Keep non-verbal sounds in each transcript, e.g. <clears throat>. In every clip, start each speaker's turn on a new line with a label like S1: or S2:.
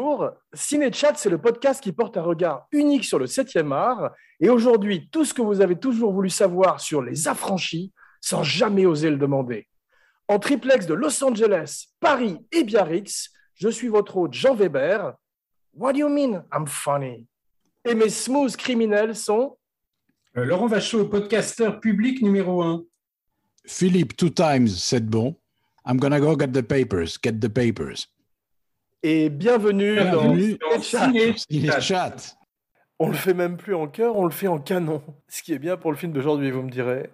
S1: Bonjour, Cinéchat, c'est le podcast qui porte un regard unique sur le 7e art. Et aujourd'hui, tout ce que vous avez toujours voulu savoir sur les affranchis sans jamais oser le demander. En triplex de Los Angeles, Paris et Biarritz, je suis votre hôte Jean Weber. What do you mean? I'm funny? Et mes smooth criminels sont
S2: Euh, Laurent Vachaud, podcasteur public numéro 1.
S3: Philippe, two times, c'est bon. I'm gonna go get the papers, get the papers.
S1: Et bienvenue,
S2: Bienvenue
S1: dans
S2: dans
S1: Cinéchat.
S2: Ciné-
S3: Ciné chat.
S1: On le fait même plus en chœur, on le fait en canon. Ce qui est bien pour le film d'aujourd'hui, vous me direz.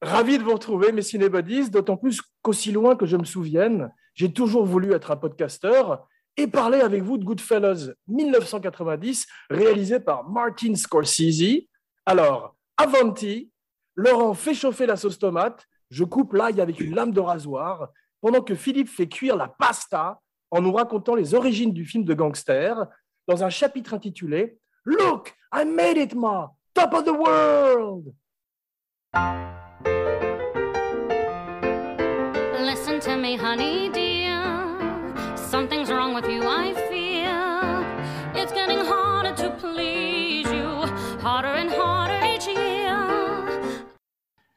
S1: Ravi de vous retrouver, mes cinébodies, d'autant plus qu'aussi loin que je me souvienne, j'ai toujours voulu être un podcasteur et parler avec vous de Goodfellas 1990, réalisé par Martin Scorsese. Alors, Avanti, Laurent fait chauffer la sauce tomate, je coupe l'ail avec une lame de rasoir, pendant que Philippe fait cuire la pasta en nous racontant les origines du film de gangster dans un chapitre intitulé Look, I made it, ma! Top of the world!
S4: Listen to me, honey.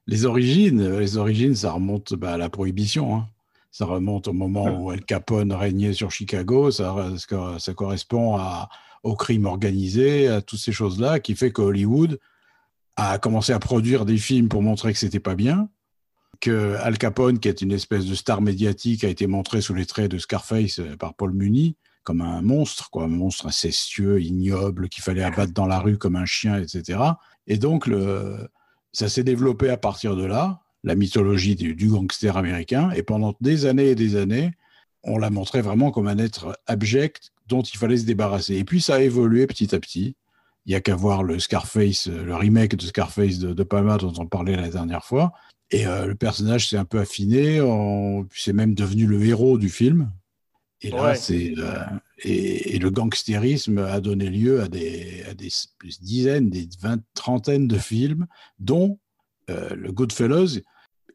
S3: Les origines, les origines, ça remonte bah, à la prohibition. hein. Ça remonte au moment où Al Capone régnait sur Chicago. Ça, ça- ça correspond à, au crime organisé, à toutes ces choses-là, qui fait que Hollywood a commencé à produire des films pour montrer que c'était pas bien. Que Al Capone, qui est une espèce de star médiatique, a été montré sous les traits de Scarface euh, par Paul Muni comme un monstre, quoi, un monstre incestueux, ignoble, qu'il fallait abattre dans la rue comme un chien, etc. Et donc, ça s'est développé à partir de là, la mythologie du, gangster américain. Et pendant des années et des années, on l'a montré vraiment comme un être abject dont il fallait se débarrasser. Et puis ça a évolué petit à petit. Il n'y a qu'à voir le Scarface, euh, le remake de Scarface de, de Palma dont on parlait la dernière fois. Et euh, le personnage s'est un peu affiné, on- c'est même devenu le héros du film. Et là,
S1: Ouais.
S3: c'est euh, et, et le gangstérisme a donné lieu à des, à des dizaines, des vingt, trentaines de films, dont euh, le Goodfellas.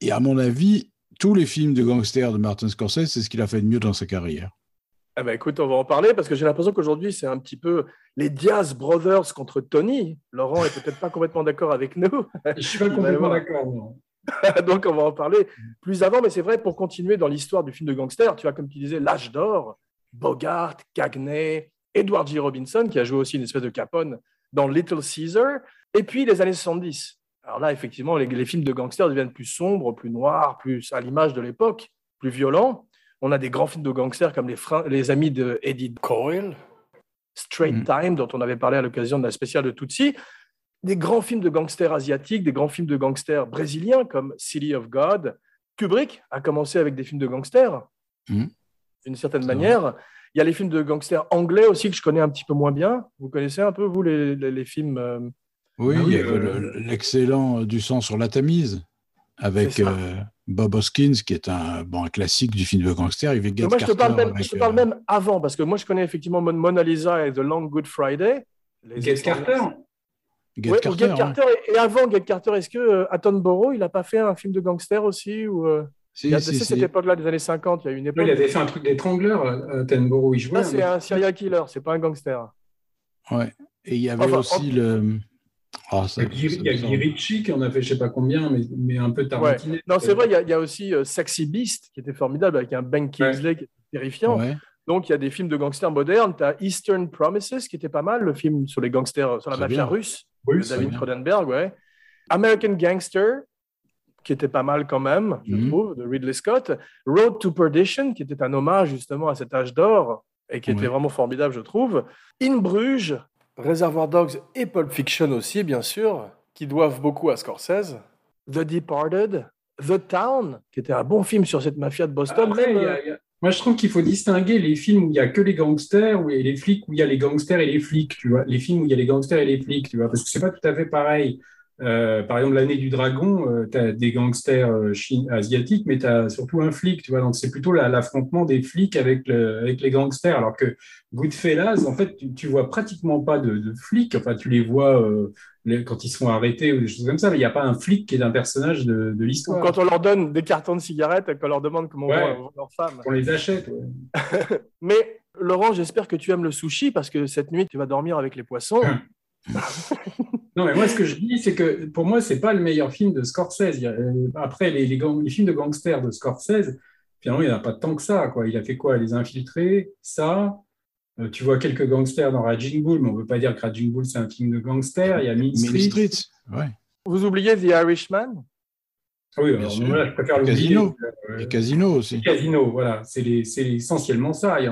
S3: Et à mon avis, tous les films de gangsters de Martin Scorsese, c'est ce qu'il a fait de mieux dans sa carrière.
S1: Eh ben, écoute, on va en parler parce que j'ai l'impression qu'aujourd'hui, c'est un petit peu les Diaz Brothers contre Tony. Laurent est peut-être pas complètement d'accord avec nous.
S2: Je suis pas
S1: y <laughs>
S2: complètement d'accord. <laughs>
S1: Donc, on va en parler plus avant. Mais c'est vrai, pour continuer dans l'histoire du film de gangster, tu as, comme tu disais, l'âge d'or, Bogart, Cagney, Edward G. Robinson, qui a joué aussi une espèce de Capone dans Little Caesar, et puis les années 70. Alors là, effectivement, les, les films de gangsters deviennent plus sombres, plus noirs, plus à l'image de l'époque, plus violents. On a des grands films de gangsters comme Les, les Amis de Eddie Coyle, Straight
S3: Mm.
S1: Time, dont on avait parlé à l'occasion de la spéciale de Tutsi, des grands films de gangsters asiatiques, des grands films de gangsters brésiliens comme City of God. Kubrick a commencé avec des films de gangsters,
S3: Mhm.
S1: d'une certaine manière. Il y a les films de gangsters anglais aussi que je connais un petit peu moins bien. Vous connaissez un peu, vous, les, les- les films euh,
S3: Oui,
S2: Ah oui,
S3: avait
S2: euh,
S3: le- l'excellent Du sang sur la Tamise avec euh, Bob Hoskins, qui est un, bon, un classique du film de gangster.
S1: Moi, je te parle, même, je
S3: avec,
S1: te parle
S3: euh,
S1: même avant, parce que moi, je connais effectivement Mon- Mona Lisa et The Long Good Friday. Les
S2: Get Carter?
S3: Get
S1: Ouais, ou
S3: Carter,
S1: Get
S3: hein.
S1: Carter. Et, et avant Get Carter, est-ce que euh, Attenborough, il n'a pas fait un film de gangster aussi ou, euh,
S3: Si,
S1: a
S3: si,
S1: c'est
S3: si.
S1: cette époque-là des années 50, il y a une époque.
S2: Ouais, Il avait fait un truc d'étrangleur, euh, Tenborough, il jouait.
S1: Là, c'est un serial killer, c'est pas un gangster.
S3: Ouais. Et il y avait
S1: Enfin,
S3: aussi le. Ah, ça-
S2: Il y a Guy- Ritchie qui en a fait je sais pas combien, mais, mais un peu tarantiné.
S1: Non, c'est vrai, il y a, il y a aussi euh, Sexy Beast qui était formidable avec un Ben Kingsley qui était terrifiant. Donc, il y a des films de gangsters modernes. Tu as Eastern Promises qui était pas mal, le film sur les gangsters, sur la mafia
S3: bien.
S1: russe,
S2: Oui,
S1: de David. Cronenberg, ouais. American Gangster, qui était pas mal quand même, je
S3: Mhm.
S1: trouve, de Ridley Scott. Road to Perdition, qui était un hommage justement à cet âge d'or et qui était vraiment formidable, je trouve. In Bruges, Reservoir Dogs et Pulp Fiction aussi, bien sûr, qui doivent beaucoup à Scorsese. The Departed, The Town, qui était un bon film sur cette mafia de Boston.
S2: Après,
S1: même,
S2: y a-
S1: euh,
S2: il y a- Moi, je trouve qu'il faut distinguer les films où il y a que les gangsters ou- les flics où il y a les gangsters et les flics, tu vois. Les films où il y a les gangsters et les flics, tu vois, parce que c'est pas tout à fait pareil. Euh, par exemple, l'année du dragon, tu as des gangsters euh, asiatiques, mais tu as surtout un flic, tu vois. Donc, c'est plutôt la- l'affrontement des flics avec, le- avec les gangsters. Alors que Goodfellas, en fait, tu, tu vois pratiquement pas de, de flics. Enfin, tu les vois euh, les- quand ils sont arrêtés ou des choses comme ça, mais il n'y a pas un flic qui est un personnage de, l'histoire.
S1: quand on leur donne des cartons de cigarettes et qu'on leur demande comment
S2: Ouais.
S1: vont leur femme.
S2: On les achète. ouais. <laughs>
S1: Mais Laurent, j'espère que tu aimes le sushi parce que cette nuit, tu vas dormir avec les poissons. <laughs>
S2: Non, mais moi, ce que je dis, c'est que pour moi, c'est pas le meilleur film de Scorsese. Euh, Après, les, les, gang- les films de gangsters de Scorsese, finalement, il n'y en a pas tant que ça. Quoi. Il a fait quoi? Les Infiltrés, ça. Euh, tu vois quelques gangsters dans Raging Bull, mais on ne veut pas dire que Raging Bull, c'est un film de gangsters. Il y a Mean
S3: Mean
S2: Street.
S3: Street, ouais.
S1: Vous oubliez The Irishman?
S2: Ah oui,
S3: Bien
S2: alors,
S3: sûr.
S2: moi, je préfère le
S3: Casino. Et Casino aussi.
S2: Casino, voilà. C'est essentiellement ça. Il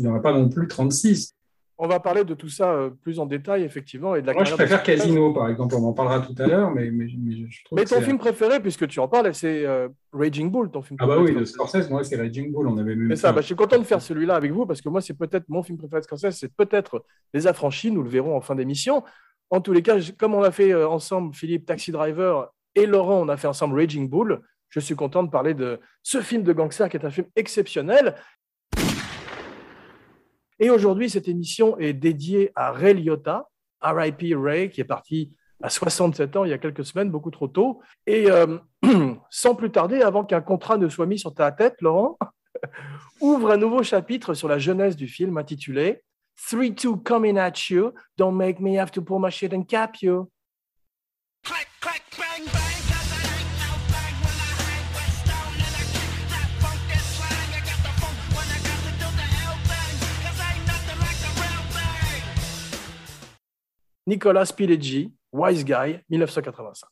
S2: n'y en, a pas non plus 36.
S1: On va parler de tout ça euh, plus en détail, effectivement. Et de la
S2: Moi, je préfère. Casino, par exemple. On en parlera tout à l'heure, mais, mais, mais je trouve
S1: Mais ton film préféré, puisque tu en parles, c'est euh, Raging Bull, ton film
S2: Ah bah oui,
S1: de
S2: Scorsese, moi, c'est Raging Bull. On avait même
S1: C'est ça, bah, je suis content de faire celui-là avec vous parce que moi, c'est peut-être mon film préféré de Scorsese, c'est peut-être Les Affranchis, nous le verrons en fin d'émission. En tous les cas, comme on a fait euh, ensemble Philippe Taxi Driver et Laurent, on a fait ensemble Raging Bull, je suis content de parler de ce film de gangster qui est un film exceptionnel. Et aujourd'hui, cette émission est dédiée à Ray Liotta, RIP Ray, qui est parti à 67 ans il y a quelques semaines, beaucoup trop tôt. Et euh, <clears throat> sans plus tarder, avant qu'un contrat ne soit mis sur ta tête, Laurent, <laughs> ouvre un nouveau chapitre sur la jeunesse du film intitulé 3-2 coming at you, don't make me have to pull my shit and cap you. Nicolas Pileggi, Wise Guy, 1985.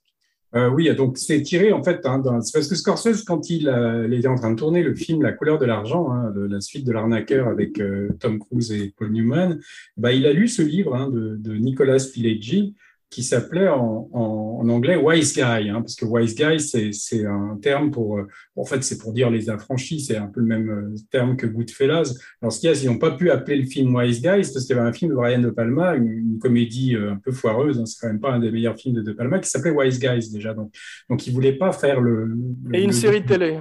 S2: Euh, oui, donc c'est tiré en fait. Hein, c'est parce que Scorsese, quand il, euh, était en train de tourner le film La couleur de l'argent, hein, la suite de l'arnaqueur avec euh, Tom Cruise et Paul Newman, bah, il a lu ce livre hein, de, de Nicolas Pileggi qui s'appelait en, en- en anglais Wise Guy, hein, parce que Wise Guy, c'est un terme pour, euh, en fait, c'est pour dire les affranchis, c'est un peu le même euh, terme que Goodfellas. Alors, ce qu'il y a, qu'ils n'ont pas pu appeler le film Wise Guy, c'est parce qu'il y avait un film de Brian De Palma, une, une comédie euh, un peu foireuse, hein, c'est quand même pas un des meilleurs films de De Palma, qui s'appelait Wise Guys déjà. Donc, donc ils voulaient pas faire le. le-
S1: Et une
S2: le-
S1: série télé.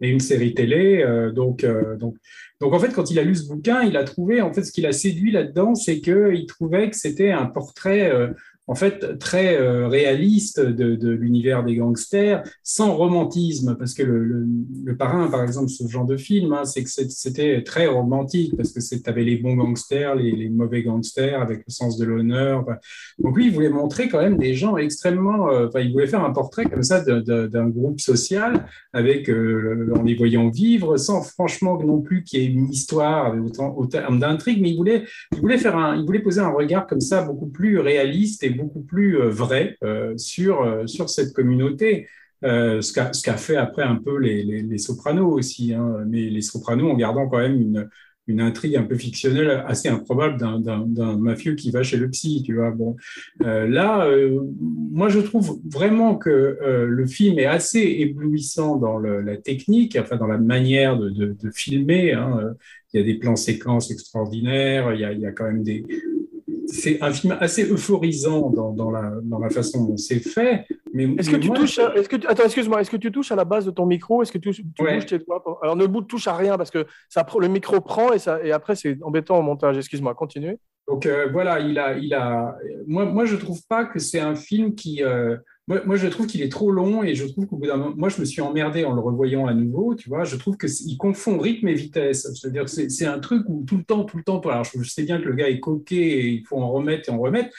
S2: et une série télé. euh, donc, euh, donc, donc, en fait, quand il a lu ce bouquin, il a trouvé, en fait, ce qui l'a séduit là-dedans, c'est qu'il trouvait que c'était un portrait, euh, en fait, très euh, réaliste de, l'univers des gangsters, sans romantisme, parce que le, parrain, par exemple, ce genre de film, hein, c'est que c'était très romantique, parce que tu avais les bons gangsters, les, mauvais gangsters, avec le sens de l'honneur. Donc lui, il voulait montrer quand même des gens extrêmement, euh, il voulait faire un portrait comme ça d'un groupe social avec euh, en les voyant vivre, sans franchement non plus qu'il y ait une histoire autant, d'intrigue, mais il voulait, il voulait faire un, il voulait poser un regard comme ça beaucoup plus réaliste et beaucoup plus euh, vrai euh, sur euh, sur cette communauté. Euh, ce qu'a fait après un peu les, les, Sopranos aussi, hein, mais les Sopranos en gardant quand même une une intrigue un peu fictionnelle assez improbable d'un- mafieux qui va chez le psy, tu vois. Bon, là, moi, je trouve vraiment que le film est assez éblouissant dans la technique, enfin dans la manière de, filmer. hein. Il y a des plans séquences extraordinaires. Il y a quand même des. C'est un film assez euphorisant dans, dans la, dans la façon dont c'est fait. Mais
S1: Est-ce que tu
S2: moi,
S1: touches à- est-ce que Attends, excuse-moi. Est-ce que tu touches à la base de ton micro? Est-ce que tu, tu
S2: Ouais.
S1: bouges tes doigts Alors ne bouge, touche à rien parce que ça, le micro prend et, ça, et après c'est embêtant au montage. Excuse-moi. Continue.
S2: Donc euh, voilà, il a, il a. Moi, moi, je trouve pas que c'est un film qui. euh, Moi, je trouve qu'il est trop long et je trouve qu'au bout d'un moment, moi, je me suis emmerdé en le revoyant à nouveau. Tu vois, je trouve que c'est- il confond rythme et vitesse. C'est-à-dire, que c'est un truc où tout le temps, tout le temps. Alors, je sais bien que le gars est coqué et il faut en remettre et en remettre.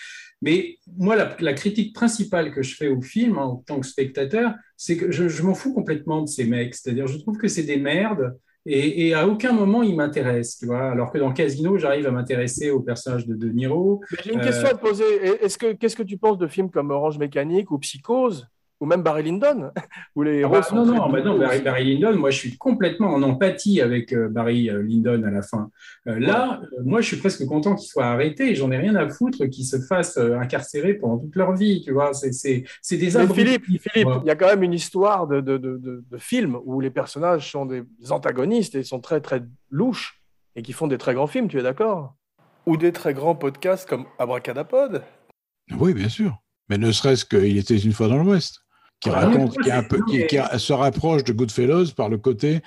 S2: Mais moi, la, critique principale que je fais au film en tant que spectateur, c'est que je, je m'en fous complètement de ces mecs. C'est-à-dire, je trouve que c'est des merdes. Et, à aucun moment ils m'intéressent, tu vois. Alors que dans Casino, j'arrive à m'intéresser au personnage de De Niro.
S1: J'ai une question à te poser. Est-ce que qu'est-ce que tu penses de films comme Orange Mécanique ou Psychose? Ou même Barry Lyndon <laughs> où les
S2: Ah
S1: héros
S2: bah,
S1: sont
S2: non, non, bah non, Barry, Lyndon, moi je suis complètement en empathie avec euh, Barry euh, Lyndon à la fin. Euh, là, euh, moi je suis presque content qu'il soit arrêté. J'en ai rien à foutre qu'ils se fassent euh, incarcérer pendant toute leur vie, tu vois. C'est, des
S1: Mais
S2: abrutis,
S1: Philippe, il y a quand même une histoire de, de, de, de- de film où les personnages sont des antagonistes et sont très très louches et qui font des très grands films, tu es d'accord? Ou des très grands podcasts comme Abracadapod.
S3: Oui, bien sûr. Mais ne serait-ce qu'il était une fois dans l'Ouest, qui
S2: Ouais,
S3: raconte,
S2: mais
S3: qui, est un peu,
S2: non,
S3: qui,
S2: mais-
S3: qui se rapproche de Goodfellas par le côté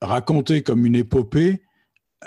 S3: raconté comme une épopée,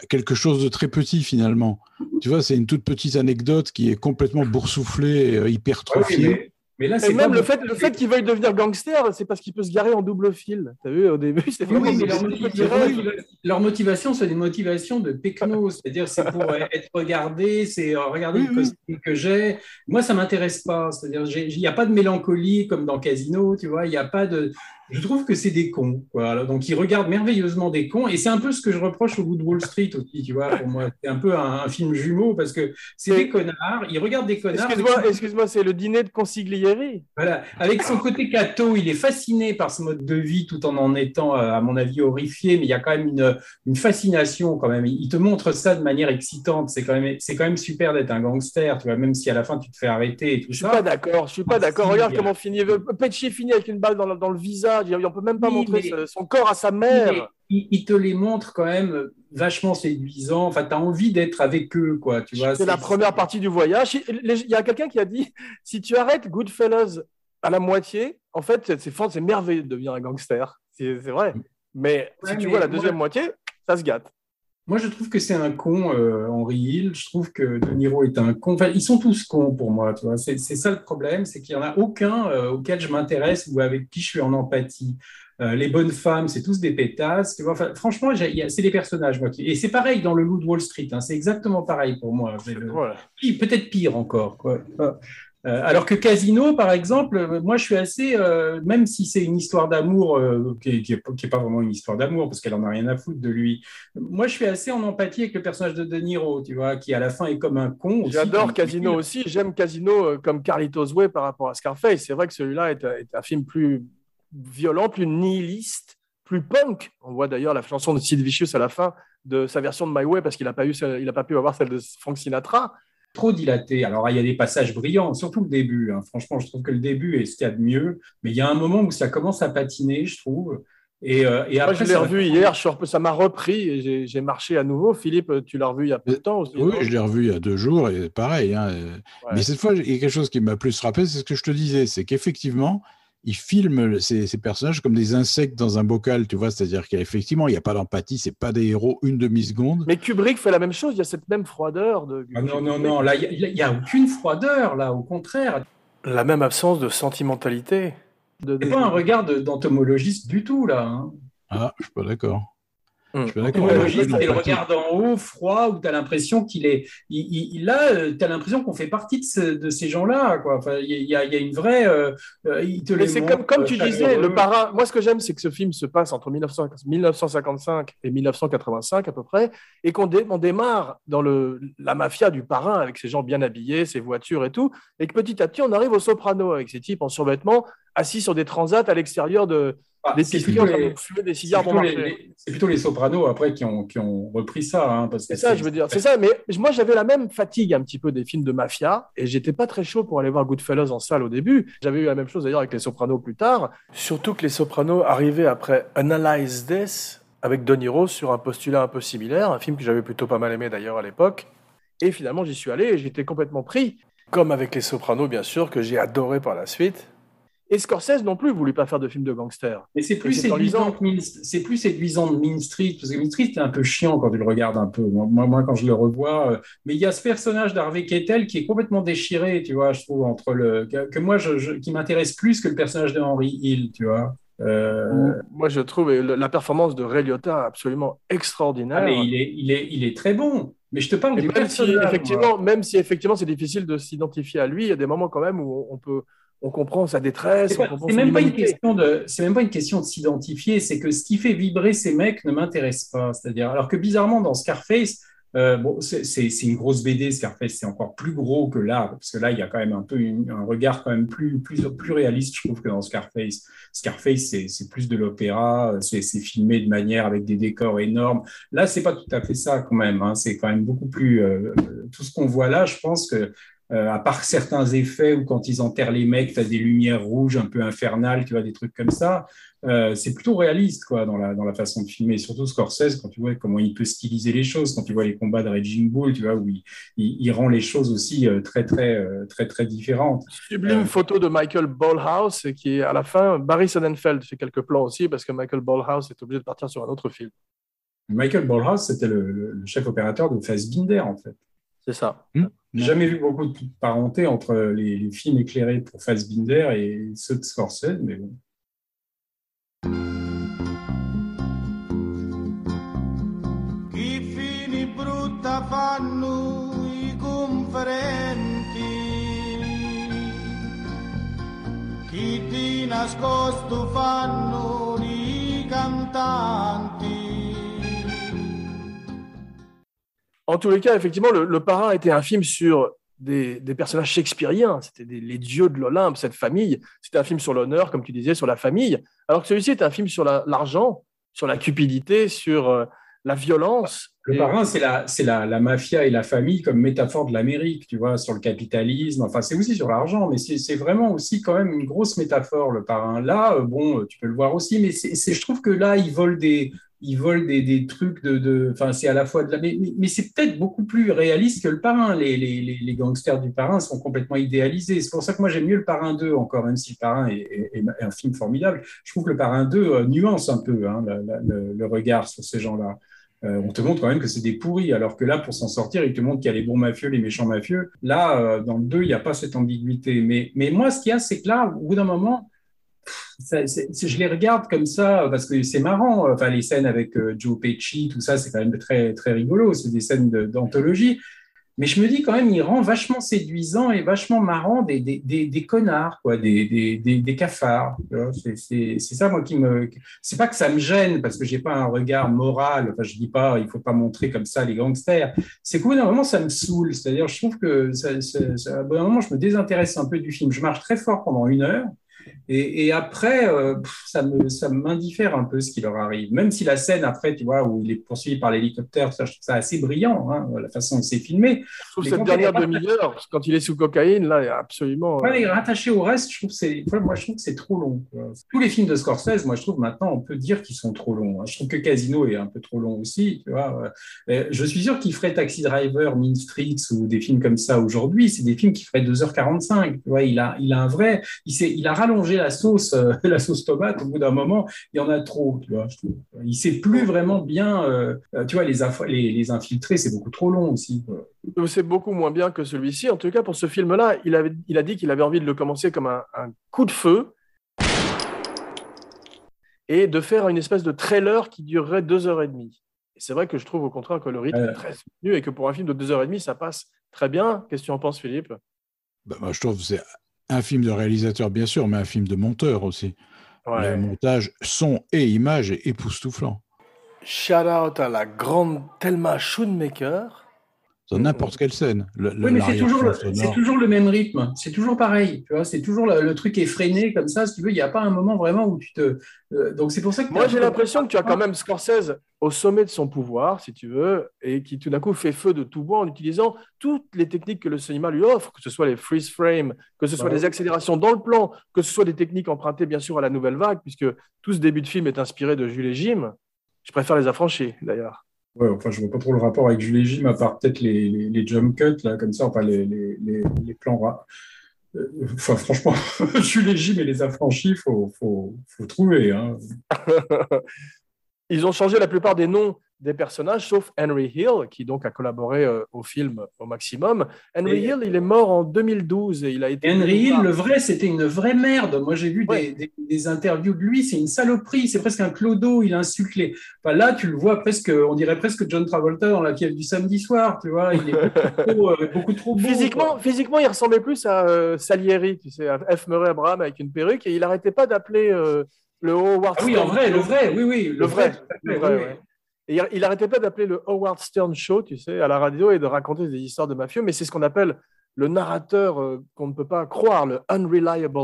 S3: quelque chose de très petit finalement. Tu vois, c'est une toute petite anecdote qui est complètement boursouflée, euh,
S2: Ouais,
S3: hypertrophiée.
S2: Mais, là,
S1: Et
S2: c'est
S1: même le fait, le fait qu'il veuille devenir gangster, c'est parce qu'il peut se garer en double fil. T'as vu, au début, c'est
S2: Oui, mais leur, motivation,
S1: rêves.
S2: leur motivation, c'est des motivations de pecno, c'est-à-dire c'est pour euh, être regardé, c'est euh, regarder
S3: Oui,
S2: le
S3: oui.
S2: costume que j'ai. Moi, ça m'intéresse pas, c'est-à-dire il n'y a pas de mélancolie comme dans Casino, tu vois, il n'y a pas de. Je trouve que c'est des cons, quoi. Donc ils regardent merveilleusement des cons, et c'est un peu ce que je reproche au bout de Wall Street aussi, tu vois, pour moi, c'est un peu un, un film jumeau parce que c'est des connards, ils regardent des connards.
S1: Excuse-moi, excuse-moi, c'est le dîner de consiglieri.
S2: Voilà. Avec son côté cato, il est fasciné par ce mode de vie tout en en étant, euh, à mon avis, horrifié, mais il y a quand même une, une fascination quand même. Il te montre ça de manière excitante. C'est quand même, c'est quand même super d'être un gangster, tu vois, même si à la fin tu te fais arrêter et tout
S1: Je suis
S2: ça.
S1: pas d'accord, je suis pas d'accord. Regarde comment finit. Pesci finit avec une balle dans le, dans le visage. On peut même pas
S2: Oui,
S1: montrer
S2: mais-
S1: son corps à sa mère.
S2: Mais il, il te les montre quand même vachement séduisants. Enfin, tu as envie d'être avec eux, quoi, tu vois.
S1: C'est la première partie du voyage. Il y a quelqu'un qui a dit si tu arrêtes Goodfellas à la moitié, en fait, c'est- merveilleux de devenir un gangster. C'est vrai. Mais si tu
S2: mais
S1: vois la
S2: moi-
S1: deuxième moitié, ça se gâte.
S2: Moi, je trouve que c'est un con, euh, Henry Hill. Je trouve que De Niro est un con. Enfin, ils sont tous cons pour moi, tu vois. C'est ça le problème, c'est qu'il n'y en a aucun euh, auquel je m'intéresse ou avec qui je suis en empathie. Euh, les bonnes femmes, c'est tous des pétasses. Tu vois. Enfin, franchement, c'est des personnages, moi. Qui... Et c'est pareil dans le Loup de Wall Street. hein. C'est exactement pareil pour moi. Le-
S1: Voilà.
S2: Peut-être pire encore. Quoi. Euh, alors que Casino, par exemple, euh, moi je suis assez, euh, même si c'est une histoire d'amour euh, qui n'est pas vraiment une histoire d'amour parce qu'elle en a rien à foutre de lui, moi je suis assez en empathie avec le personnage de De Niro, tu vois, qui à la fin est comme un con.
S1: J'adore Casino aussi. J'aime Casino comme Carlitos Way par rapport à Scarface. C'est vrai que celui-là est, un- est un film plus violent, plus nihiliste, plus punk. On voit d'ailleurs la chanson de Sid Vicious à la fin de sa version de My Way parce qu'il n'a pas, eu il a pas pu avoir celle de Frank Sinatra.
S2: Trop dilaté. Alors, il y a des passages brillants, surtout le début. hein. Franchement, je trouve que le début est ce qu'il y a de mieux. Mais il y a un moment où ça commence à patiner, je trouve. Et, euh, et
S1: Moi,
S2: après,
S1: je l'ai revu hier, je ça m'a repris et j'ai- marché à nouveau. Philippe, tu l'as revu il y a peu de temps aussi.
S3: Oui, je l'ai revu il y a deux jours et pareil. hein,
S1: Ouais.
S3: Mais cette fois, il y a quelque chose qui m'a plus frappé, c'est ce que je te disais, c'est qu'effectivement, il filme ces, ces personnages comme des insectes dans un bocal, tu vois, c'est-à-dire qu'effectivement, il n'y a pas d'empathie, c'est pas des héros une demi-seconde.
S1: Mais Kubrick fait la même chose, il y a cette même froideur. De...
S2: Ah non, non, non, là, il n'y a, aucune froideur, là, au contraire.
S1: La même absence de sentimentalité. De,
S2: pas un regard de- d'entomologiste du tout, là. hein.
S3: Ah, je suis pas d'accord. Je suis d'accord. Il y a
S2: c'est le
S3: pas de
S2: regard d'en haut, froid, où tu as l'impression qu'il est. il- il- il- là, tu as l'impression qu'on fait partie de, ce- de ces gens-là. quoi. Enfin, Il y, a, il y a une vraie. euh, euh, il te
S1: Mais c'est comme, comme
S2: euh,
S1: tu disais, le parrain. Moi, ce que j'aime, c'est que ce film se passe entre 1900 1955 et 1985 à peu près, et qu'on dé- on démarre dans le, la mafia du parrain avec ces gens bien habillés, ses voitures et tout, et que petit à petit, on arrive au Soprano avec ces types en survêtement, assis sur des transats à l'extérieur de,
S2: Ah,
S1: en train
S2: les-
S1: cigares bon
S2: c'est plutôt les sopranos après qui ont, qui ont repris ça. hein,
S1: C'est ça, je veux dire. C'est ça, mais moi j'avais la même fatigue un petit peu des films de mafia et j'étais pas très chaud pour aller voir Goodfellas en salle au début. J'avais eu la même chose d'ailleurs avec Les Sopranos plus tard. Surtout que Les Sopranos arrivaient après Analyze This avec De Niro sur un postulat un peu similaire, un film que j'avais plutôt pas mal aimé d'ailleurs à l'époque. Et finalement j'y suis allé et j'étais complètement pris, comme avec Les Sopranos bien sûr, que j'ai adoré par la suite. Et Scorsese non plus voulait pas faire de film de gangster.
S2: Mais c'est plus, séduisant que plus séduisant de Mean Street, parce que Mean Street, c'est un peu chiant quand tu le regardes un peu. Moi, quand je le revois, euh, mais il y a ce personnage d'Harvey Keitel qui est complètement déchiré, tu vois, je trouve, entre le. que, que moi, je, je- qui m'intéresse plus que le personnage de Henry Hill, tu vois. Euh,
S1: Moi je trouve la performance de Ray Liotta absolument extraordinaire.
S2: ah, mais il est, il, est, il est très bon. Mais je te parle
S1: Et
S2: du
S1: même si,
S2: moi.
S1: effectivement, même si effectivement c'est difficile de s'identifier à lui, il y a des moments quand même où on peut, on comprend sa détresse,
S2: C'est même pas une question de, c'est même pas une question de s'identifier, c'est que ce qui fait vibrer ces mecs ne m'intéresse pas. C'est-à-dire, alors que bizarrement dans Scarface, euh, bon, c'est une grosse BD, Scarface, c'est encore plus gros que là, parce que là, il y a quand même un peu une- un regard quand même plus, plus, plus réaliste, je trouve, que dans Scarface. Scarface, c'est plus de l'opéra, c'est c'est filmé de manière avec des décors énormes. Là, c'est pas tout à fait ça quand même. hein. C'est quand même beaucoup plus. euh, tout ce qu'on voit là, je pense que euh, à part certains effets où quand ils enterrent les mecs, tu as des lumières rouges un peu infernales, tu vois, des trucs comme ça. euh, c'est plutôt réaliste quoi dans la dans la façon de filmer. Surtout Scorsese quand tu vois comment il peut styliser les choses, quand tu vois les combats de Raging Bull, tu vois où il, il, il rend les choses aussi euh, très très très très différentes.
S1: Sublime
S2: Euh.
S1: photo de Michael Ballhouse qui est à la fin, Barry Sonnenfeld fait quelques plans aussi parce que Michael Ballhouse est obligé de partir sur un autre film.
S2: Michael Ballhaus, c'était le, chef opérateur de Fassbinder en fait.
S1: C'est ça.
S2: Jamais vu beaucoup de parenté entre les, les films éclairés pour Fassbinder et ceux de Scorsese, mais bon.
S5: Chi fini brutta fanno i conferenti, chi di nascosto fanno i cantanti.
S1: En tous les cas, effectivement, le, le Parrain était un film sur des, des personnages shakespeariens. C'était les dieux de l'Olympe, cette famille. C'était un film sur l'honneur, comme tu disais, sur la famille. Alors que celui-ci est un film sur la- l'argent, sur la cupidité, sur euh, la violence.
S2: Le parrain, c'est la, c'est la, la mafia et la famille comme métaphore de l'Amérique, tu vois, sur le capitalisme. Enfin, c'est aussi sur l'argent, mais c'est vraiment aussi quand même une grosse métaphore, le parrain. Là, euh, bon, tu peux le voir aussi, mais c'est- je trouve que là, il vole des, il vole des, des trucs de, enfin, c'est à la fois de la, mais, mais- c'est peut-être beaucoup plus réaliste que le parrain. Les, les, les, gangsters du parrain sont complètement idéalisés. C'est pour ça que moi, j'aime mieux le parrain 2 encore, même si le parrain est, un film formidable. Je trouve que le parrain 2 euh, nuance un peu hein, le, regard sur ces gens-là. Euh, on te montre quand même que c'est des pourris, alors que là, pour s'en sortir, il te montre qu'il y a les bons mafieux, les méchants mafieux. Là, euh, dans le 2, il n'y a pas cette ambiguïté. Mais, mais moi, ce qu'il y a, c'est que là, au bout d'un moment, je les regarde comme ça parce que c'est marrant. Enfin, les scènes avec euh, Joe Pesci, tout ça, c'est quand même très, très rigolo. C'est des scènes d'anthologie. Mais je me dis quand même, il rend vachement séduisant et vachement marrant des, des, des, des connards, quoi, des, des, cafards. C'est ça, moi, qui me. C'est pas que ça me gêne parce que j'ai pas un regard moral. Enfin, je dis pas, il faut pas montrer comme ça les gangsters. C'est qu'au bout d'un moment, ça me saoule. C'est-à-dire, je trouve que bout d'un moment, je me désintéresse un peu du film. Je marche très fort pendant une heure. Et, et après, euh, ça m'indiffère un peu ce qui leur arrive. Même si la scène après, tu vois, où il est poursuivi par l'hélicoptère, ça, je trouve ça assez brillant, hein, la façon dont c'est filmé.
S1: Je trouve
S2: Mais
S1: cette dernière demi-heure, quand il est sous cocaïne, là, absolument.
S2: Ouais, mais rattaché au reste, je trouve c'est, moi, je trouve que c'est trop long. quoi. Tous les films de Scorsese, moi, je trouve maintenant, on peut dire qu'ils sont trop longs. hein. Je trouve que Casino est un peu trop long aussi. Tu vois. Euh, Je suis sûr qu'il ferait Taxi Driver, Mean Streets ou des films comme ça aujourd'hui. C'est des films qui feraient 2h45. Tu vois, il a, il a un vrai, il il a rallongé la sauce, euh, <laughs> la sauce tomate. Au bout d'un moment, il y en a trop. Tu vois, je trouve. Il sait plus vraiment bien. euh, euh, tu vois, les, inf- les, les infiltrés, c'est beaucoup trop long aussi.
S1: C'est beaucoup moins bien que celui-ci. En tout cas, pour ce film-là, il, avait, il a dit qu'il avait envie de le commencer comme un, un coup de feu et de faire une espèce de trailer qui durerait deux heures et demie. Et c'est vrai que je trouve au contraire que le rythme
S2: Euh.
S1: est très soutenu et que pour un film de deux heures et demie, ça passe très bien. Qu'est-ce que tu en penses, Philippe?
S3: Bah, moi, je trouve que c'est un film de réalisateur, bien sûr, mais un film de monteur aussi. Le montage, son et image est époustouflant.
S1: Shout out à la grande Thelma Schoonmaker.
S3: Dans n'importe quelle scène. Le,
S2: Oui, mais c'est toujours, le- toujours même rythme. C'est toujours pareil. Tu vois, c'est toujours le, le truc effréné comme ça. Si tu veux, il n'y a pas un moment vraiment où tu te. euh, donc c'est pour ça que.
S1: Moi, j'ai l'impression que tu as quand même Scorsese au sommet de son pouvoir, si tu veux, et qui tout d'un coup fait feu de tout bois en utilisant toutes les techniques que le cinéma lui offre, que ce soit les freeze frame, que ce soit
S2: Ouais.
S1: des accélérations dans le plan, que ce soit des techniques empruntées bien sûr à la nouvelle vague, puisque tout ce début de film est inspiré de Jules et Jim. Je préfère les affranchis, d'ailleurs.
S2: Ouais, enfin, je vois pas trop le rapport avec Jules et Jim, à part peut-être les, les, jump cuts, là, comme ça, enfin, les, les, les, plans. Euh, Enfin, franchement, Jules et Jim et les affranchis, faut, faut, faut trouver. Hein. <laughs>
S1: Ils ont changé la plupart des noms des personnages, sauf Henry Hill, qui donc a collaboré euh, au film au maximum. Henry
S2: Et-
S1: Hill, il est mort en 2012 et il a été.
S2: Henry Hill, le vrai, c'était une vraie merde. Moi, j'ai vu
S1: Ouais.
S2: des, des, des interviews de lui, c'est une saloperie, c'est presque un clodo, il insulte les. Enfin, là, tu le vois presque, on dirait presque John Travolta dans la fièvre du samedi soir, tu vois, il est beaucoup <laughs> trop, euh, beaucoup trop beau.
S1: Physiquement,
S2: quoi.
S1: physiquement, il ressemblait plus à euh, Salieri, tu sais, à F. Murray Abraham avec une perruque, et il n'arrêtait pas d'appeler le Howard
S2: Ah oui, en vrai, le vrai, oui, oui,
S1: Le vrai, le vrai,
S2: oui.
S1: Et il- n'arrêtait pas d'appeler le Howard Stern Show, tu sais, à la radio et de raconter des histoires de mafieux, mais c'est ce qu'on appelle le narrateur euh, qu'on ne peut pas croire, le unreliable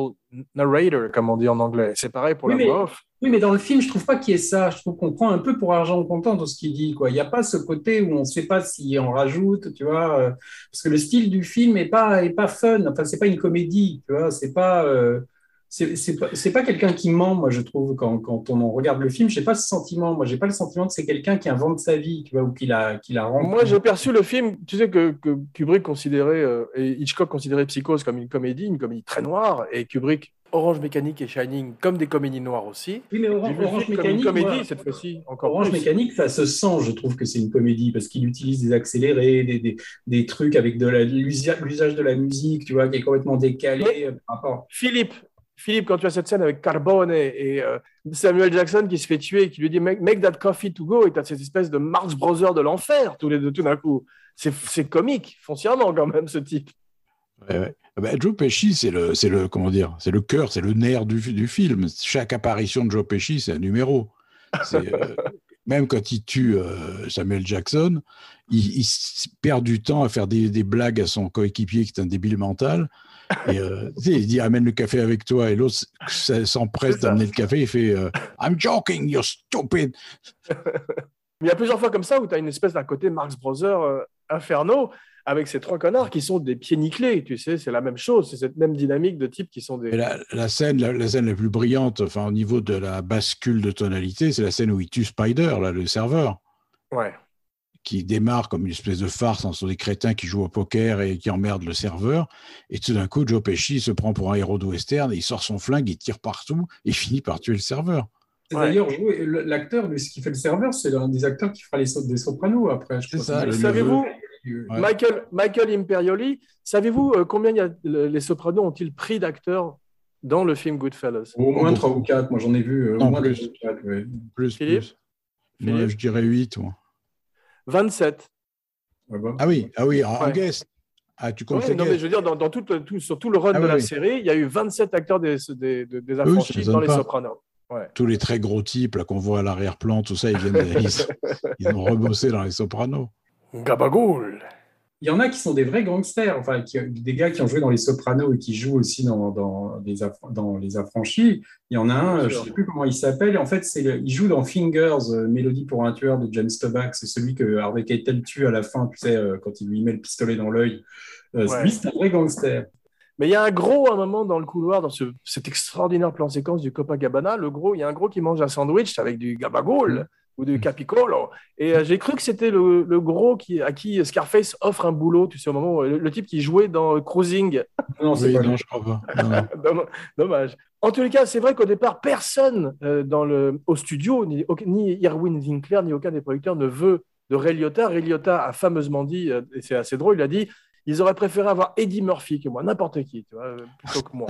S1: narrator, comme on dit en anglais. C'est pareil pour
S2: Oui,
S1: la voix off.
S2: Oui, mais dans le film, je trouve pas qu'il y ait ça. Je trouve qu'on prend un peu pour argent comptant dans ce qu'il dit, quoi. Il n'y a pas ce côté où on ne sait pas s'il en rajoute, tu vois. euh, Parce que le style du film est pas, est pas fun. Enfin, c'est pas une comédie, tu vois. C'est pas. euh, c'est pas, pas quelqu'un qui ment, moi, je trouve, quand, quand on en regarde le film. J'ai pas ce sentiment. Moi, j'ai pas le sentiment que c'est quelqu'un qui invente sa vie, tu vois, ou qui la, qui la rend.
S1: Moi, j'ai perçu le film, tu sais que, que Kubrick considérait, euh, et Hitchcock considérait Psychose comme une comédie, une comédie très noire, et Kubrick, Orange Mécanique et Shining comme des comédies noires aussi.
S2: Oui, mais Orange, Orange
S1: film comme une
S2: Mécanique,
S1: comédie
S2: moi,
S1: cette fois-ci, encore
S2: Orange
S1: plus.
S2: Mécanique, ça se sent, je trouve que c'est une comédie parce qu'il utilise des accélérés, des, des, des trucs avec de l'usage de la musique, tu vois, qui est complètement décalé
S1: Mais-
S2: par rapport.
S1: Philippe, Philippe, quand tu as cette scène avec Carbone et, et, euh, Samuel Jackson qui se fait tuer et qui lui dit make, make that coffee to go, et tu as cette espèce de Marx Brothers de l'enfer, tous les deux, tout d'un coup. C'est comique, foncièrement, quand même, ce type.
S3: Ouais, ouais. Ah bah, Joe Pesci, c'est le, c'est le, comment dire, c'est le cœur, c'est le nerf du, du film. Chaque apparition de Joe Pesci, c'est un numéro. Euh, <laughs> même quand il tue euh, Samuel Jackson, il, perd du temps à faire des, des blagues à son coéquipier qui est un débile mental. Et euh, tu sais, il dit amène le café avec toi et l'autre s'empresse d'amener le café. Il fait euh, I'm joking, you're stupid.
S1: Mais <laughs> il y a plusieurs fois comme ça où tu as une espèce d'un côté Marx Brothers euh, inferno avec ces trois connards qui sont des pieds nickelés, tu sais, c'est la même chose, c'est cette même dynamique de type qui sont des...
S3: La, la scène, la, la scène la plus brillante, enfin au niveau de la bascule de tonalité, c'est la scène où il tue Spider, là, le serveur.
S1: Ouais.
S3: Qui démarre comme une espèce de farce en sont des crétins qui jouent au poker et qui emmerdent le serveur. Et tout d'un coup, Joe Pesci se prend pour un héros de western et il sort son flingue, il tire partout et <laughs> finit par tuer le serveur.
S2: C'est
S1: Ouais.
S2: D'ailleurs, l'acteur ce qui fait le serveur, c'est l'un des acteurs qui fera les sautes des sopranos après. je
S3: C'est
S2: crois.
S3: ça, le
S1: Savez-vous,
S3: Ouais.
S1: Michael, Michael Imperioli, savez-vous euh, combien y a, les Sopranos ont-ils pris d'acteurs dans le film Goodfellas?
S2: Au moins trois ou quatre, moi j'en ai vu. euh, au
S3: Non,
S2: moins
S3: plus.
S2: trois ou quatre, ouais.
S3: Plus,
S1: Philippe?
S3: plus. Moi,
S1: Philippe?
S3: je dirais 8. moi.
S1: 27.
S2: Ouais, bah.
S3: Ah oui, ah oui, en,
S1: Ouais.
S3: guest. Ah, tu comptes
S1: Ouais, mais je veux dire, dans, dans tout, sur tout le run
S3: Ah
S1: de
S3: oui,
S1: la
S3: oui.
S1: série, il y a eu 27 acteurs des, des, des, affranchis dans Les
S3: pas.
S1: Sopranos.
S3: Tous les très gros types là, qu'on voit à l'arrière-plan, tout ça, ils, viennent, ils, <laughs> ils ont rebossé dans les sopranos.
S1: Gabagoul
S2: Il y en a qui sont des vrais gangsters, enfin, qui- des gars qui ont joué dans Les Sopranos et qui jouent aussi dans, dans, les, aff- dans les Affranchis. Il y en a un, je ne sais plus comment il s'appelle. En fait, c'est il joue dans Fingers, euh, Mélodie pour un tueur de James Toback. C'est celui que Harvey Keitel tue à la fin, tu sais, euh, quand il lui met le pistolet dans l'œil. Euh,
S1: Ouais.
S2: Lui, c'est un vrai gangster.
S1: Mais il y a un gros, à un moment, dans le couloir, dans ce, cet extraordinaire plan séquence du Copacabana, le gros, il y a un gros qui mange un sandwich avec du gabagoul ou du capicolo. Et euh, j'ai cru que c'était le, le gros qui, à qui Scarface offre un boulot, tu sais, au moment où le, le type qui jouait dans euh, Cruising.
S2: Non, c'est
S3: Oui,
S2: pas
S3: non, je crois pas. Non, non. <laughs>
S1: Domm- Dommage. En tous les cas, c'est vrai qu'au départ, personne euh, dans le, au studio, ni, ni Irwin Winkler, ni aucun des producteurs ne veut de Ray Liotta. Ray Liotta a fameusement dit, euh, et c'est assez drôle, il a dit ils auraient préféré avoir Eddie Murphy que moi, n'importe qui, tu vois, plutôt que moi.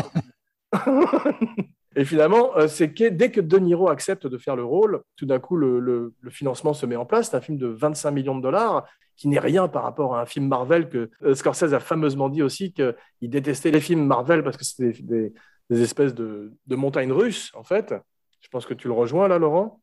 S1: <laughs> et finalement, euh, c'est que dès que De Niro accepte de faire le rôle, tout d'un coup, le, financement se met en place. C'est un film de 25 millions de dollars qui n'est rien par rapport à un film Marvel que euh, Scorsese a fameusement dit aussi qu'il détestait les films Marvel parce que c'était des, espèces de, montagnes russes, en fait. Je pense que tu le rejoins là, Laurent?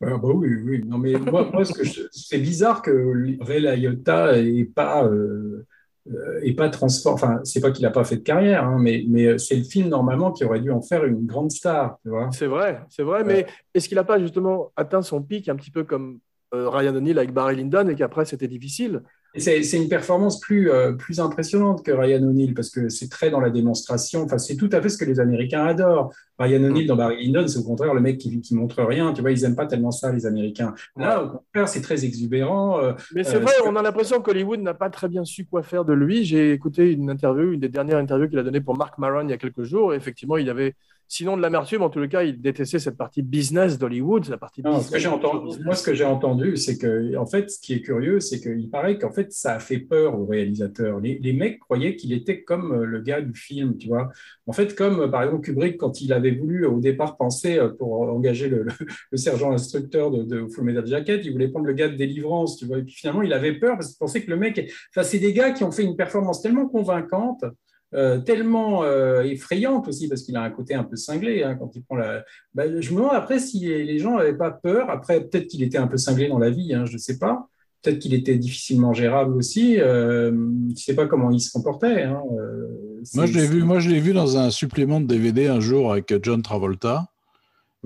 S2: Ah bah oui, oui. Non, mais moi, c'est bizarre que Ray Liotta n'ait pas, euh, euh, ait pas transformé. Enfin, c'est pas qu'il n'a pas fait de carrière, hein, mais, mais euh, c'est le film normalement qui aurait dû en faire une grande star.
S1: C'est vrai, c'est vrai, mais est-ce qu'il n'a pas justement atteint son pic un petit peu comme euh, Ryan O'Neill avec Barry Lyndon et qu'après c'était difficile?
S2: Et C'est une performance plus, euh, plus impressionnante que Ryan O'Neill parce que c'est très dans la démonstration. Enfin, c'est tout à fait ce que les Américains adorent. Ryan O'Neill dans Barry Lyndon, c'est au contraire le mec qui, qui montre rien. Tu vois, ils aiment pas tellement ça, les Américains. Là, au contraire, c'est très exubérant. euh,
S1: Mais c'est
S2: Euh,
S1: vrai, on a l'impression qu'Hollywood n'a pas très bien su quoi faire de lui. J'ai écouté une interview, une des dernières interviews qu'il a donnée pour Mark Maron il y a quelques jours. Et effectivement, il avait, sinon de l'amertume, en les cas, il détestait cette partie business d'Hollywood, la partie
S2: Non,
S1: business.
S2: ce que j'ai entendu, moi, ce que j'ai entendu, c'est que, en fait, ce qui est curieux, c'est qu'il paraît qu'en fait, ça a fait peur aux réalisateurs. Les, les mecs croyaient qu'il était comme euh, le gars du film, tu vois. En fait, comme euh, par exemple Kubrick, quand il avait voulu au départ penser euh, pour engager le, le- le sergent instructeur de, de Full Metal Jacket, il voulait prendre le gars de délivrance, tu vois. Et puis finalement, il avait peur parce qu'il pensait que le mec, enfin, c'est des gars qui ont fait une performance tellement convaincante. Euh, tellement euh, effrayante aussi parce qu'il a un côté un peu cinglé hein, quand il prend la, bah, je me demande après si les gens n'avaient pas peur. Après, peut-être qu'il était un peu cinglé dans la vie, hein, je ne sais pas. Peut-être qu'il était difficilement gérable aussi. Euh, je ne sais pas comment il se comportait. hein.
S3: Moi, je l'ai vu,
S2: c'est-
S3: moi, je l'ai vu dans un supplément de DVD un jour avec John Travolta.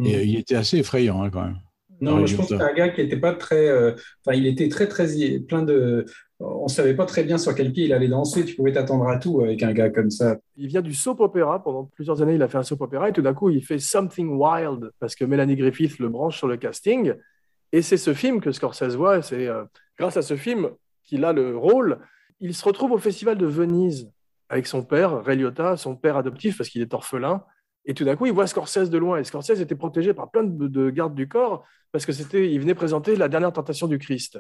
S3: Et euh, il était assez effrayant quand même.
S2: Non, je pense que c'est un gars qui n'était pas très. euh, Enfin, il était très, très plein de. On savait pas très bien sur quel pied il allait danser. Tu pouvais t'attendre à tout avec un gars comme ça.
S1: Il vient du soap opéra. Pendant plusieurs années, il a fait un soap opéra et tout d'un coup, il fait Something Wild parce que Melanie Griffith le branche sur le casting. Et c'est ce film que Scorsese voit. C'est euh, grâce à ce film qu'il a le rôle. Il se retrouve au Festival de Venise avec son père, Ray Liotta, son père adoptif parce qu'il est orphelin. Et tout d'un coup, il voit Scorsese de loin. Et Scorsese était protégé par plein de, de gardes du corps parce que c'était, il venait présenter la dernière tentation du Christ.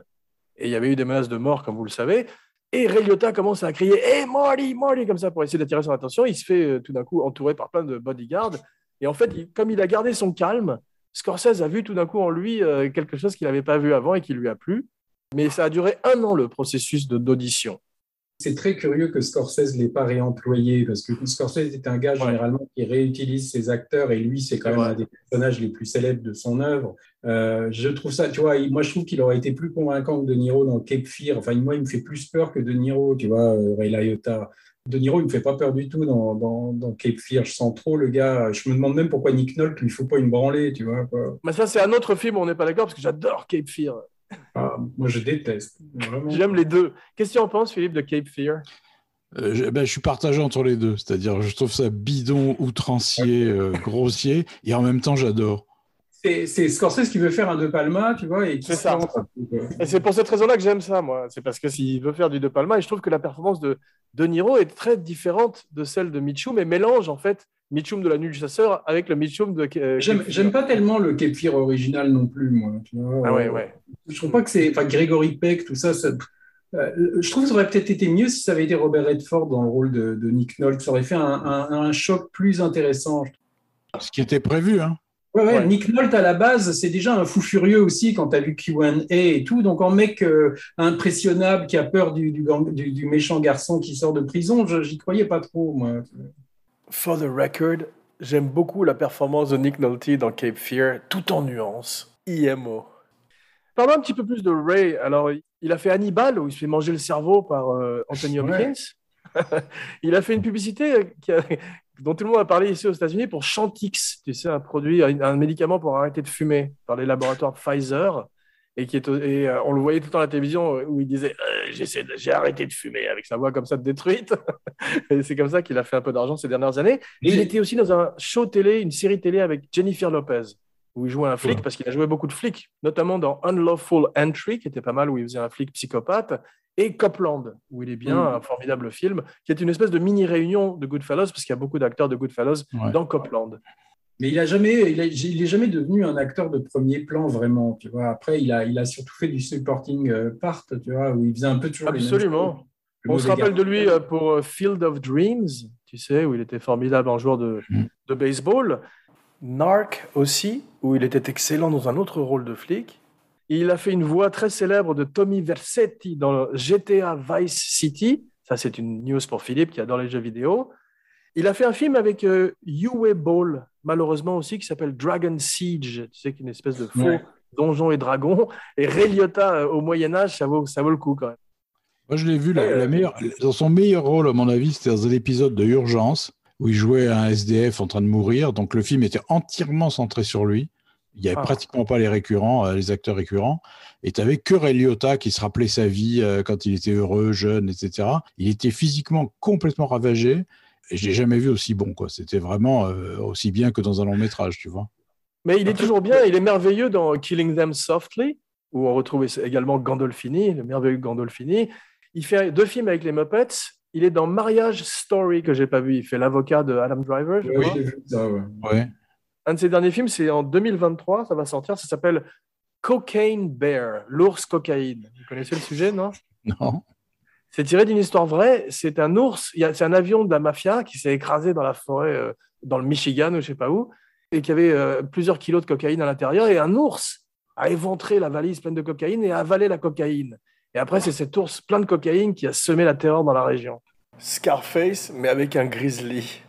S1: Et il y avait eu des menaces de mort, comme vous le savez. Et Ray Liotta commence à crier Hey Marty, Marty comme ça pour essayer d'attirer son attention. Il se fait euh, tout d'un coup entouré par plein de bodyguards. Et en fait, il- comme il a gardé son calme, Scorsese a vu tout d'un coup en lui euh, quelque chose qu'il n'avait pas vu avant et qui lui a plu. Mais ça a duré un an le processus de- d'audition.
S2: C'est très curieux que Scorsese ne l'ait pas réemployé parce que Scorsese est un gars
S1: Ouais.
S2: généralement qui réutilise ses acteurs et lui, c'est quand même un des personnages les plus célèbres de son œuvre. Euh, je trouve ça, tu vois, moi je trouve qu'il aurait été plus convaincant que De Niro dans Cape Fear. Enfin, moi, il me fait plus peur que De Niro, tu vois, euh, Ray Liotta. De Niro, il me fait pas peur du tout dans, dans, dans Cape Fear. Je sens trop le gars. Je me demande même pourquoi Nick Nolte lui faut pas une branlée, tu vois. quoi.
S1: Mais ça, c'est un autre film où on n'est pas d'accord parce que j'adore Cape Fear.
S2: Ah, moi, je déteste.
S1: J'aime les deux. Qu'est-ce que tu en penses, Philippe, de Cape Fear?
S3: Euh, je, ben, je suis partagé entre les deux. C'est-à-dire, je trouve ça bidon, outrancier, euh, grossier, et en même temps, j'adore.
S2: C'est Scorsese qui veut faire un De Palma, tu vois, et qui
S1: C'est
S2: se
S1: ça. Et c'est pour cette raison-là que j'aime ça, moi. C'est parce que s'il veut faire du De Palma, et je trouve que la performance de De Niro est très différente de celle de Mitchum et mélange en fait Mitchum de la Nuit du Chasseur avec le Mitchum de. euh,
S2: J'aime pas tellement le Fear original non plus, moi. tu vois.
S1: Ah ouais,
S2: Euh,
S1: ouais.
S2: Je trouve pas que c'est. Enfin, Gregory Peck, tout ça. ça- euh, je trouve que ça aurait peut-être été mieux si ça avait été Robert Redford dans le rôle de, de Nick Nolte. Ça aurait fait un, un- un choc plus intéressant.
S3: Ce qui était prévu, hein.
S2: Ouais, ouais,
S1: Ouais.
S2: Nick Nolte, à la base, c'est déjà un fou furieux aussi quand tu as vu Q&A et tout. Donc, en mec euh, impressionnable qui a peur du, du, gang- du- du méchant garçon qui sort de prison, j'y croyais pas trop, moi.
S1: For the record, j'aime beaucoup la performance de Nick Nolte dans Cape Fear, tout en nuances. IMO. Parlons un petit peu plus de Ray. Alors, il a fait Hannibal, où il se fait manger le cerveau par euh, Anthony. Hopkins. <laughs> il a fait une publicité qui a- dont tout le monde a parlé ici aux États-Unis pour Chantix, tu sais, un produit, un, médicament pour arrêter de fumer par les laboratoires Pfizer. Et, qui est, et euh, on le voyait tout le temps à la télévision euh, où il disait Euh, J'ai arrêté de fumer avec sa voix comme ça détruite. <laughs> et c'est comme ça qu'il a fait un peu d'argent ces dernières années. Il était aussi dans un show télé, une série télé avec Jennifer Lopez, où il jouait un flic, parce qu'il a joué beaucoup de flics, notamment dans Unlawful Entry, qui était pas mal, où il faisait un flic psychopathe, et Copland, où il est bien,
S2: Mm.
S1: un formidable film, qui est une espèce de mini-réunion de Goodfellas, parce qu'il y a beaucoup d'acteurs de Goodfellas
S3: Ouais.
S1: dans Copland.
S2: Mais il a jamais, il, a- il est jamais devenu un acteur de premier plan vraiment. Tu vois. Après, il a, il a surtout fait du supporting euh, part, tu vois, où il faisait un peu toujours les mêmes
S1: Absolument.
S2: choses. Le
S1: On se rappelle de lui euh, pour euh, Field of Dreams, tu sais, où il était formidable en joueur de,
S3: Mm.
S1: de baseball. Narc aussi, où il était excellent dans un autre rôle de flic. Il a fait une voix très célèbre de Tommy Vercetti dans GTA Vice City. Ça, c'est une news pour Philippe qui adore les jeux vidéo. Il a fait un film avec euh, Uwe Ball, malheureusement aussi, qui s'appelle Dragon Siege. Tu sais, qui est une espèce de faux
S2: Ouais.
S1: donjon et dragon. Et Ray Liotta euh, au Moyen-Âge, ça vaut, ça vaut le coup quand même.
S3: Moi, je l'ai vu, la,
S1: Ouais,
S3: la
S1: euh,
S3: meilleure, dans son meilleur rôle, à mon avis, c'était dans un épisode de Urgence, où il jouait un SDF en train de mourir. Donc, le film était entièrement centré sur lui. Il n'y avait
S1: Ah.
S3: pratiquement pas les récurrents, euh, les acteurs récurrents. Et tu n'avais que Ray Liotta qui se rappelait sa vie euh, quand il était heureux, jeune, etc. Il était physiquement complètement ravagé. Et je l'ai jamais vu aussi bon, quoi. C'était vraiment euh, aussi bien que dans un long métrage, tu vois.
S1: Mais il est toujours bien, il est merveilleux dans Killing Them Softly, où on retrouve également Gandolfini, le merveilleux Gandolfini. Il fait deux films avec les Muppets. Il est dans Marriage Story, que j'ai pas vu. Il fait l'avocat de Adam Driver, je crois.
S2: j'ai vu ça, ouais.
S3: Ouais.
S1: Un de ses derniers films, c'est en 2023, ça va sortir. Ça s'appelle Cocaine Bear, l'ours cocaïne. Vous connaissez le sujet, non?
S3: Non.
S1: C'est tiré d'une histoire vraie. C'est un ours, il y a- c'est un avion de la mafia qui s'est écrasé dans la forêt, euh, dans le Michigan ou je sais pas où, et qui avait euh, plusieurs kilos de cocaïne à l'intérieur. Et un ours a éventré la valise pleine de cocaïne et a avalé la cocaïne. Et après, c'est cet ours plein de cocaïne qui a semé la terreur dans la région. Scarface, mais avec un grizzly.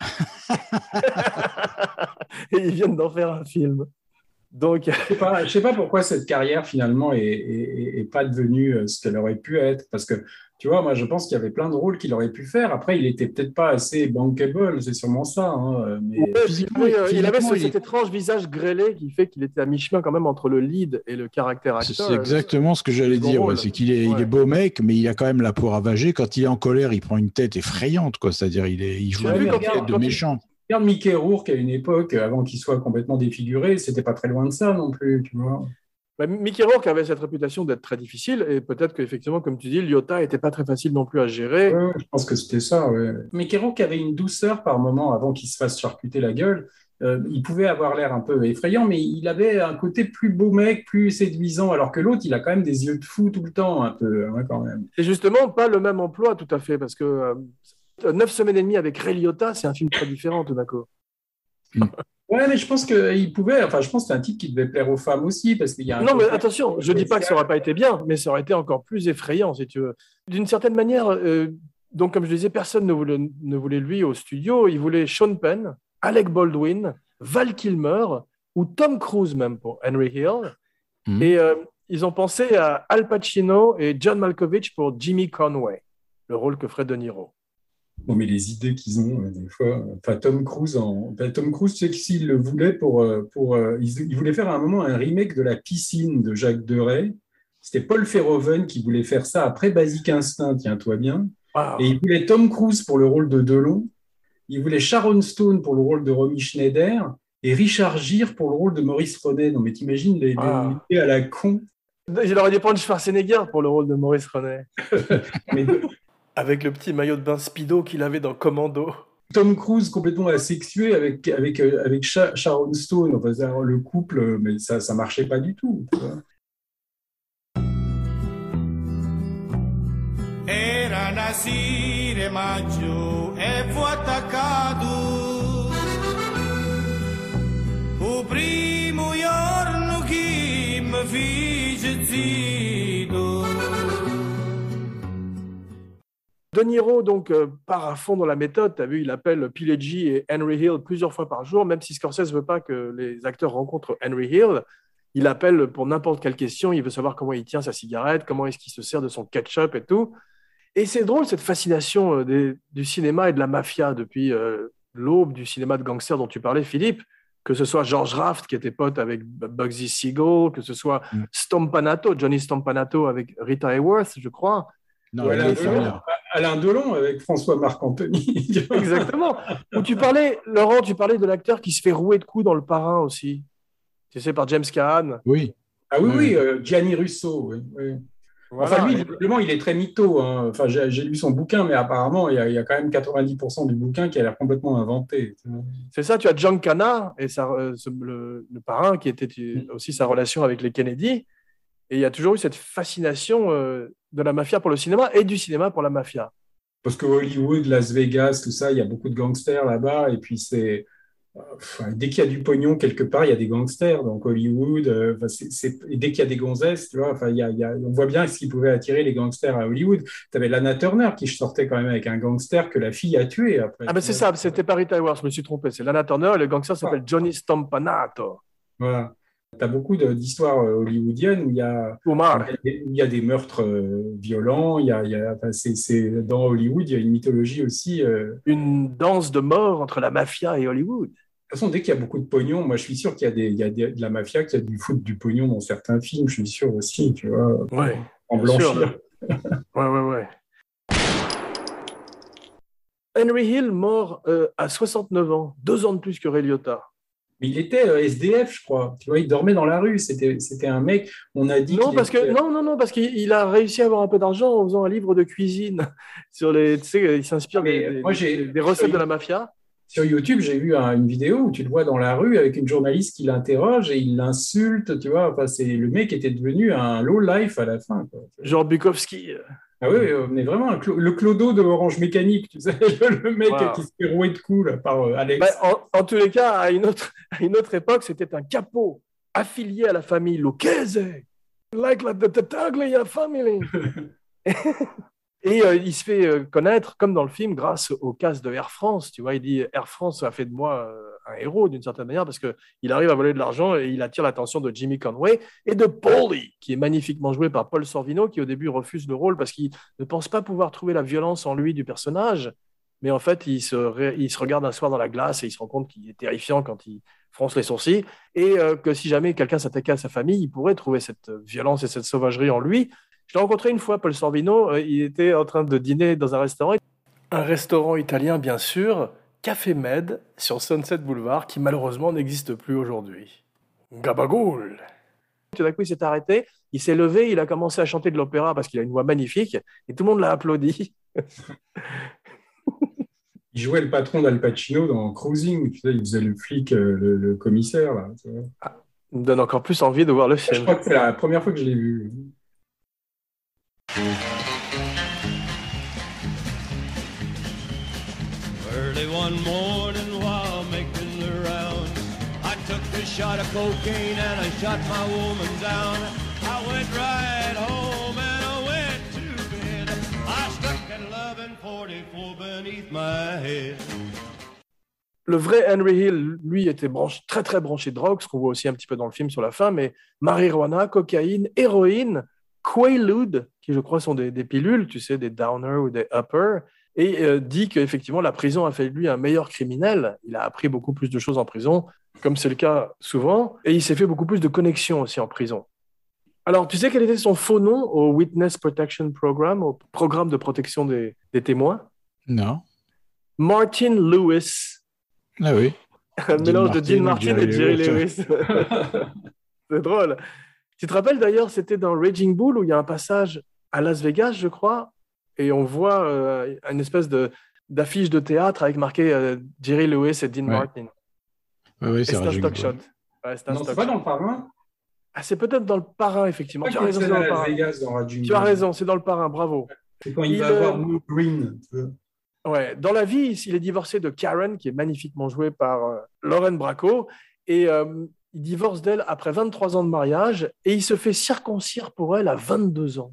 S1: <laughs> et ils viennent d'en faire un film. Donc,
S2: Je je sais pas pourquoi cette carrière finalement est, est- est- est pas devenue euh, ce qu'elle aurait pu être. Parce que, tu vois, moi je pense qu'il y avait plein de rôles qu'il aurait pu faire. Après, il était peut-être pas assez bankable, c'est sûrement ça. hein, mais...
S1: Ouais, puis
S3: physiquement,
S1: il, avait, euh, il avait ce-
S3: physiquement, il
S1: cet étrange visage grêlé qui fait qu'il était à mi-chemin quand même entre le lead et le caractère
S3: C'est
S1: acteur.
S3: c'est exactement ce que j'allais dire. ouais, C'est qu'il est, il
S1: Ouais.
S3: est beau mec, mais il a quand même la peau ravagée. Quand il est en colère, il prend une tête effrayante, quoi. C'est-à-dire, il, est, il joue une tête
S1: il-
S3: de méchant.
S2: Regarde Mickey Rourke à une époque, avant qu'il soit complètement défiguré, c'était pas très loin de ça non plus, tu vois.
S1: Bah, Mickey Rourke avait cette réputation d'être très difficile et peut-être qu'effectivement, comme tu dis, Lyota était pas très facile non plus à gérer.
S2: Ouais, je pense que c'était ça. Ouais. Mickey Rourke avait une douceur par moment avant qu'il se fasse charcuter la gueule. Euh, il pouvait avoir l'air un peu effrayant, mais il avait un côté plus beau mec, plus séduisant, alors que l'autre, il a quand même des yeux de fou tout le temps, un peu, hein, quand même.
S1: C'est justement pas le même emploi tout à fait parce que euh, Neuf semaines et demie avec Ray Liotta, c'est un film très différent tout d'un coup.
S2: Ouais, mais je pense qu'il pouvait, enfin, je pense que c'est un type qui devait plaire aux femmes aussi, parce qu'il y a un
S1: Non, mais attention, je dis pas que ça aurait pas été bien, mais ça aurait été encore plus effrayant, si tu veux. D'une certaine manière, euh, donc comme je disais, personne ne voulait, ne voulait lui au studio. Il voulait Sean Penn, Alec Baldwin, Val Kilmer ou Tom Cruise même pour Henry Hill.
S3: Mhm.
S1: Et euh, ils ont pensé à Al Pacino et John Malkovich pour Jimmy Conway, le rôle que ferait De Niro.
S2: Non, mais les idées qu'ils ont, euh, des fois. Enfin, Tom Cruise, en... enfin, Tom Cruise, tu sais que s'il le voulait pour. euh, pour euh, il voulait faire à un moment un remake de La piscine de Jacques Deray. C'était Paul Verhoeven qui voulait faire ça après Basic Instinct, tiens-toi bien.
S1: Wow.
S2: Et il voulait Tom Cruise pour le rôle de Delon. Il voulait Sharon Stone pour le rôle de Romy Schneider. Et Richard Gere pour le rôle de Maurice René. Non, mais t'imagines les, les
S1: Ah.
S2: idées à la con.
S1: Il aurait dû prendre Schwarzenegger pour le rôle de Maurice René, <laughs>
S2: Mais de-
S1: avec le petit maillot de bain Speedo qu'il avait dans Commando.
S2: Tom Cruise complètement asexué avec, avec, euh, avec Sha- Sharon Stone. Enfin, le couple, mais ça ça marchait pas du tout.
S5: Era maggio e fu attaccato O primo giorno che mi fece zitto
S1: De Niro donc euh, part à fond dans la méthode. Tu as vu, il appelle Pileggi et Henry Hill plusieurs fois par jour, même si Scorsese veut pas que les acteurs rencontrent Henry Hill. Il appelle pour n'importe quelle question. Il veut savoir comment il tient sa cigarette, comment est-ce qu'il se sert de son ketchup et tout. Et c'est drôle cette fascination euh, des- du cinéma et de la mafia depuis euh, l'aube du cinéma de gangster dont tu parlais, Philippe. Que ce soit George Raft qui était pote avec Bugsy Siegel, que ce soit
S3: Mm.
S1: Stompanato, Johnny Stompanato avec Rita Hayworth, je crois.
S3: Non,
S2: Ou
S3: il
S2: Alain, Delon. Alain Delon avec François Marc-Anthony. <laughs>
S1: Exactement. Où tu parlais, Laurent, tu parlais de l'acteur qui se fait rouer de coups dans le parrain aussi. Tu sais, par James Caan.
S3: Oui.
S2: Ah oui,
S3: Ouais.
S2: oui, euh, Gianni Russo. oui, oui.
S1: Voilà.
S2: Enfin, lui, visiblement, il est très mytho. hein. Enfin, j'ai j'ai lu son bouquin, mais apparemment, il y, a, il y a quand même 90% du bouquin qui a l'air complètement inventé.
S1: C'est ça, tu as John Cana et sa- euh, ce- le, le parrain qui était euh, aussi sa relation avec les Kennedy. Et il y a toujours eu cette fascination euh, de la mafia pour le cinéma et du cinéma pour la mafia.
S2: Parce que Hollywood, Las Vegas, tout ça, il y a beaucoup de gangsters là-bas. Et puis, c'est. enfin, dès qu'il y a du pognon quelque part, il y a des gangsters. Donc, Hollywood, euh, dès qu'il y a des gonzesses, tu vois, enfin, il y a, il y a- on voit bien ce qui pouvait attirer les gangsters à Hollywood. Tu avais Lana Turner qui sortait quand même avec un gangster que la fille a tué après.
S1: Ah ben c'est ça, c'était pas Rita Hayworth, je me suis trompé. C'est Lana Turner et le gangster s'appelle Johnny Stompanato.
S2: Voilà. Tu as beaucoup de- d'histoires euh, hollywoodiennes où il y a.
S1: Omar.
S2: Il y a des- meurtres euh, violents, il y a, il y a- c'est, c'est- dans Hollywood, il y a une mythologie aussi. euh. De
S1: Une danse de mort entre la mafia et Hollywood.
S2: toute façon, dès qu'il y a beaucoup de pognon, moi je suis sûr qu'il y a, des, il y a des- de la mafia qui a du foot du pognon dans certains films, je suis sûr aussi, tu vois,
S1: Ouais.
S2: en blanchir. <laughs>
S1: Ouais, ouais, ouais. Henry Hill, mort euh, à 69 ans, deux ans de plus que Ray Liotta.
S2: Mais il était euh, SDF, je crois. Tu vois, il dormait dans la rue. C'était, c'était un mec. On a dit.
S1: Non, parce que non, non, non, parce qu'il il a réussi à avoir un peu d'argent en faisant un livre de cuisine <laughs> sur les. Tu sais, il s'inspire
S2: Ah,
S1: des, des-
S2: moi, j'ai-
S1: des- des recettes de la mafia.
S2: Sur YouTube, j'ai vu un- une vidéo où tu le vois dans la rue avec une journaliste qui l'interroge et il l'insulte. Tu vois, enfin, c'est le mec était devenu un low life à la fin. quoi.
S1: Genre Bukowski.
S2: Ah oui, est vraiment le clodo de Orange Mécanique, tu sais, <laughs> le mec
S1: Wow.
S2: qui se fait rouer de coups là, par euh, Alex.
S1: Bah, en, en tous les cas, à une autre, <laughs> à une autre époque, c'était un capot affilié à la famille Lucchese. Like la the Tattaglia family. <laughs> Et euh, il se fait euh, connaître, comme dans le film, grâce au casse de Air France. Tu vois, il dit Air France a fait de moi euh, héros d'une certaine manière parce qu'il arrive à voler de l'argent et il attire l'attention de Jimmy Conway et de Paulie, qui est magnifiquement joué par Paul Sorvino, qui au début refuse le rôle parce qu'il ne pense pas pouvoir trouver la violence en lui du personnage. Mais en fait, il se, ré- il se regarde un soir dans la glace et il se rend compte qu'il est terrifiant quand il fronce les sourcils et euh, que si jamais quelqu'un s'attaquait à sa famille, il pourrait trouver cette violence et cette sauvagerie en lui. Je l'ai rencontré une fois, Paul Sorvino. euh, il était en train de dîner dans un restaurant. Un restaurant italien, bien sûr, Café Med, sur Sunset Boulevard, qui malheureusement n'existe plus aujourd'hui. Gabagoul Tout d'un coup, il s'est arrêté, il s'est levé, il a commencé à chanter de l'opéra parce qu'il a une voix magnifique, et tout le monde l'a applaudi. <laughs>
S2: Il jouait le patron d'Al Pacino dans Cruising, tu sais, il faisait le flic, euh, le, le commissaire. Là, tu vois.
S1: Ça me donne encore plus envie de voir le
S2: Je
S1: film.
S2: crois que c'est la première fois que je l'ai vu.
S6: One morning while making the rounds, I took a shot of cocaine and I shot my woman down. I went right home and I went to bed. I stuck at 1144 beneath my head.
S1: Le vrai Henry Hill, lui, était branché, très très branché drogue, ce qu'on voit aussi un petit peu dans le film sur la fin, mais marijuana, cocaïne, héroïne, Quaalude, qui je crois sont des, des pilules, tu sais, des downer ou des upper, et euh, dit qu'effectivement la prison a fait de lui un meilleur criminel. Il a appris beaucoup plus de choses en prison, comme c'est le cas souvent, et il s'est fait beaucoup plus de connexions aussi en prison. Alors, tu sais quel était son faux nom au Witness Protection Program, au programme de protection des, des témoins?
S3: Non.
S1: Martin Lewis.
S3: Ah oui. <laughs>
S1: Un
S3: Dean
S1: mélange de Dean
S3: Martin et
S1: Jerry Lewis. <laughs> C'est drôle. Tu te rappelles d'ailleurs, c'était dans Raging Bull où il y a un passage à Las Vegas, je crois, et on voit euh, une espèce de d'affiche de théâtre avec marqué euh, Jerry Lewis et Dean
S3: Ouais.
S1: Martin.
S3: Oui,
S1: Et
S3: c'est
S1: un stock shot. Ouais, c'est un
S2: Non,
S1: stock
S2: c'est pas
S1: shot.
S2: dans le parrain.
S1: Ah, c'est peut-être dans le parrain, effectivement. Tu as raison, c'est dans le parrain.
S2: Vegas dans Raging
S1: Tu as
S2: Bull.
S1: raison, c'est dans le parrain, bravo.
S2: C'est quand il,
S1: Il,
S2: va
S1: euh,
S2: voir Mo Green.
S1: Ouais, dans la vie, il est divorcé de Karen, qui est magnifiquement jouée par euh, Lauren Bracco, et euh, il divorce d'elle après 23 ans de mariage, et il se fait circoncire pour elle à 22 ans.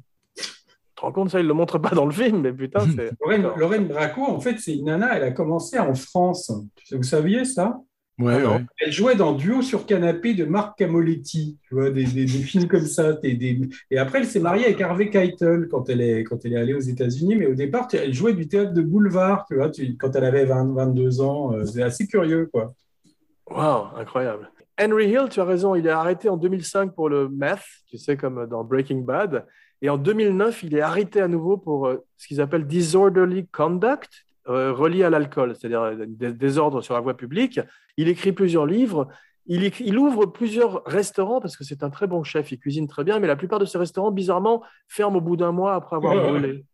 S1: Tu te rends compte, ça, il ne le montre pas dans le film, mais putain, c'est... <laughs>
S2: Lorraine, Lorraine Bracco, en fait, c'est une nana, elle a commencé en France. Tu sais, Vous saviez ça?
S3: Ouais,
S1: non.
S3: ouais.
S2: Elle jouait dans Duo sur canapé de Marc Camoletti, tu vois, des, des- des films comme ça. des- des- Et après, elle s'est mariée avec Harvey Keitel quand elle est, quand elle est allée aux États-Unis. Mais au départ, elle jouait du théâtre de boulevard, tu vois, tu- quand elle avait 20, 22 ans. Euh, C'est assez curieux, quoi.
S1: Waouh, incroyable. Henry Hill, tu as raison, il est arrêté en 2005 pour le meth, tu sais, comme dans Breaking Bad. Et en 2009, il est arrêté à nouveau pour euh, ce qu'ils appellent disorderly conduct, euh, relié à l'alcool, c'est-à-dire euh, des désordres sur la voie publique. Il écrit plusieurs livres. Il, écrit- il ouvre plusieurs restaurants parce que c'est un très bon chef, il cuisine très bien, mais la plupart de ces restaurants, bizarrement, ferment au bout d'un mois après avoir brûlé.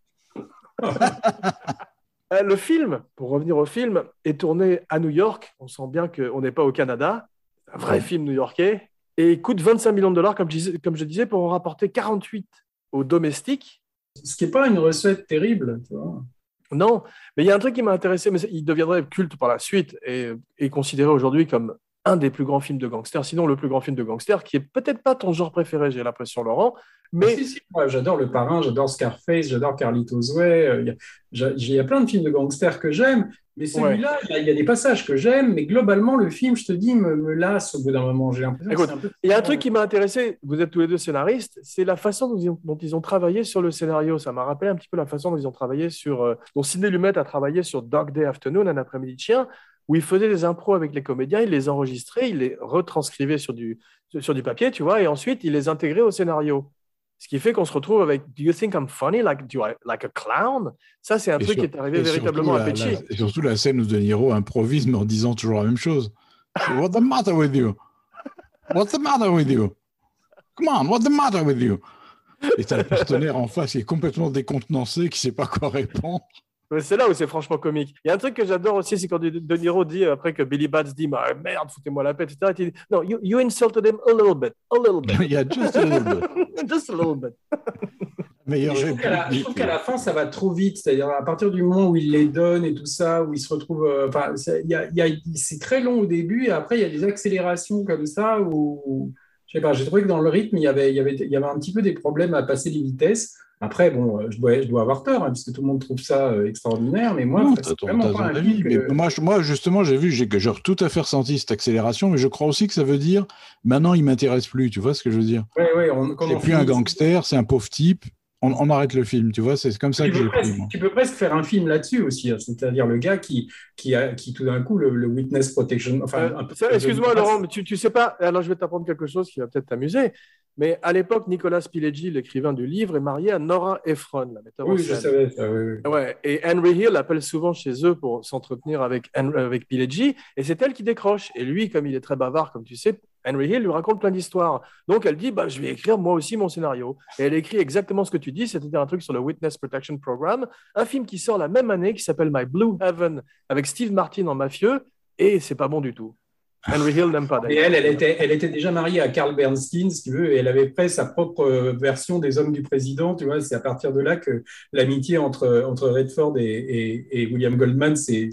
S1: Le film, pour revenir au film, est tourné à New York. On sent bien qu'on n'est pas au Canada. Un vrai film new-yorkais. Et il coûte 25 millions de dollars, comme je disais, comme je disais pour en rapporter 48 aux domestiques.
S2: Ce qui n'est pas une recette terrible, tu vois.
S1: Non, mais il y a un truc qui m'a intéressé, mais il deviendrait culte par la suite et est considéré aujourd'hui comme un des plus grands films de gangsters, sinon le plus grand film de gangsters, qui est peut-être pas ton genre préféré, j'ai l'impression, Laurent. Mais
S2: Si, si, moi, j'adore Le Parrain, j'adore Scarface, j'adore Carlitos Way. euh, Il y, a- y plein de films de gangsters que j'aime, mais celui-là, il y a- il y, a des passages que j'aime, mais globalement, le film, je te dis, me, me lasse au bout d'un moment. J'ai l'impression peu-
S1: Il y a un truc qui m'a intéressé, vous êtes tous les deux scénaristes, c'est la façon dont ils, ont, dont ils ont travaillé sur le scénario. Ça m'a rappelé un petit peu la façon dont ils ont travaillé sur. euh, dont Sidney Lumet a travaillé sur Dog Day Afternoon, un après-midi de chien, où il faisait des impros avec les comédiens, il les enregistrait, il les retranscrivait sur du, sur du papier, tu vois, et ensuite il les intégrait au scénario. Ce qui fait qu'on se retrouve avec Do you think I'm funny? Like, I- like a clown? Ça, c'est un
S3: Et
S1: truc
S3: sur-
S1: qui est arrivé véritablement à
S3: la- Et surtout la scène où De Niro improvise, mais en disant toujours la même chose. <laughs> What's the matter with you? What's the matter with you? Come on, what's the matter with you? Et t'as le <laughs> partenaire en face qui est complètement décontenancé, qui sait pas quoi répondre.
S1: C'est là où c'est franchement comique. Il y a un truc que j'adore aussi, c'est quand De Niro dit, après que Billy Bats dit Ah, Merde, foutez-moi la paix, etc. Il dit Non, you, you insulted him a little bit. A little bit.
S3: Il y a just a little bit. <laughs>
S1: Just a little bit.
S3: Meilleur
S2: je trouve qu'à la, je trouve
S3: réplique.
S2: qu'à la fin, ça va trop vite. C'est-à-dire, à partir du moment où il les donne et tout ça, où il se retrouve. euh, Enfin, c'est- il y a- il y a- c'est très long au début, et après, il y a des accélérations comme ça où. où- je sais pas, j'ai trouvé que dans le rythme, il y avait, il y avait, il y avait un petit peu des problèmes à passer les vitesses. Après, bon, euh, je dois, je dois avoir tort, hein, puisque tout le monde trouve ça euh, extraordinaire, mais moi,
S3: Non,
S2: c'est vraiment pas un
S3: avis,
S2: que-
S3: moi, je- moi, justement, j'ai vu, j'ai tout à fait ressenti cette accélération, mais je crois aussi que ça veut dire maintenant il m'intéresse plus. Tu vois ce que je veux dire?
S2: Ouais, ouais, on- quand
S3: C'est
S2: on
S3: plus un gangster, c'est un pauvre type. On, on arrête le film, tu vois. C'est comme ça
S2: Tu
S3: que j'ai pris.
S2: tu peux presque faire un film là-dessus aussi, hein, c'est-à-dire le gars qui, qui, a, qui tout d'un coup, le, le witness protection. Enfin,
S1: Euh, Excuse-moi, Laurent, mais tu, tu sais pas. Alors, je vais t'apprendre quelque chose qui va peut-être t'amuser. Mais à l'époque, Nicolas Pileggi, l'écrivain du livre, est marié à Nora Ephron, la metteur en
S2: Oui, je savais ça. oui, oui.
S1: Ouais, et Henry Hill appelle souvent chez eux pour s'entretenir avec, avec Pileggi, et c'est elle qui décroche. Et lui, comme il est très bavard, comme tu sais, Henry Hill lui raconte plein d'histoires. Donc elle dit, bah, je vais écrire moi aussi mon scénario. Et elle écrit exactement ce que tu dis, c'est-à-dire un truc sur le Witness Protection Program, un film qui sort la même année qui s'appelle My Blue Heaven, avec Steve Martin en mafieux, et c'est pas bon du tout. Henry Hill n'aime pas
S2: Et elle, elle était, elle était déjà mariée à Carl Bernstein, si tu veux, et elle avait fait sa propre version des Hommes du Président, tu vois. C'est à partir de là que l'amitié entre, entre Redford et, et, et William Goldman s'est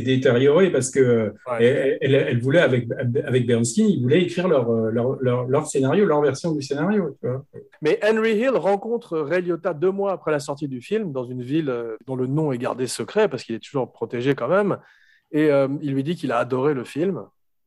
S2: détériorée parce que
S1: Ouais.
S2: elle, elle, elle voulait, avec, avec Bernstein, ils voulaient écrire leur, leur, leur, leur scénario, leur version du scénario, tu vois.
S1: Mais Henry Hill rencontre Ray Liotta deux mois après la sortie du film dans une ville euh, dont le nom est gardé secret parce qu'il est toujours protégé quand même. Et euh, il lui dit qu'il a adoré le film,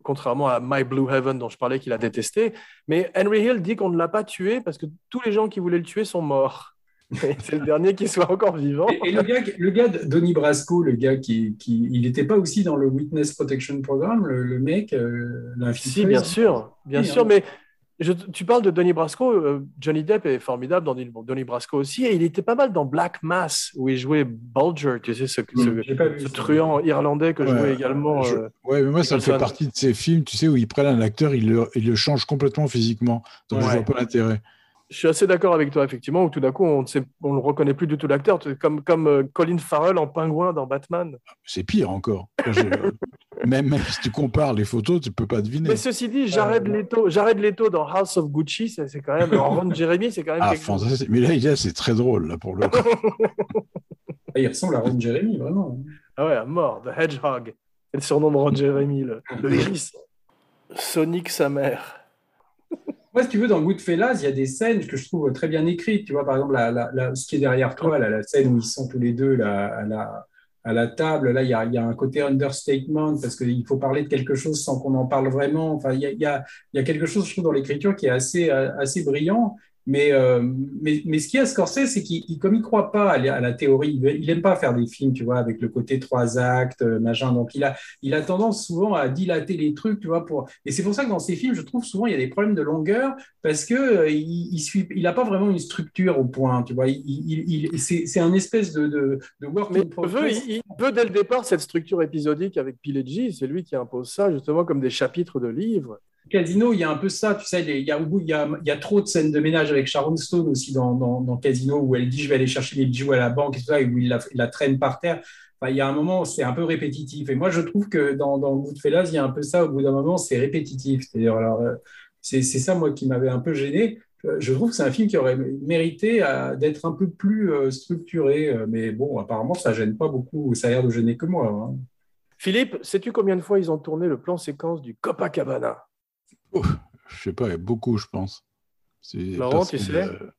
S1: contrairement à My Blue Heaven dont je parlais qu'il a détesté. Mais Henry Hill dit qu'on ne l'a pas tué parce que tous les gens qui voulaient le tuer sont morts. <laughs> C'est le dernier qui soit encore vivant.
S2: Et, et le gars, le gars Donnie Brasco, le gars qui, qui il n'était pas aussi dans le Witness Protection Program, le, le mec, euh,
S1: Si, bien
S2: ça
S1: sûr, bien
S2: Oui,
S1: sûr,
S2: hein.
S1: mais je- tu parles de Donnie Brasco. euh, Johnny Depp est formidable dans Donnie- Brasco aussi, et il était pas mal dans Black Mass où il jouait Bulger, tu sais, ce, truand irlandais que
S3: Ouais.
S1: jouait également.
S3: Je-
S1: euh,
S3: Ouais, mais moi, ça me fait partie de ces films, tu sais, où ils prennent un acteur, ils le, ils le changent complètement physiquement. Donc, je
S1: Ouais.
S3: vois pas l'intérêt.
S1: Je suis assez d'accord avec toi, effectivement, où tout d'un coup, on ne le reconnaît plus du tout l'acteur, comme, comme euh, Colin Farrell en pingouin dans Batman.
S3: C'est pire encore. <laughs> Même, même si tu compares les photos, tu peux pas deviner.
S1: Mais ceci dit, Jared Leto, Jared Leto dans House of Gucci, c'est c'est quand même, en Ron Jeremy, c'est quand même
S3: Ah, fantastique. Mais là, c'est très drôle, là, pour le coup. <laughs>
S2: Ah, il ressemble à Ron Jeremy, vraiment.
S1: Ah ouais, à mort, The Hedgehog. C'est le surnom de Ron Jeremy, le, le hérisson. Sonic sa mère.
S2: Moi, si tu veux, dans Goodfellas, il y a des scènes que je trouve très bien écrites. Tu vois, par exemple, la, ce qui est derrière toi, la scène où ils sont tous les deux à, la, table. Là, il y a, un côté understatement parce qu'il faut parler de quelque chose sans qu'on en parle vraiment. Enfin, il y a, quelque chose, je trouve, dans l'écriture qui est assez, euh, assez brillant. Mais, euh, mais, mais ce qu'il y a, Scorsese, c'est qu'il, il- comme il croit pas à la, à théorie, il, il aime pas faire des films, tu vois, avec le côté trois actes, euh, machin. Donc, il a, il a tendance souvent à dilater les trucs, tu vois, pour. Et c'est pour ça que dans ces films, je trouve souvent il y a des problèmes de longueur parce que euh, il, il il a pas vraiment une structure au point, tu vois. Il, il, c'est, c'est un espèce de, de, de work
S1: Mais
S2: in
S1: il veut, il veut dès le départ cette structure épisodique avec Pileggi, c'est lui qui impose ça justement comme des chapitres de livres.
S2: Casino, il y a un peu ça, tu sais, il y a, il y il y a trop de scènes de ménage avec Sharon Stone aussi dans, Casino où elle dit je vais aller chercher les bijoux à la banque et tout ça, et où il la, traîne par terre. Il y a un moment, c'est un peu répétitif. Et moi, je trouve que dans, dans Goodfellas, il y a un peu ça. Au bout d'un moment, c'est répétitif. Euh, c'est ça, moi, qui m'avait un peu gêné. Euh, Je trouve que c'est un film qui aurait mérité euh, d'être un peu plus structuré. Mais bon, apparemment, ça gêne pas beaucoup. Ça a l'air de gêner que moi. hein.
S1: Philippe, sais-tu combien de fois ils ont tourné le plan séquence du Copacabana?
S3: Je sais pas, il y a beaucoup, je pense.
S1: Laurent, tu
S3: que,
S1: sais?
S3: euh,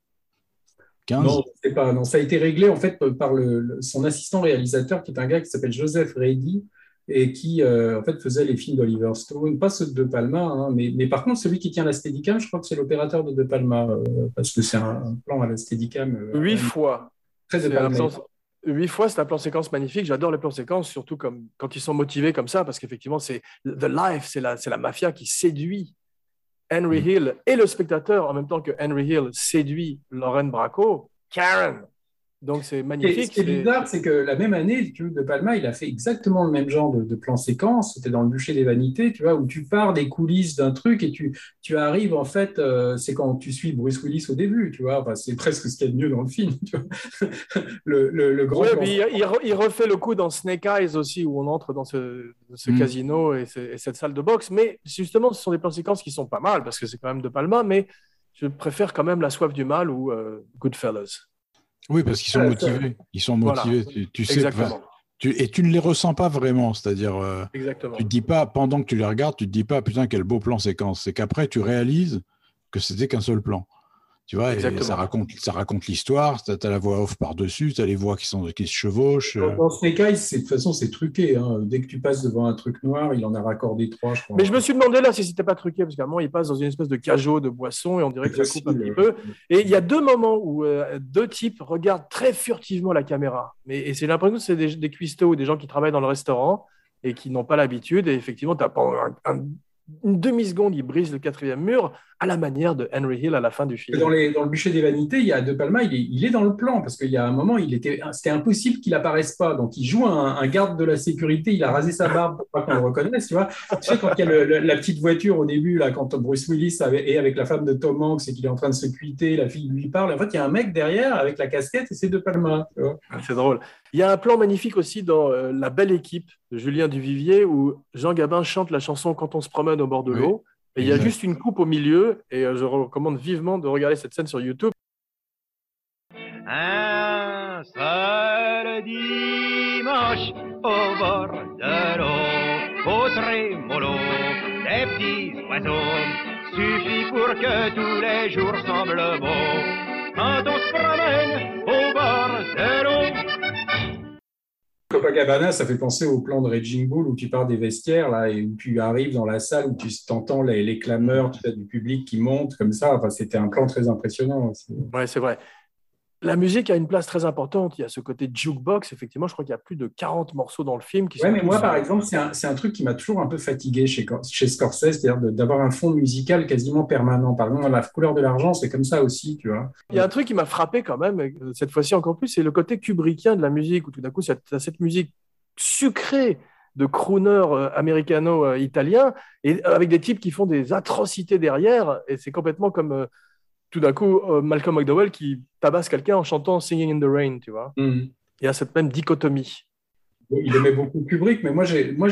S3: 15
S2: Non, c'est pas. Non, ça a été réglé en fait par le, le- son assistant réalisateur, qui est un gars qui s'appelle Joseph Reidy et qui euh, en fait faisait les films d'Oliver Stone, pas ceux de De Palma, hein, mais, mais par contre celui qui tient la Steadicam, je crois que c'est l'opérateur de De Palma euh, parce que c'est un, un plan à la Steadicam euh,
S1: Huit fois.
S2: très De Palma.
S1: Huit fois, c'est un plan séquence magnifique. J'adore les plans séquences, surtout comme, quand ils sont motivés comme ça, parce qu'effectivement, c'est The Life, c'est la, c'est la mafia qui séduit Henry Hill et le spectateur en même temps que Henry Hill séduit Lauren Bracco, Karen. Donc c'est
S2: Et ce
S1: magnifique.
S2: qui est bizarre, c'est que la même année, De Palma, il a fait exactement le même genre de, de plan séquence. C'était dans Le bûcher des vanités, tu vois, où tu pars des coulisses d'un truc et tu, tu arrives, en fait, euh, c'est quand tu suis Bruce Willis au début, tu vois. Enfin, c'est presque ce qu'il y a de mieux dans le film, tu vois. <laughs> Le, le, le grand
S1: Ouais, mais il, il re- il refait le coup dans Snake Eyes aussi, où on entre dans ce, ce
S3: Mm.
S1: casino et cette salle de boxe. Mais justement, ce sont des plans séquences qui sont pas mal, parce que c'est quand même De Palma, mais je préfère quand même La soif du mal ou euh, Goodfellas.
S3: Oui, parce qu'ils sont
S2: ça-
S3: motivés. Ils sont
S1: Voilà.
S3: motivés. Tu, tu sais, tu- et tu ne les ressens pas vraiment. C'est-à-dire, euh,
S1: Exactement.
S3: tu te dis pas, pendant que tu les regardes, tu te dis pas, putain, quel beau plan séquence. C'est qu'après, tu réalises que c'était qu'un seul plan. Tu vois, et ça raconte, ça raconte l'histoire. Tu as, la voix off par-dessus, tu as les voix qui, sont, qui se chevauchent.
S2: Dans, dans Snake Eyes, c'est- de toute façon, c'est truqué. hein. Dès que tu passes devant un truc noir, il en a raccordé trois, je crois.
S1: Mais je me suis demandé là si c'était pas truqué, parce qu'à un moment, il passe dans une espèce de cajot de boisson et on dirait que ça coupe un petit peu. Et il y a deux moments où euh, deux types regardent très furtivement la caméra. Mais, et c'est l'impression que c'est des, des cuistots ou des gens qui travaillent dans le restaurant et qui n'ont pas l'habitude. Et effectivement, t'as pendant un- un- une demi-seconde, ils brisent le quatrième mur à la manière de Henry Hill à la fin du film.
S2: Dans, les, dans le bûcher des vanités, il y a De Palma, il est, il est dans le plan parce qu'il y a un moment, il était, c'était impossible qu'il apparaisse pas. Donc il joue un, un garde de la sécurité, il a rasé sa barbe pour pas qu'on le reconnaisse, tu vois. Tu sais quand il y a le- la petite voiture au début là, quand Bruce Willis est avec la femme de Tom Hanks et qu'il est en train de se cuiter, la fille lui parle. En fait, il y a un mec derrière avec la casquette et c'est De Palma.
S1: Ah, C'est drôle. Il y a un plan magnifique aussi dans euh, La Belle Équipe de Julien Duvivier où Jean Gabin chante la chanson Quand on se promène au bord de
S3: Oui.
S1: l'eau. Et il y a juste une coupe au milieu. Et euh, je recommande vivement de regarder cette scène sur YouTube.
S6: Un seul dimanche au bord de l'eau, au trémolo des petits oiseaux, suffit pour que tous les jours semblent beaux. Quand on se promène au bord de l'eau,
S2: Copacabana, ça fait penser au plan de Raging Bull où tu pars des vestiaires là et où tu arrives dans la salle où tu t'entends les, les clameurs du public qui monte comme ça. C'était un plan très impressionnant. aussi.
S1: Ouais, c'est vrai. La musique a une place très importante. Il y a ce côté jukebox. Effectivement, je crois qu'il y a plus de 40 morceaux dans le film qui
S2: Ouais,
S1: sont
S2: mais moi, par exemple, c'est un, truc qui m'a toujours un peu fatigué chez, Cor- chez Scorsese, c'est-à-dire d'avoir un fond musical quasiment permanent. Par exemple, La couleur de l'argent, c'est comme ça aussi, tu vois.
S1: Il y a un truc qui m'a frappé quand même, euh, cette fois-ci encore plus, c'est le côté kubrickien de la musique, où tout d'un coup, tu as cette musique sucrée de crooner euh, américano-italien, et euh, avec des types qui font des atrocités derrière, et c'est complètement comme tout d'un coup euh, Malcolm McDowell qui tabasse quelqu'un en chantant Singing in the Rain, tu vois.
S2: Mhm.
S1: Il y a cette même dichotomie.
S2: Il aimait beaucoup Kubrick, mais moi, j'ai, moi,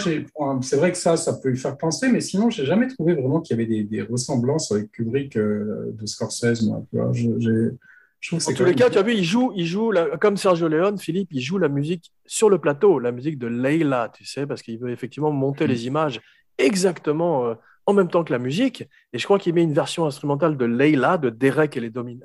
S2: c'est vrai que ça, ça peut lui faire penser, mais sinon, j'ai jamais trouvé vraiment qu'il y avait des, des ressemblances avec Kubrick euh, de Scorsese, moi. Tu vois. Je, j'ai- je trouve que
S1: En tous les cas, tu as vu, il joue, il joue la- comme Sergio Leone, Philippe, il joue la musique sur le plateau, la musique de Leila, tu sais, parce qu'il veut effectivement monter
S2: Mm.
S1: les images exactement euh, en même temps que la musique. Et je crois qu'il met une version instrumentale de Leila, de Derek et les Domin-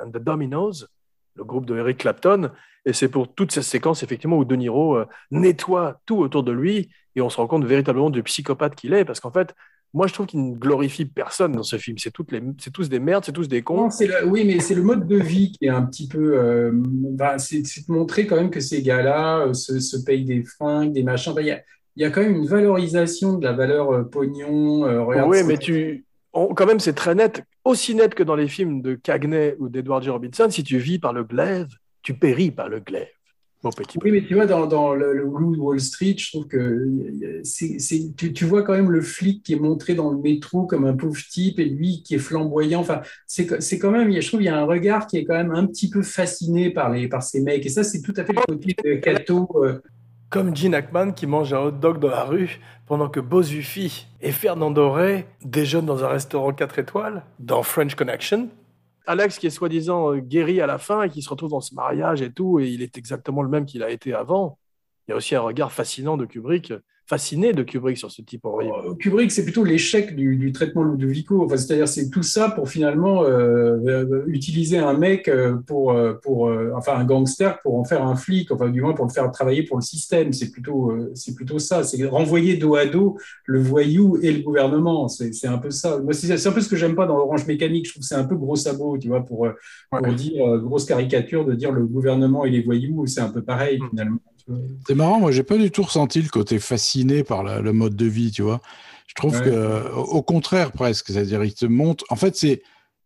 S1: le groupe de Eric Clapton. Et c'est pour toute cette séquence, effectivement, où De Niro euh, nettoie tout autour de lui et on se rend compte véritablement du psychopathe qu'il est. Parce qu'en fait, moi, je trouve qu'il ne glorifie personne dans ce film. C'est c'est tous des merdes, c'est tous des cons.
S2: Oui, mais c'est le mode de vie qui est un petit peu. euh, ben, c'est de montrer quand même que ces gars-là euh, se, payent des fringues, des machins. Il y a quand même une valorisation de la valeur euh, pognon. euh,
S1: Oui, mais tu, on- quand même, c'est très net, aussi net que dans les films de Cagney ou d'Edward G. Robinson. Si tu vis par le glaive, tu péris par le glaive, mon petit.
S2: Oui, mais tu vois, dans, dans le, le Blue Wall Street, je trouve que euh, c'est, c'est- tu, tu vois quand même le flic qui est montré dans le métro comme un pauvre type et lui qui est flamboyant. Enfin, c'est, c'est quand même, je trouve, il y a un regard qui est quand même un petit peu fasciné par, les, par ces mecs. Et ça, c'est tout à fait le côté de Cato. euh,
S1: Comme Gene Hackman qui mange un hot dog dans la rue pendant que Bozufi et Fernando Rey déjeunent dans un restaurant 4 étoiles dans French Connection. Alex qui est soi-disant euh, guéri à la fin et qui se retrouve dans ce mariage et tout, et il est exactement le même qu'il a été avant. Il y a aussi un regard fascinant de Kubrick, fasciné de Kubrick sur ce type horrible.
S2: Euh, Kubrick, c'est plutôt l'échec du, du traitement Ludovico. Enfin, c'est-à-dire, c'est tout ça pour finalement euh, euh, utiliser un mec pour, pour euh, enfin, un gangster pour en faire un flic, enfin, du moins pour le faire travailler pour le système. C'est plutôt, euh, c'est plutôt ça. C'est renvoyer dos à dos le voyou et le gouvernement. C'est, c'est un peu ça. Moi, c'est, un peu ce que j'aime pas dans l'Orange Mécanique. Je trouve que c'est un peu gros sabot, tu vois, pour, pour
S1: Ouais.
S2: dire grosse caricature de dire le gouvernement et les voyous, c'est un peu pareil
S1: Mm.
S2: finalement.
S3: C'est marrant, moi, j'ai pas du tout ressenti le côté fasciné par la- le mode de vie, tu vois. Je trouve
S2: Ouais.
S3: que, au contraire, presque, c'est-à-dire, ils te montrent. En fait, c'est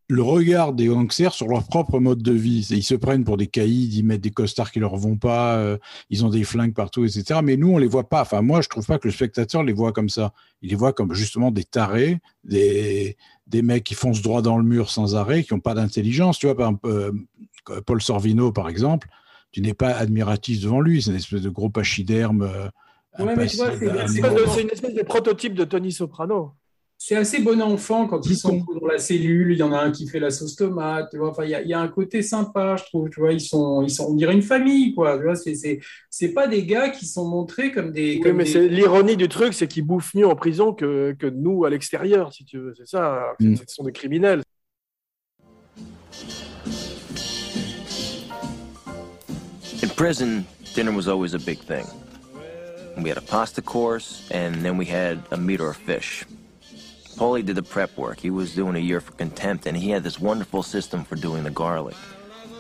S3: le regard des gangsters sur leur propre mode de vie. Ils se prennent pour des caïds, ils mettent des costards qui leur vont pas, euh, ils ont des flingues partout, etc. Mais nous, on les voit pas. Enfin, moi, je trouve pas que le spectateur les voit comme ça. Il les voit comme justement des tarés, des, des mecs qui foncent droit dans le mur sans arrêt, qui ont pas d'intelligence. Tu vois, par exemple, euh, Paul Sorvino, par exemple, tu n'es pas admiratif devant lui. C'est une espèce de gros pachyderme. euh,
S2: Ouais, mais tu vois,
S3: impassible,
S2: c'est-
S3: un
S2: c'est
S1: C'est
S3: mort.
S1: c'est une espèce de prototype de Tony Soprano.
S2: C'est assez bon enfant quand ils sont dans la cellule. Il y en a un qui fait la sauce tomate. Tu vois. Enfin, il y a, il y a un côté sympa, je trouve. Tu vois, ils sont, ils sont, on dirait une famille, quoi. Tu vois, c'est, c'est, c'est pas des gars qui sont montrés comme des.
S1: Oui,
S2: comme
S1: mais
S2: des-
S1: c'est l'ironie du truc, c'est qu'ils bouffent mieux en prison que, que nous à l'extérieur, si tu veux. C'est ça.
S3: Mm.
S1: Ce sont des criminels.
S7: Prison, dinner was always a big thing. We had a pasta course, and then we had a meat or a fish. Paulie did the prep work. He was doing a year for contempt, and he had this wonderful system for doing the garlic.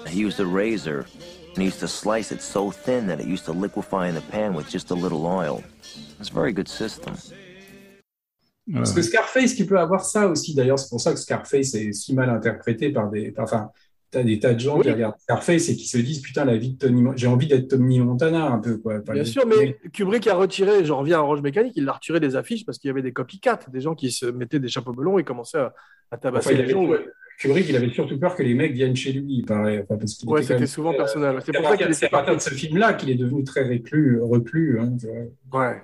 S7: He used a razor, and he used to slice it so thin that it used to liquefy in the pan with just a little oil. It's a very good system.
S2: Parce que Scarface, qui peut avoir ça aussi, d'ailleurs, c'est pour ça que Scarface est si mal interprété par des. Enfin, t'as des tas de gens qui regardent Scarface et qui se disent Putain, la vie de Tony. J'ai envie d'être Tony Montana un peu, quoi. Enfin,
S1: Bien sûr, mais Kubrick a retiré, j'en reviens à Orange Mécanique, il a retiré des affiches parce qu'il y avait des copycats, des gens qui se mettaient des chapeaux melons et commençaient à, à tabasser
S2: Enfin,
S1: les gens.
S2: ouais, Kubrick, il avait surtout peur que les mecs viennent chez lui, il paraît. Enfin, parce qu'il
S1: Ouais, c'était souvent personnel. C'est pour ça qu'il
S2: c'est à de ce film-là qu'il est devenu très reclus, reclus. hein, tu.
S1: Ouais.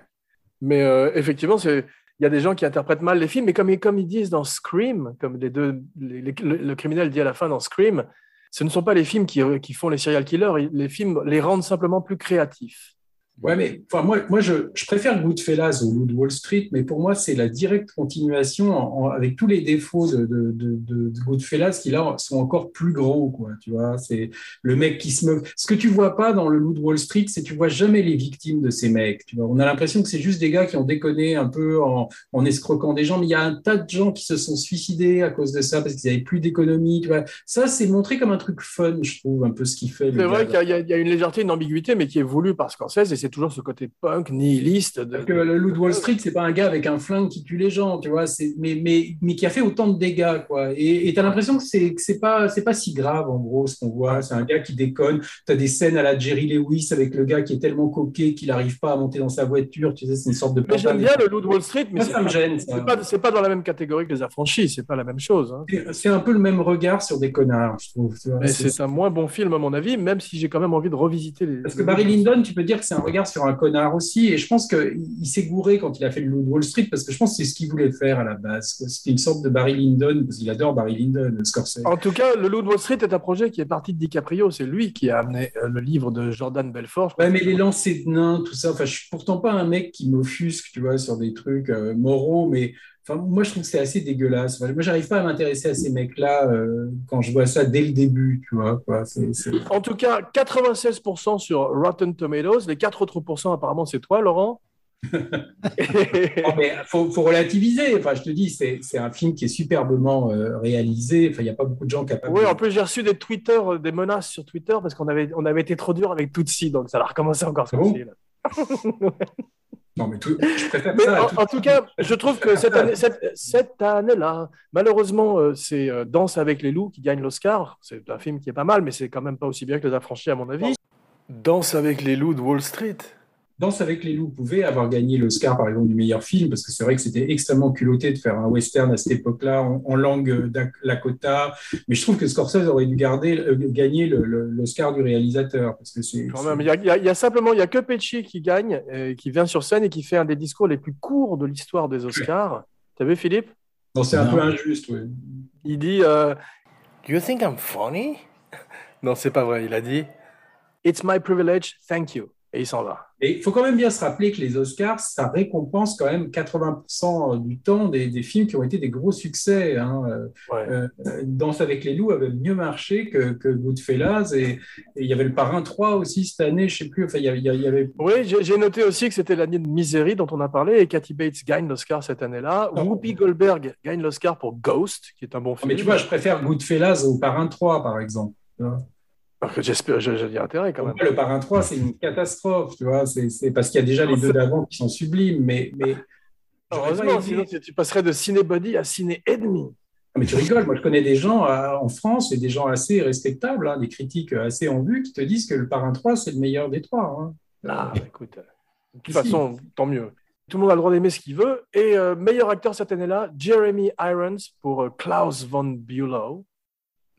S1: Mais euh, effectivement, c'est il y a des gens qui interprètent mal les films, mais comme, ils disent dans Scream, comme le criminel dit à la fin dans Scream, ce ne sont pas les films qui, qui font les serial killers, les films les rendent simplement plus créatifs.
S2: Ouais, mais enfin, moi, moi je, je préfère Goodfellas au Loup de Wall Street, mais pour moi, c'est la directe continuation en- en- avec tous les défauts de, de, de, de, Goodfellas qui, là, sont encore plus gros, quoi. Tu vois, c'est le mec qui se meut. Ce que tu vois pas dans le Loup de Wall Street, c'est que tu vois jamais les victimes de ces mecs. Tu vois, on a l'impression que c'est juste des gars qui ont déconné un peu en, en escroquant des gens, mais il y a un tas de gens qui se sont suicidés à cause de ça parce qu'ils avaient plus d'économie. Tu vois, ça, c'est montré comme un truc fun, je trouve, un peu ce qu'il fait.
S1: C'est vrai qu'il y, a- il y a une légèreté, une ambiguïté, mais qui est voulue par Scorsese, et c'est toujours ce côté punk, nihiliste. De...
S2: Parce que le loup de Wall Street, c'est pas un gars avec un flingue qui tue les gens, tu vois, c'est, mais, mais, mais qui a fait autant de dégâts, quoi. Et tu as l'impression que c'est, c'est pas, c'est pas si grave, en gros, ce qu'on voit. C'est un gars qui déconne. Tu as des scènes à la Jerry Lewis avec le gars qui est tellement coqué qu'il n'arrive pas à monter dans sa voiture, tu sais, c'est une sorte de
S1: Mais j'aime bien le loup de Wall Street, mais
S2: ça me gêne,
S1: c'est pas, c'est pas dans la même catégorie que les affranchis, c'est pas la même chose. hein.
S2: C'est- un peu le même regard sur des connards, je trouve. c'est
S1: un moins bon film, à mon avis, même si j'ai quand même envie de revisiter les.
S2: Parce que Barry Lyndon, tu peux dire que c'est un regard sur un connard aussi, et je pense qu'il il s'est gouré quand il a fait le Loup de Wall Street, parce que je pense que c'est ce qu'il voulait faire à la base. C'était une sorte de Barry Lyndon, parce qu'il adore Barry Lyndon, Scorsese.
S1: En tout cas, le Loup de Wall Street est un projet qui est parti de DiCaprio. C'est lui qui a amené euh, le livre de Jordan Belfort.
S2: Ouais, mais les lancers de nains, tout ça, enfin, je suis pourtant pas un mec qui m'offusque, tu vois, sur des trucs euh, moraux, mais enfin, moi, je trouve que c'est assez dégueulasse. Enfin, moi, j'arrive pas à m'intéresser à ces mecs-là euh, quand je vois ça dès le début, tu vois, quoi.
S1: En tout cas, 96% sur Rotten Tomatoes. Les 4 autres pourcents, apparemment, c'est toi, Laurent.
S2: Non, <laughs> mais faut, faut relativiser. Enfin, je te dis, c'est un film qui est superbement euh, réalisé. Enfin, il n'y a pas beaucoup de gens capables.
S1: oui, en plus, j'ai reçu des Twitter, euh, des menaces sur Twitter parce qu'on avait, on avait été trop dur avec Tutsi, donc ça a recommencé encore ce
S2: Ah bon?
S1: coup-ci, là. <laughs>
S2: Non, mais tout- je préfère
S1: Mais
S2: ça. à
S1: en,
S2: tout-
S1: en tout cas, je trouve que cette année, cette, cette année-là, malheureusement, euh, c'est euh, Danse avec les loups qui gagne l'Oscar. C'est un film qui est pas mal, mais c'est quand même pas aussi bien que Les Affranchis, à mon avis. Danse avec les loups de Wall Street.
S2: Danse avec les loups pouvait avoir gagné l'Oscar, par exemple, du meilleur film, parce que c'est vrai que c'était extrêmement culotté de faire un western à cette époque-là en, en langue Lakota. Mais je trouve que Scorsese aurait dû garder, euh, gagner le- le- l'Oscar du réalisateur, parce que c'est.
S1: Quand
S2: c'est-
S1: même, il y a, il y a- il y a simplement, il y a que Pesci qui gagne, euh, qui vient sur scène et qui fait un des discours les plus courts de l'histoire des Oscars. T'as vu, Philippe?
S2: Non, c'est un peu injuste, oui.
S1: Il dit euh, Do you think I'm funny? Non, c'est pas vrai. Il a dit It's my privilege, thank you. Et il s'en va.
S2: Et il faut quand même bien se rappeler que les Oscars, ça récompense quand même 80% du temps des, des films qui ont été des gros succès. Hein. Euh,
S1: Ouais.
S2: euh, Danse avec les loups avait mieux marché que, que Goodfellas et, et il y avait le Parrain 3 aussi cette année, je sais plus. Enfin, il y avait, il y avait-
S1: Oui, j'ai noté aussi que c'était l'année de Misery dont on a parlé et Kathy Bates gagne l'Oscar cette année-là.
S2: Ah.
S1: Whoopi Goldberg gagne l'Oscar pour Ghost, qui est un bon film.
S2: Mais tu vois, je préfère Goodfellas au Parrain 3, par exemple.
S1: Alors que J'espère, j'ai intérêt quand même.
S2: le Parrain 3, c'est une catastrophe, tu vois. C'est parce qu'il y a déjà les deux d'avant qui sont sublimes, mais, mais
S1: Heureusement, sinon tu, passerais de Cinébody à Ciné Ennemi.
S2: Mais tu rigoles, moi je connais des gens euh, en France et des gens assez respectables, hein, des critiques assez en vue qui te disent que le Parrain 3 c'est le meilleur des trois. hein.
S1: Ah, écoute, euh, de toute façon, tant mieux. Tout le monde a le droit d'aimer ce qu'il veut. Et euh, meilleur acteur cette année-là, Jeremy Irons pour euh, Klaus von Bülow.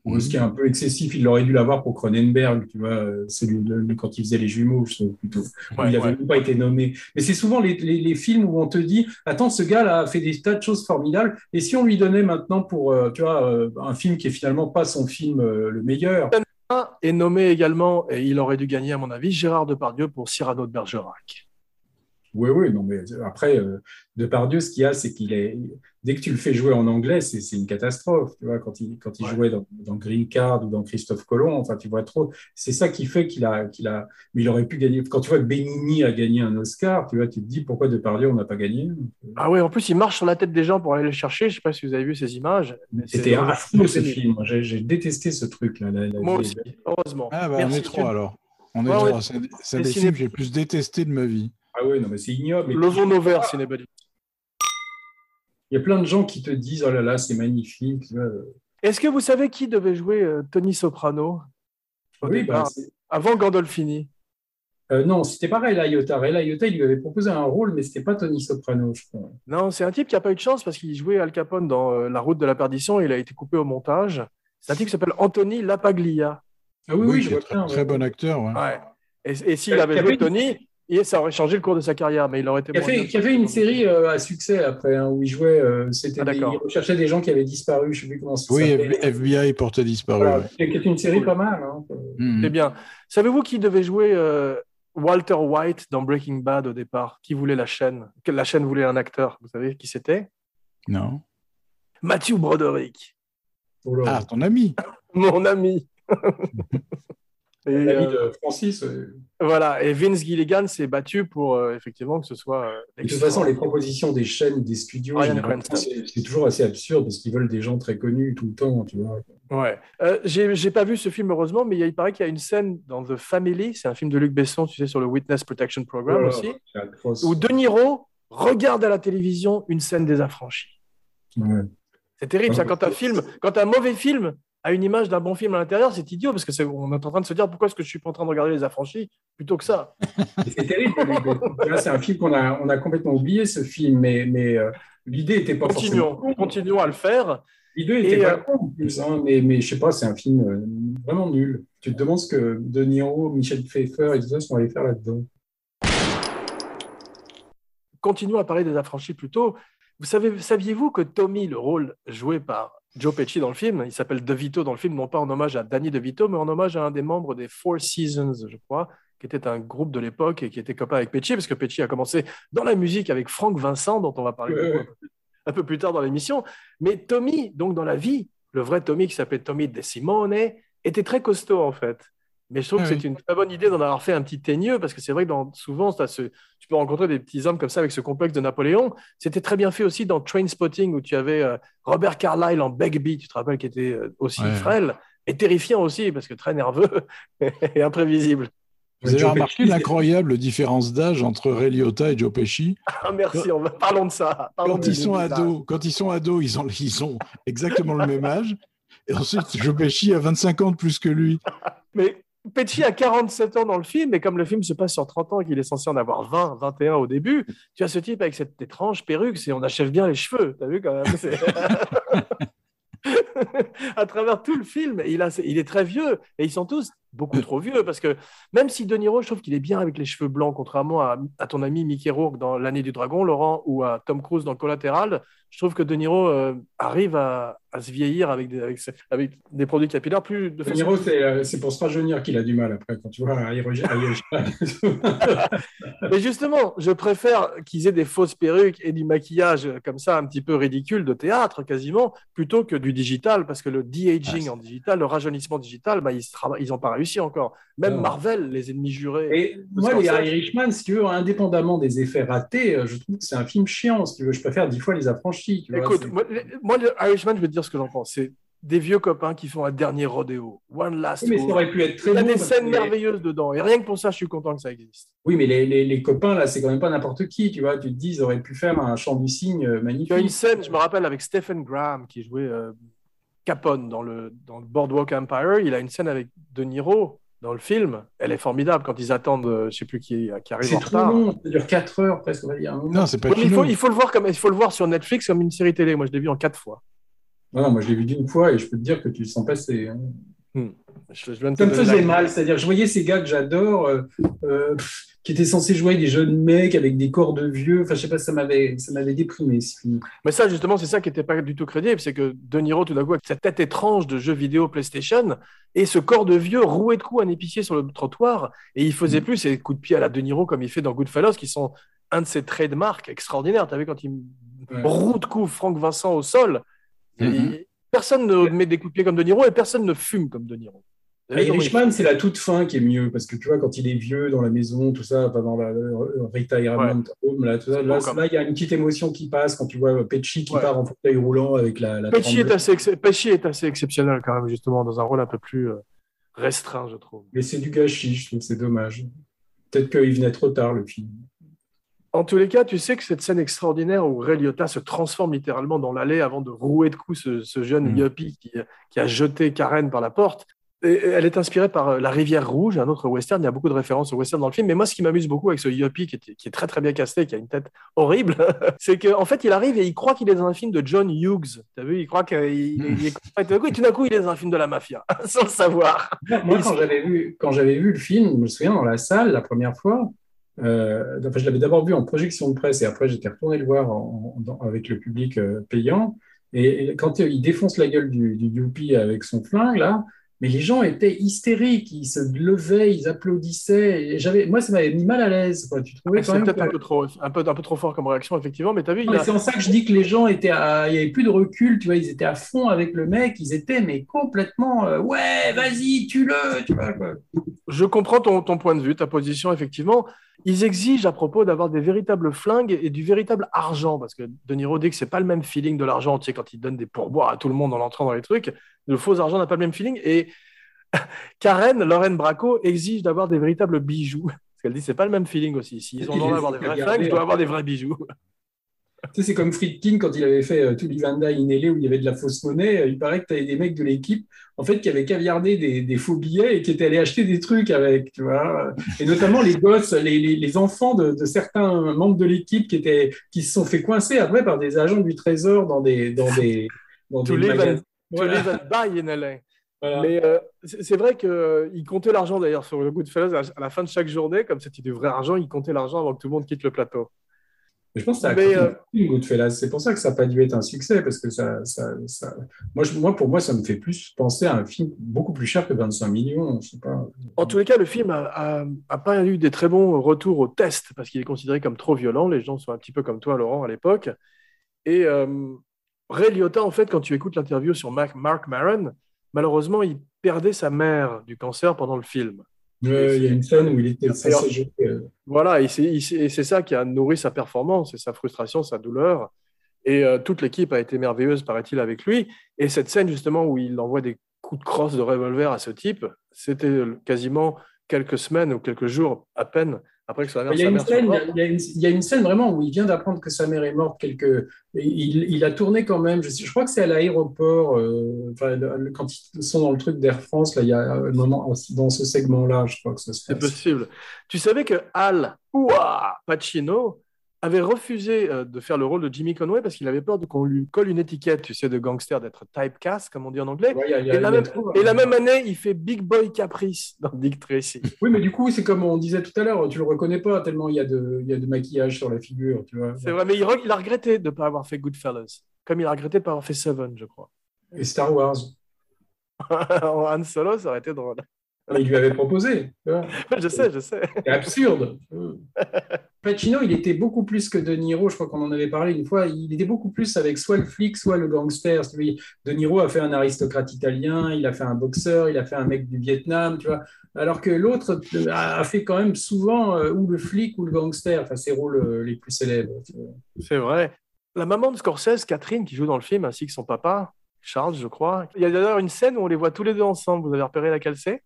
S2: Ou Ce qui est un peu excessif, il aurait dû l'avoir pour Cronenberg, tu vois, euh, celui quand il faisait les jumeaux, je trouve plutôt.
S1: Ouais,
S2: il n'avait
S1: ouais.
S2: même pas été nommé. Mais c'est souvent les, les- les films où on te dit Attends, ce gars-là a fait des tas de choses formidables, et si on lui donnait maintenant pour, euh, tu vois, euh, un film qui est finalement pas son film euh, le meilleur?
S1: Un est nommé également, et il aurait dû gagner à mon avis, Gérard Depardieu pour Cyrano de Bergerac.
S2: Oui, oui, non, mais après, euh, Depardieu, ce qu'il y a, c'est qu'il est. Dès que tu le fais jouer en anglais, c'est une catastrophe. Tu vois, quand il, quand il
S1: Ouais.
S2: jouait dans, dans Green Card ou dans Christophe Colomb, enfin, tu vois trop. C'est ça qui fait qu'il a, qu'il a. Mais il aurait pu gagner. Quand tu vois que Benigni a gagné un Oscar, tu vois, tu te dis pourquoi Depardieu, on n'a pas gagné?
S1: Ah oui, en plus, il marche sur la tête des gens pour aller les chercher. Je sais pas si vous avez vu ces images.
S2: C'était affreux ce film. J'ai détesté ce truc-là.
S1: Moi aussi, heureusement.
S3: Ah, bah, on est trois alors. On est
S1: Ouais,
S3: trois. C'est des films que j'ai le plus détesté de ma vie.
S2: Ah oui, non, mais c'est ignoble.
S1: Levons nos verres, Cinébody.
S2: Il y a plein de gens qui te disent oh là là, c'est magnifique.
S1: Est-ce que vous savez qui devait jouer euh, Tony Soprano au
S2: Oui,
S1: départ,
S2: bah,
S1: avant Gandolfini?
S2: Euh, non, c'était pas Ray Liotta. Il lui avait proposé un rôle, mais c'était pas Tony Soprano, je crois.
S1: Non, c'est un type qui n'a pas eu de chance parce qu'il jouait Al Capone dans euh, La route de la perdition et il a été coupé au montage. C'est un type qui s'appelle Anthony Lapaglia.
S2: Ah oui, oui, je
S3: qui est
S2: vois
S3: très,
S2: bien.
S3: très
S2: ouais.
S3: bon acteur. ouais.
S1: Ouais. Et, et s'il avait joué Tony, et ça aurait changé le cours de sa carrière, mais il aurait été
S2: Qui a
S1: moins
S2: fait,
S1: bien.
S2: qui a fait une série euh, à succès après, hein, où il jouait. euh, c'était
S1: Ah,
S2: des- il recherchait des gens qui avaient disparu. Je sais plus comment ça
S3: Oui. FBI porté disparu.
S2: Voilà,
S3: ouais.
S2: est une série pas mal. hein.
S3: Mhm.
S1: C'est bien. Savez-vous qui devait jouer euh, Walter White dans Breaking Bad au départ? Qui voulait la chaîne? La chaîne voulait un acteur. Vous savez qui c'était?
S3: Non.
S1: Matthew Broderick,
S2: Oh.
S3: Ah, ton ami. <laughs>
S1: mon ami. <laughs> et,
S2: L'ami
S1: euh,
S2: de Francis. euh,
S1: voilà. Et Vince Gilligan s'est battu pour euh, effectivement que ce soit. euh,
S2: De toute façon, les propositions des chaînes, des studios, c'est c'est toujours assez absurde parce qu'ils veulent des gens très connus tout le temps. Tu vois.
S1: Ouais. J'ai j'ai pas vu ce film heureusement, mais il, paraît qu'il y a une scène dans The Family, c'est un film de Luc Besson, tu sais, sur le Witness Protection Program aussi, où De Niro regarde à la télévision une scène des affranchis.
S2: Ouais.
S1: C'est terrible, ça. Quand un film, quand un mauvais film a une image d'un bon film à l'intérieur, c'est idiot parce que c'est, on est en train de se dire pourquoi est-ce que je suis pas en train de regarder les affranchis plutôt que ça?
S2: C'est terrible. C'est un film qu'on a, on a complètement oublié, ce film, mais, mais euh, l'idée n'était pas forcément.
S1: Continuons, continuons à le faire.
S2: L'idée n'était
S1: Et,
S2: pas
S1: euh,
S2: con en plus, hein, mais, mais je sais pas, c'est un film euh, vraiment nul. Tu te demandes ce que De Niro, Michel Pfeiffer et tout ça sont allés faire là-dedans.
S1: Continuons à parler des affranchis plutôt. Vous savez, saviez-vous que Tommy, le rôle joué par Joe Pesci dans le film, il s'appelle DeVito dans le film, non pas en hommage à Danny DeVito, mais en hommage à un des membres des Four Seasons, je crois, qui était un groupe de l'époque et qui était copain avec Pesci, parce que Pesci a commencé dans la musique avec Franck Vincent, dont on va parler beaucoup un peu plus tard dans l'émission. Mais Tommy, donc dans la vie, le vrai Tommy qui s'appelait Tommy De Simone, était très costaud en fait. Mais je trouve
S3: Ah
S1: que
S3: oui.
S1: c'est une très bonne idée d'en avoir fait un petit teigneux, parce que c'est vrai que dans, souvent, ce, tu peux rencontrer des petits hommes comme ça avec ce complexe de Napoléon. C'était très bien fait aussi dans Trainspotting, où tu avais euh, Robert Carlyle en Begbie, tu te rappelles, qui était euh, aussi
S3: Ouais.
S1: frêle et terrifiant aussi, parce que très nerveux <laughs> et imprévisible.
S3: Vous avez remarqué l'incroyable différence d'âge entre Ray Liotta et Joe Pesci?
S1: Ah, merci, on va, parlons de ça. Parlons
S3: quand
S1: de-
S3: ils sont ados, quand ils sont ados, ils ont, ils ont exactement le même âge. Et ensuite, Joe Pesci a 25 ans de plus que lui. <laughs>
S1: Mais Pesci a 47 ans dans le film, et comme le film se passe sur 30 ans et qu'il est censé en avoir 20, 21 au début, tu as ce type avec cette étrange perruque, c'est on achève bien les cheveux, t'as vu quand même <laughs> À travers tout le film, il est très vieux, et ils sont tous beaucoup trop vieux, parce que même si De Niro, je trouve qu'il est bien avec les cheveux blancs, contrairement à, à ton ami Mickey Rourke dans L'année du dragon, Laurent, ou à Tom Cruise dans Collateral, je trouve que De Niro euh, arrive à, à se vieillir avec des, avec, ses- avec des produits capillaires plus de
S2: De
S1: façon
S2: Niro, c'est euh, c'est pour se rajeunir qu'il a du mal après, quand tu vois Roger- <laughs>
S1: Mais justement, je préfère qu'ils aient des fausses perruques et du maquillage comme ça, un petit peu ridicule de théâtre quasiment, plutôt que du digital, parce que le de-aging
S3: Ah,
S1: en digital, le rajeunissement digital, bah, ils n'ont pas réussi encore. Même
S2: Non.
S1: Marvel, les ennemis jurés.
S2: Et moi, les Irishman, si tu veux, indépendamment des effets ratés, euh, je trouve que c'est un film chiant, si tu veux. Je préfère dix fois Les Affranchis.
S1: Écoute, moi, les- moi, le Irishman, je vais te dire ce que j'en pense. C'est des vieux copains qui font un dernier rodéo. One last
S2: Oui, mais ça aurait pu être très
S1: Il y a des scènes merveilleuses dedans. Et rien que pour ça, je suis content que ça existe.
S2: Oui, mais les, les- les copains, là, c'est quand même pas n'importe qui, tu vois. Tu te dis, ils auraient pu faire un chant du cygne euh,
S1: Il y a une
S2: magnifique.
S1: scène, je me rappelle, avec Stephen Graham qui jouait euh, Capone dans le, dans le Boardwalk Empire. Il a une scène avec De Niro dans le film. Elle est formidable quand ils attendent, euh, je sais plus qui, qui arrive
S2: C'est
S1: en
S2: trop
S1: retard.
S2: long, ça dure 4 heures presque, on va dire.
S3: Non, c'est pas
S1: Oui, mais il, faut, il faut le voir comme il faut le voir sur Netflix comme une série télé. Moi, je l'ai vu en quatre fois.
S2: Non, non, moi, je l'ai vu d'une fois et je peux te dire que tu le sens passer. hein.
S1: Je, je te
S2: Ça me faisait
S1: la-
S2: mal, c'est-à-dire, je voyais ces gars que j'adore, euh, euh, qui étaient censés jouer des jeunes mecs avec des corps de vieux. Enfin, je sais pas, ça m'avait, ça m'avait déprimé ce film.
S1: Mais ça, justement, c'est ça qui n'était pas du tout crédible. C'est que De Niro, tout d'un coup, avec cette tête étrange de jeu vidéo PlayStation et ce corps de vieux roué de coups un épicier sur le trottoir. Et il faisait plus ces coups de pied à la De Niro comme il fait dans Goodfellas qui sont un de ses trademarks extraordinaires. Tu as vu quand il
S2: Ouais.
S1: roue de coups Franck Vincent au sol,
S3: Mhm.
S1: il- personne ne met des coups de pied comme De Niro et personne ne fume comme De Niro.
S2: Irishman, c'est la toute fin qui est mieux, parce que tu vois, quand il est vieux dans la maison, tout ça, pas dans la retirement home, là, tout ça, là, il y a une petite émotion qui passe quand tu vois Pesci qui
S1: Ouais.
S2: part en fauteuil roulant avec la, la
S1: Pesci est,
S2: 32.
S1: assez, ex- Pesci est assez exceptionnel quand même, justement, dans un rôle un peu plus euh, restreint, je trouve.
S2: Mais c'est du gâchis, je trouve, c'est dommage. Peut-être qu'il venait trop tard, le film.
S1: En tous les cas, tu sais que cette scène extraordinaire où Ray Liotta se transforme littéralement dans l'allée avant de rouer de coups ce, ce jeune
S2: Mm.
S1: yuppie qui, qui a jeté Karen par la porte. Elle est inspirée par euh, La Rivière Rouge, un autre western. Il y a beaucoup de références au western dans le film. Mais moi, ce qui m'amuse beaucoup avec ce yuppie qui est, qui est très très bien casté, qui a une tête horrible, <laughs> c'est qu'en fait, il arrive et il croit qu'il est dans un film de John Hughes. Tu as vu? Il croit qu'il il, il est- et tout d'un coup, tout d'un coup, il est dans un film de la mafia, <laughs> sans le savoir.
S2: Moi, quand j'avais vu, quand j'avais vu le film, je me souviens dans la salle la première fois, euh, enfin, je l'avais d'abord vu en projection de presse et après j'étais retourné le voir en- en- dans- avec le public euh, payant. Et, et quand il défonce la gueule du, du Youpi avec son flingue là, mais les gens étaient hystériques, ils se levaient, ils applaudissaient. J'avais, moi, ça m'avait mis mal à l'aise. quoi. Tu trouvais quand
S1: C'est
S2: même
S1: peut-être
S2: que-
S1: un peu, trop, un, peu, un peu trop fort comme réaction, effectivement. Mais vu,
S2: Non,
S1: a-
S2: C'est en ça que je dis que les gens étaient, à- il y avait plus de recul, tu vois, ils étaient à fond avec le mec, ils étaient mais complètement, euh, ouais, vas-y, tue-le, tu vois.
S1: Je comprends ton, ton point de vue, ta position, effectivement. Ils exigent à propos d'avoir des véritables flingues et du véritable argent, parce que De Niro dit que c'est pas le même feeling de l'argent, tu sais, quand il donne des pourboires à tout le monde en entrant dans les trucs. Le faux argent n'a pas le même feeling. Et <laughs> Karen, Lorraine Bracco, exige d'avoir des véritables bijoux. <laughs> Parce qu'elle dit c'est pas le même feeling aussi. S'ils ont
S2: Il
S1: envie d'avoir des vrais flingues, je dois avoir des vrais bijoux. <laughs>
S2: Tu sais, c'est comme Friedkin quand il avait fait euh, Tully Vanda Inélé où il y avait de la fausse monnaie. euh, Il paraît que tu avais des mecs de l'équipe en fait qui avaient caviardé des, des faux billets et qui étaient allés acheter des trucs avec, tu vois. Et notamment les gosses, les, les, les enfants de, de certains membres de l'équipe qui étaient qui se sont fait coincer après par des agents du Trésor dans des dans des dans des magasins. Voilà. Voilà.
S1: Mais euh, c'est vrai qu'il comptait l'argent d'ailleurs sur le Goodfellas à à la fin de chaque journée, comme c'était du vrai argent, il comptait l'argent avant que tout le monde quitte le plateau.
S2: Je pense que ça a
S1: Mais, euh,
S2: Goodfellas. C'est pour ça que ça n'a pas dû être un succès, parce que ça, ça, ça... Moi, je- moi, pour moi, ça me fait plus penser à un film beaucoup plus cher que 25 millions. Je sais pas.
S1: En tous les cas, le film a, a- a pas eu des très bons retours au test parce qu'il est considéré comme trop violent. Les gens sont un petit peu comme toi, Laurent, à l'époque. Et euh, Ray Liotta, en fait, quand tu écoutes l'interview sur Mark, Mark Maron, malheureusement, il perdait sa mère du cancer pendant le film.
S2: Euh, Il y a une scène où il était
S1: D'ailleurs-
S2: censé jouer.
S1: Voilà, et c'est il- et c'est ça qui a nourri sa performance, et sa frustration, sa douleur. Et euh, toute l'équipe a été merveilleuse, paraît-il, avec lui. Et cette scène, justement, où il envoie des coups de crosse de revolver à ce type, c'était quasiment quelques semaines ou quelques jours à peine après que sa mère,
S2: Il y, a une scène, il, y a une, il y a une scène vraiment où il vient d'apprendre que sa mère est morte. Il, il a tourné quand même. Je, crois que c'est à l'aéroport, euh, enfin, quand ils sont dans le truc d'Air France, là, il y a un moment dans ce segment-là, je crois que ça se
S1: C'est possible. Tu savais que Al Ouah, Pacino avait refusé euh, de faire le rôle de Jimmy Conway parce qu'il avait peur qu'on lui colle une étiquette, tu sais, de gangster, d'être typecast, comme on dit en anglais.
S2: Ouais, a- a-
S1: Et la, même,
S2: tout,
S1: et la même année, il fait Big Boy Caprice dans Dick Tracy. <laughs>
S2: Oui, mais du coup, c'est comme on disait tout à l'heure, tu le reconnais pas tellement il y a de, il y a de maquillage sur la figure, tu vois.
S1: C'est vrai, mais il, a regretté de ne pas avoir fait Goodfellas, comme il a regretté de ne pas avoir fait Seven, je crois.
S2: Et Star Wars, <laughs>
S1: en Han Solo, ça aurait été drôle.
S2: Il lui avait proposé. <laughs>
S1: je sais, je sais.
S2: C'est absurde. <laughs> Pacino, il était beaucoup plus que De Niro, je crois qu'on en avait parlé une fois, il était beaucoup plus avec soit le flic, soit le gangster. Lui, De Niro a fait un aristocrate italien, il a fait un boxeur, il a fait un mec du Vietnam, tu vois. Alors que l'autre a a fait quand même souvent euh, ou le flic ou le gangster, enfin ses rôles euh, les plus célèbres.
S1: C'est vrai. La maman de Scorsese, Catherine, qui joue dans le film, ainsi que son papa, Charles, je crois. Il y a d'ailleurs une scène où on les voit tous les deux ensemble. Vous avez repéré laquelle c'est?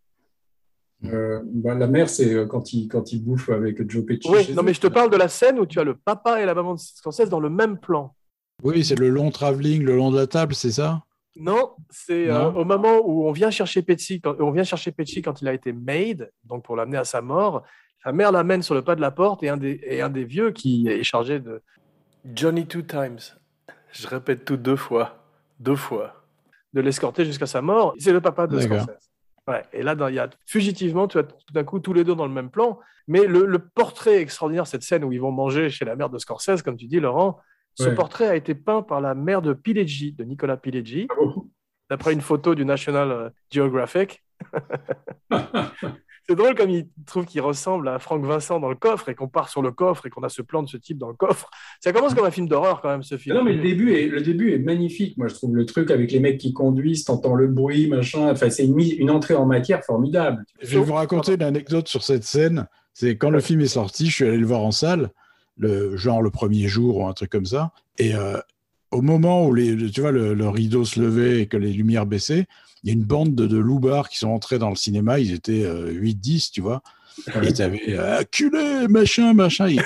S2: Euh, bah, la mère, c'est euh, quand il, quand il bouffe avec Joe Pesci.
S1: Oui, non, mais je te parle de la scène où tu as le papa et la maman de Scorsese dans le même plan.
S3: Oui, c'est le long travelling, le long de la table, c'est ça?
S1: Non, c'est euh, au moment où on vient chercher Pesci, quand, on vient chercher Pesci quand il a été made, donc pour l'amener à sa mort. Sa mère l'amène sur le pas de la porte et un des, et un des vieux qui est chargé de Johnny Two Times. Je répète tout deux fois, deux fois, de l'escorter jusqu'à sa mort. C'est le papa de. Scorsese. Ouais, et là, il y a fugitivement, tu as tout d'un coup tous les deux dans le même plan. Mais le, le portrait extraordinaire, cette scène où ils vont manger chez la mère de Scorsese, comme tu dis, Laurent, ce
S2: Ouais.
S1: portrait a été peint par la mère de Pileggi, de Nicolas Pileggi
S2: Ah
S1: d'après une photo du National euh, Geographic. <laughs> C'est drôle comme il trouve qu'il ressemble à Franck Vincent dans le coffre et qu'on part sur le coffre et qu'on a ce plan de ce type dans le coffre. Ça commence comme un film d'horreur quand même, ce film.
S2: Non, mais le début, est, le début est magnifique. Moi, je trouve le truc avec les mecs qui conduisent, t'entends le bruit, machin. Enfin, c'est une, une entrée en matière formidable.
S3: Je vais vous raconter une anecdote sur cette scène. C'est quand le film est sorti, je suis allé le voir en salle, le, genre le premier jour ou un truc comme ça. Et euh, au moment où les, tu vois, le, le rideau se levait et que les lumières baissaient, il y a une bande de, de loupards qui sont entrés dans le cinéma. Ils étaient euh, 8-10, tu vois. Et t'avais euh, machin, machin. Et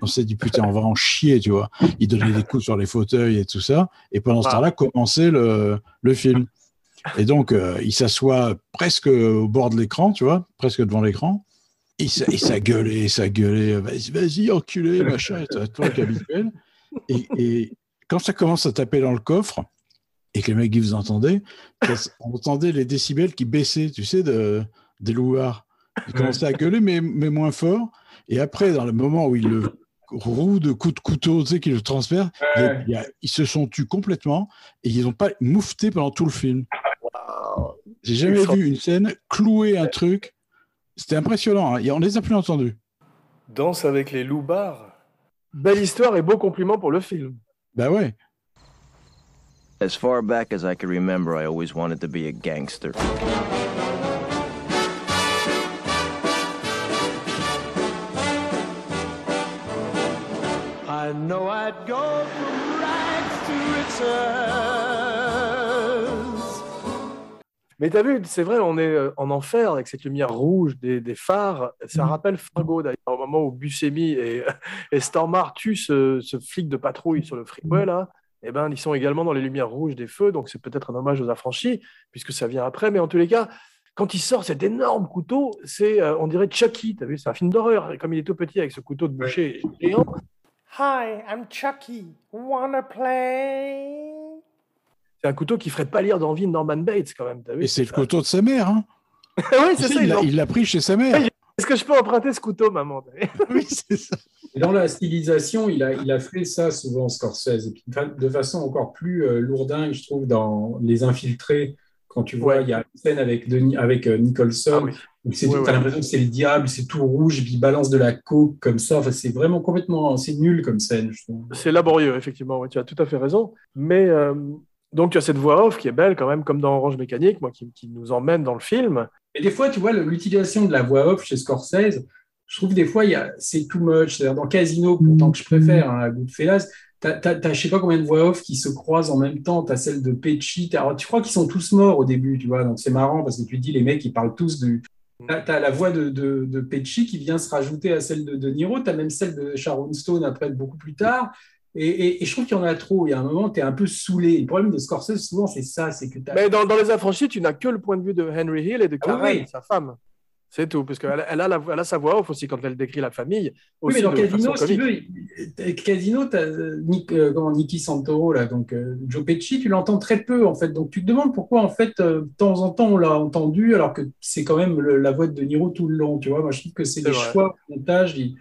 S3: on s'est dit, putain, on va en chier, tu vois. Ils donnaient des coups sur les fauteuils et tout ça. Et pendant ce
S1: Ah.
S3: temps-là, commençait le, le film. Et donc, euh, il s'assoit presque au bord de l'écran, tu vois, presque devant l'écran. Et ça, et ça gueulait, ça gueulait, vas-y, vas-y, enculé, machin, et truc habituel. Et, et quand ça commence à taper dans le coffre, et que les mecs, vous entendez, ça- <laughs> on entendait les décibels qui baissaient, tu sais, de, des louards. Ils commençaient à gueuler, mais, mais moins fort. Et après, dans le moment où ils le roue de coups de couteau, tu sais, qu'ils le transfèrent, a- ils se sont tus complètement et ils n'ont pas moufté pendant tout le film. J'ai jamais vu une scène clouer un truc. C'était impressionnant. hein. Et on les a plus entendus.
S1: Danse avec les loupards. Belle histoire et beau compliment pour le film.
S3: Bah ouais.
S7: As far back as I can remember, I always wanted to be a gangster.
S6: I know I'd go from rags to riches.
S1: Mais t'as vu, c'est vrai, on est euh, en enfer avec cette lumière rouge des, des phares. Ça rappelle Fargo d'ailleurs, au moment où Buscemi et, <laughs> et Stormare tuent ce, ce flic de patrouille sur le freeway là. Eh ben, ils sont également dans les lumières rouges des feux, donc c'est peut-être un hommage aux affranchis, puisque ça vient après. Mais en tous les cas, quand il sort cet énorme couteau, c'est, euh, on dirait Chucky. T'as vu, c'est un film d'horreur. Et Comme il est tout petit avec ce couteau de boucher géant,
S8: Hi, I'm Chucky. Wanna play?
S1: c'est un couteau qui ferait pas lire d'envie Norman Bates quand même. T'as vu
S3: Et c'est le couteau de sa mère. Hein. <laughs>
S1: oui, c'est ça.
S3: il l'a pris chez sa mère.
S1: Est-ce que je peux emprunter ce couteau, maman T'as vu
S3: oui, c'est ça.
S2: Et dans la stylisation, il a, il a fait ça souvent, Scorsese, et puis de fa- de façon encore plus euh, lourdingue, je trouve, dans Les Infiltrés, quand tu vois,
S1: Ouais.
S2: il y a une scène avec, Denis, avec euh, Nicholson,
S1: Ah oui. Ouais, ouais.
S2: t'as l'impression que c'est le diable, c'est tout rouge, et puis il balance de la coke comme ça. Enfin, c'est vraiment complètement, c'est nul comme scène, je trouve.
S1: C'est laborieux, effectivement. tu as tout à fait raison. Mais euh, donc, tu as cette voix off qui est belle, quand même, comme dans Orange Mécanique, moi, qui, qui nous emmène dans le film.
S2: Et des fois, tu vois, l'utilisation de la voix off chez Scorsese, je trouve des fois, c'est too much. C'est-à-dire, dans Casino, pourtant que je préfère, hein, à Goodfellas, t'as, t'as, je sais pas combien de voix off qui se croisent en même temps. T'as celle de Pesci. t'as- Alors, tu crois qu'ils sont tous morts au début, tu vois. Donc, c'est marrant parce que tu te dis, les mecs, ils parlent tous du. T'as, t'as la voix de, de, de Pesci qui vient se rajouter à celle de De Niro. T'as même celle de Sharon Stone après, beaucoup plus tard. Et, et, et je trouve qu'il y en a trop. Il y a un moment, tu es un peu saoulé. Le problème de Scorsese, souvent, c'est ça. C'est que t'as-
S1: Mais dans, dans Les Affranchis, tu n'as que le point de vue de Henry Hill et de
S2: Ah
S1: Karen, sa femme. C'est tout, parce qu'elle elle a, la- elle a sa voix off aussi quand elle décrit la famille.
S2: Oui, mais dans Casino, si tu veux, Casino, as Nicky Santoro, là, donc euh, Joe Pesci, tu l'entends très peu, en fait. Donc, tu te demandes pourquoi, en fait, euh, de temps en temps, on l'a entendu, alors que c'est quand même le- la voix de De Niro tout le long, tu vois. Moi, je trouve que c'est des
S1: vrai.
S2: choix montage, il,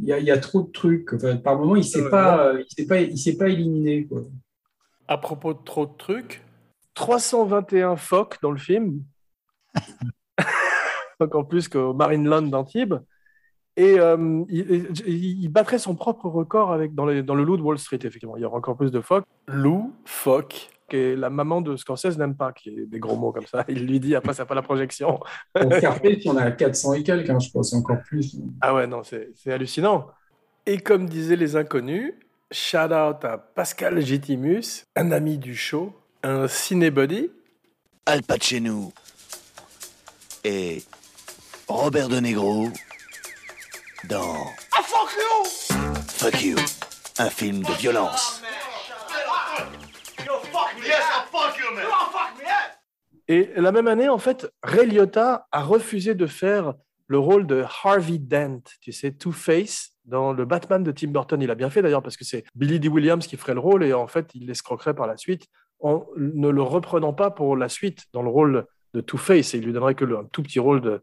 S2: il y a, il y a trop de trucs. Enfin, par moment, il ne s'est pas, euh, il s'est pas, il s'est pas éliminé, quoi.
S8: À propos de trop de trucs,
S1: 321 phoques dans le film. <laughs> Encore plus qu'au Marineland d'Antibes. Et euh, il, il- il battrait son propre record avec, dans, les- dans le loup de Wall Street, effectivement. Il y aura encore plus de phoques.
S8: Lou, phoque.
S1: Que la maman de Scorsese n'aime pas, qui est des gros mots comme ça. Il lui dit après, ça pas la projection. <laughs>
S2: Scarface, on a 400 et quelques, hein, je c'est encore plus.
S1: Ah ouais, non, c'est hallucinant.
S8: Et comme disaient les inconnus, shout out à Pascal Gitimus, un ami du show, un cinébody.
S9: Al Pacino et Robert De Niro dans Fuck You, un film de violence.
S1: Et la même année, en fait, Ray Liotta a refusé de faire le rôle de Harvey Dent, tu sais, Two-Face, dans le Batman de Tim Burton. Il a bien fait d'ailleurs parce que c'est Billy D. Williams qui ferait le rôle et en fait, il l'escroquerait par la suite en ne le reprenant pas pour la suite dans le rôle de Two-Face et il lui donnerait que le- un tout petit rôle de,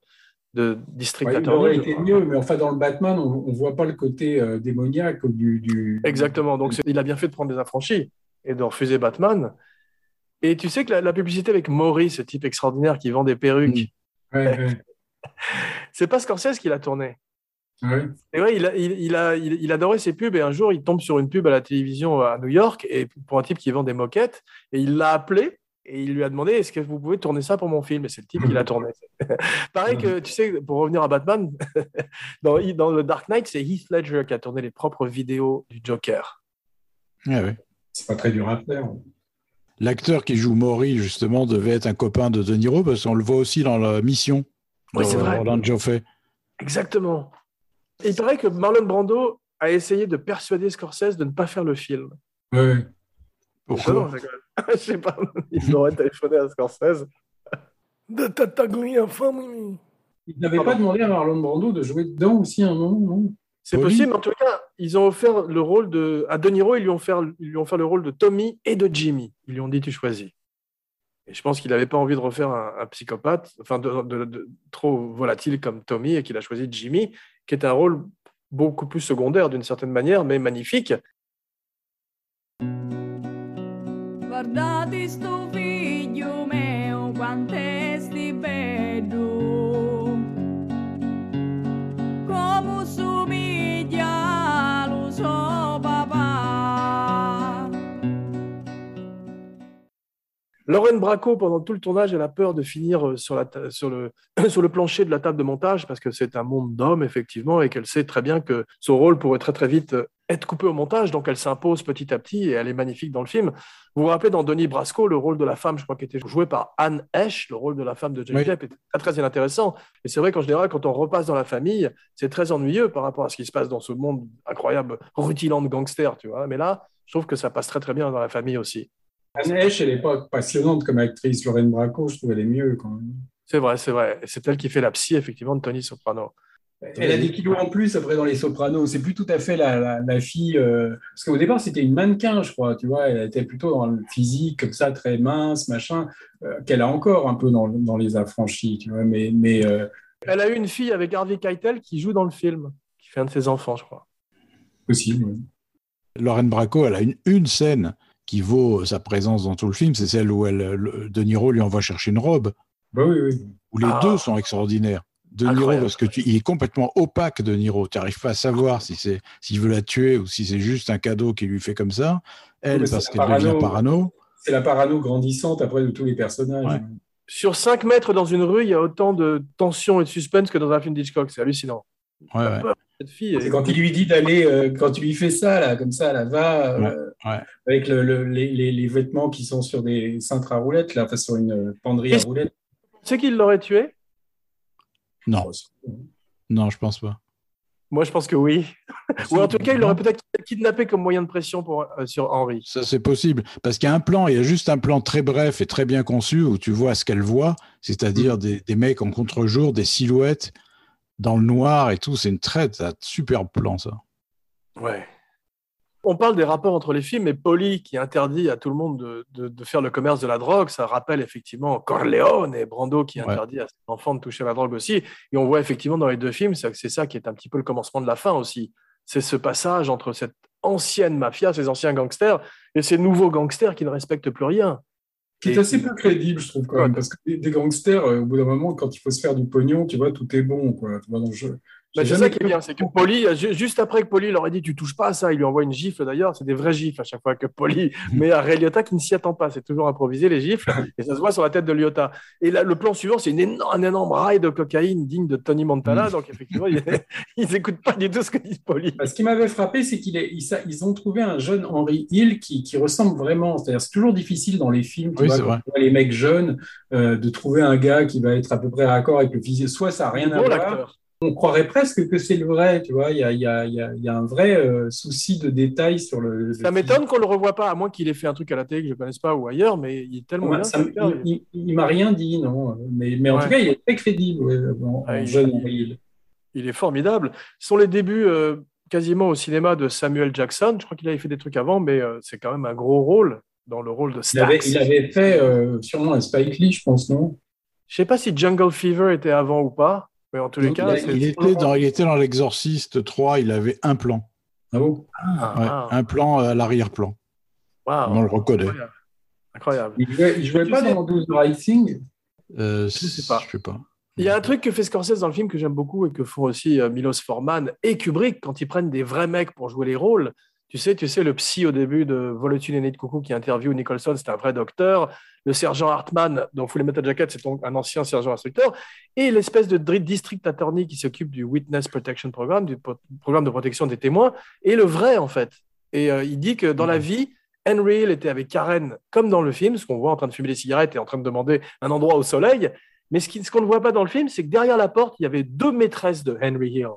S1: de District
S2: Ouais, il
S1: Attorney,
S2: aurait été mieux, mais enfin, dans le Batman, on ne voit pas le côté euh, démoniaque du, du...
S1: Exactement. Donc, il a bien fait de prendre des affranchis et de refuser Batman. Et tu sais que la, la publicité avec Maury, ce type extraordinaire qui vend des perruques,
S2: Ouais, ouais. <laughs>
S1: C'est pas Scorsese qui l'a tourné.
S2: Ouais.
S1: Et ouais, il, a, il, il a, il, il adorait ses pubs et un jour, il tombe sur une pub à la télévision à New York et pour un type qui vend des moquettes et il l'a appelé et il lui a demandé est-ce que vous pouvez tourner ça pour mon film? Et c'est le type qui l'a tourné. <laughs> Pareil que, tu sais, pour revenir à Batman, <laughs> dans, dans le Dark Knight, c'est Heath Ledger qui a tourné les propres vidéos du Joker.
S3: Ouais, ouais.
S2: C'est pas très dur à faire.
S3: L'acteur qui joue Maury, justement, devait être un copain de De Niro parce qu'on le voit aussi dans la mission
S1: Oui,
S3: de
S1: c'est vrai.
S3: Roland Joffé.
S1: Exactement. Et il paraît que Marlon Brando a essayé de persuader Scorsese de ne pas faire le film. Ah non, <laughs> je sais pas, il aurait téléphoné à Scorsese. De Tataglia Family.
S2: Il n'avait pas demandé à Marlon Brando de jouer dedans aussi à un moment, non?
S1: C'est
S3: Oui.
S1: possible, mais en tout cas, ils ont offert le rôle de. À De Niro, ils lui ont fait, ils lui ont fait le rôle de Tommy et de Jimmy. Ils lui ont dit Tu choisis. Et je pense qu'il n'avait pas envie de refaire un, un psychopathe, enfin, de, de- de- trop volatile comme Tommy, et qu'il a choisi Jimmy, qui est un rôle beaucoup plus secondaire d'une certaine manière, mais magnifique.
S10: Guardate sto
S1: Lauren Bracco, pendant tout le tournage, elle a peur de finir euh, sur, la ta- sur, le, <clears throat> sur le plancher de la table de montage parce que c'est un monde d'hommes, effectivement, et qu'elle sait très bien que son rôle pourrait très très vite euh, être coupé au montage. Donc elle s'impose petit à petit et elle est magnifique dans le film. Vous vous rappelez dans Denis Brasco, le rôle de la femme, je crois, qui était joué par Anne Hesh, le rôle de la femme de Johnny
S3: Oui.
S1: Depp, était très très intéressant. Et c'est vrai qu'en général, quand on repasse dans la famille, c'est très ennuyeux par rapport à ce qui se passe dans ce monde incroyable, rutilant de gangsters, tu vois. Mais là, je trouve que ça passe très très bien dans la famille aussi.
S2: Anne Heche, elle n'est pas passionnante comme actrice. Lorraine Bracco, je trouve elle est mieux quand même.
S1: C'est vrai, c'est vrai. C'est elle qui fait la psy, effectivement, de Tony Soprano.
S2: Elle a des kilos en plus après dans Les Sopranos. C'est plus tout à fait la, la, la fille. euh, Parce qu'au départ, c'était une mannequin, je crois. Tu vois, elle était plutôt dans le physique, comme ça, très mince, machin, euh, qu'elle a encore un peu dans, dans Les Affranchis. Tu vois, mais. mais euh,
S1: Elle a eu une fille avec Harvey Keitel qui joue dans le film, qui fait un de ses enfants, je crois.
S2: possible. oui.
S3: Lauren Bracco, elle a une, une scène qui vaut sa présence dans tout le film, c'est celle où elle, le- De Niro lui envoie chercher une robe,
S2: Bah oui, oui.
S3: où les
S1: Ah.
S3: deux sont extraordinaires. De Niro,
S1: Incroyable.
S3: parce que tu, il est complètement opaque, De Niro. Tu n'arrives pas à savoir si c'est s'il veut la tuer ou si c'est juste un cadeau qu'il lui fait comme ça. Elle, parce qu'elle devient
S2: parano.
S3: parano.
S2: C'est la parano grandissante après de tous les personnages.
S3: Ouais.
S1: Sur 5 mètres dans une rue, il y a autant de tension et de suspense que dans un film d'Hitchcock. C'est hallucinant.
S3: Ouais, ouais.
S1: Cette fille,
S2: C'est
S1: est-
S2: quand il lui dit d'aller, euh, quand tu lui fais ça, là, comme ça, là, va, euh,
S3: ouais.
S2: avec le- le- les, les- les vêtements qui sont sur des cintres à roulettes, là, enfin, sur une euh, penderie à roulettes.
S1: tu sais qui l'aurait tué?
S3: Non, non, je pense pas.
S1: Moi, je pense que oui. Ou en tout cas, il l'aurait peut-être kidnappé comme moyen de pression pour, euh, sur Henry.
S3: Ça, c'est possible. Parce qu'il y a un plan, il y a juste un plan très bref et très bien conçu où tu vois ce qu'elle voit, c'est-à-dire des, des mecs en contre-jour, des silhouettes dans le noir et tout. C'est une c'est un superbe plan, ça.
S1: Ouais. On parle des rapports entre les films, mais Polly, qui interdit à tout le monde de, de- de faire le commerce de la drogue, ça rappelle effectivement Corleone et Brando qui
S3: Ouais.
S1: interdit à ses enfants de toucher à la drogue aussi. Et on voit effectivement dans les deux films, c'est ça qui est un petit peu le commencement de la fin aussi. C'est ce passage entre cette ancienne mafia, ces anciens gangsters, et ces nouveaux gangsters qui ne respectent plus rien.
S2: Qui est assez peu crédible, je trouve, quand même, parce que des, gangsters, euh, au bout d'un moment, quand il faut se faire du pognon, tu vois, tout est bon, quoi. Tu vois, dans le jeu.
S1: Bah,
S2: J'ai
S1: c'est ça qui est bien, c'est que Polly, ju- juste après que Polly leur ait dit tu touches pas à ça, il lui envoie une gifle d'ailleurs, c'est des vraies gifles à chaque fois que Polly <laughs> met à Ray Liotta qui ne s'y attend pas, c'est toujours improvisé les gifles, <laughs> et ça se voit sur la tête de Liotta. Et là, le plan suivant, c'est une énorme, un énorme rail de cocaïne digne de Tony Montana, donc effectivement, <laughs> ils n'écoutent pas du tout ce que dit Polly.
S2: Bah, ce qui m'avait frappé, c'est qu'ils ils ont trouvé un jeune Henry Hill qui, qui ressemble vraiment. C'est-à-dire, c'est toujours difficile dans les films, tu
S3: Oui,
S2: vois,
S3: c'est
S2: quand
S3: vrai.
S2: tu vois les mecs jeunes, euh, de trouver un gars qui va être à peu près raccord avec le physique. Soit ça n'a rien à voir. On croirait presque que c'est le vrai, tu vois. Il y a, il y a- il y a- il y a un vrai euh, souci de détail sur le.
S1: Ça m'étonne qu'on le revoie pas, à moins qu'il ait fait un truc à la télé que je ne connaisse pas ou ailleurs, mais il est tellement
S2: Ouais,
S1: bien.
S2: ça il il- il m'a rien dit, non. Mais, mais en
S1: Ouais.
S2: tout cas, il est très crédible, ouais, en,
S1: Ah,
S2: en jeune
S1: il-. Il est formidable. Ce sont les débuts euh, quasiment au cinéma de Samuel Jackson. Je crois qu'il avait fait des trucs avant, mais euh, c'est quand même un gros rôle dans le rôle de
S2: Il avait,
S1: Stax.
S2: il avait fait sûrement un Spike Lee, je pense, non?
S1: Je sais pas si Jungle Fever était avant ou pas, mais en tous les
S2: Donc,
S1: cas,
S2: il
S1: c'est-
S3: était dans, il était dans l'Exorciste 3, il avait un plan.
S2: Ah bon?
S1: Ah,
S3: Ouais,
S1: ah,
S3: Un plan à l'arrière-plan.
S1: waouh.
S3: On le reconnaît.
S1: Incroyable. Incroyable.
S2: Il jouait, il jouait
S1: Tu
S2: pas
S1: sais-
S2: dans Do the Right Thing
S3: Euh,
S1: sais pas.
S3: Je sais pas.
S1: Il y a un truc que fait Scorsese dans le film que j'aime beaucoup et que font aussi euh, Milos Forman et Kubrick quand ils prennent des vrais mecs pour jouer les rôles. Tu sais, tu sais, le psy au début de et Nez de Coucou qui interviewe Nicholson, c'était un vrai docteur. Le sergent Hartman dans Full Metal Jacket, c'est donc un ancien sergent instructeur. Et l'espèce de district attorney qui s'occupe du Witness Protection Program, du pro- programme de protection des témoins, est le vrai en fait. Et euh, il dit que dans la vie, Henry Hill était avec Karen comme dans le film, ce qu'on voit en train de fumer des cigarettes et en train de demander un endroit au soleil. Mais ce qu'on ne voit pas dans le film, c'est que derrière la porte, il y avait deux maîtresses de Henry Hill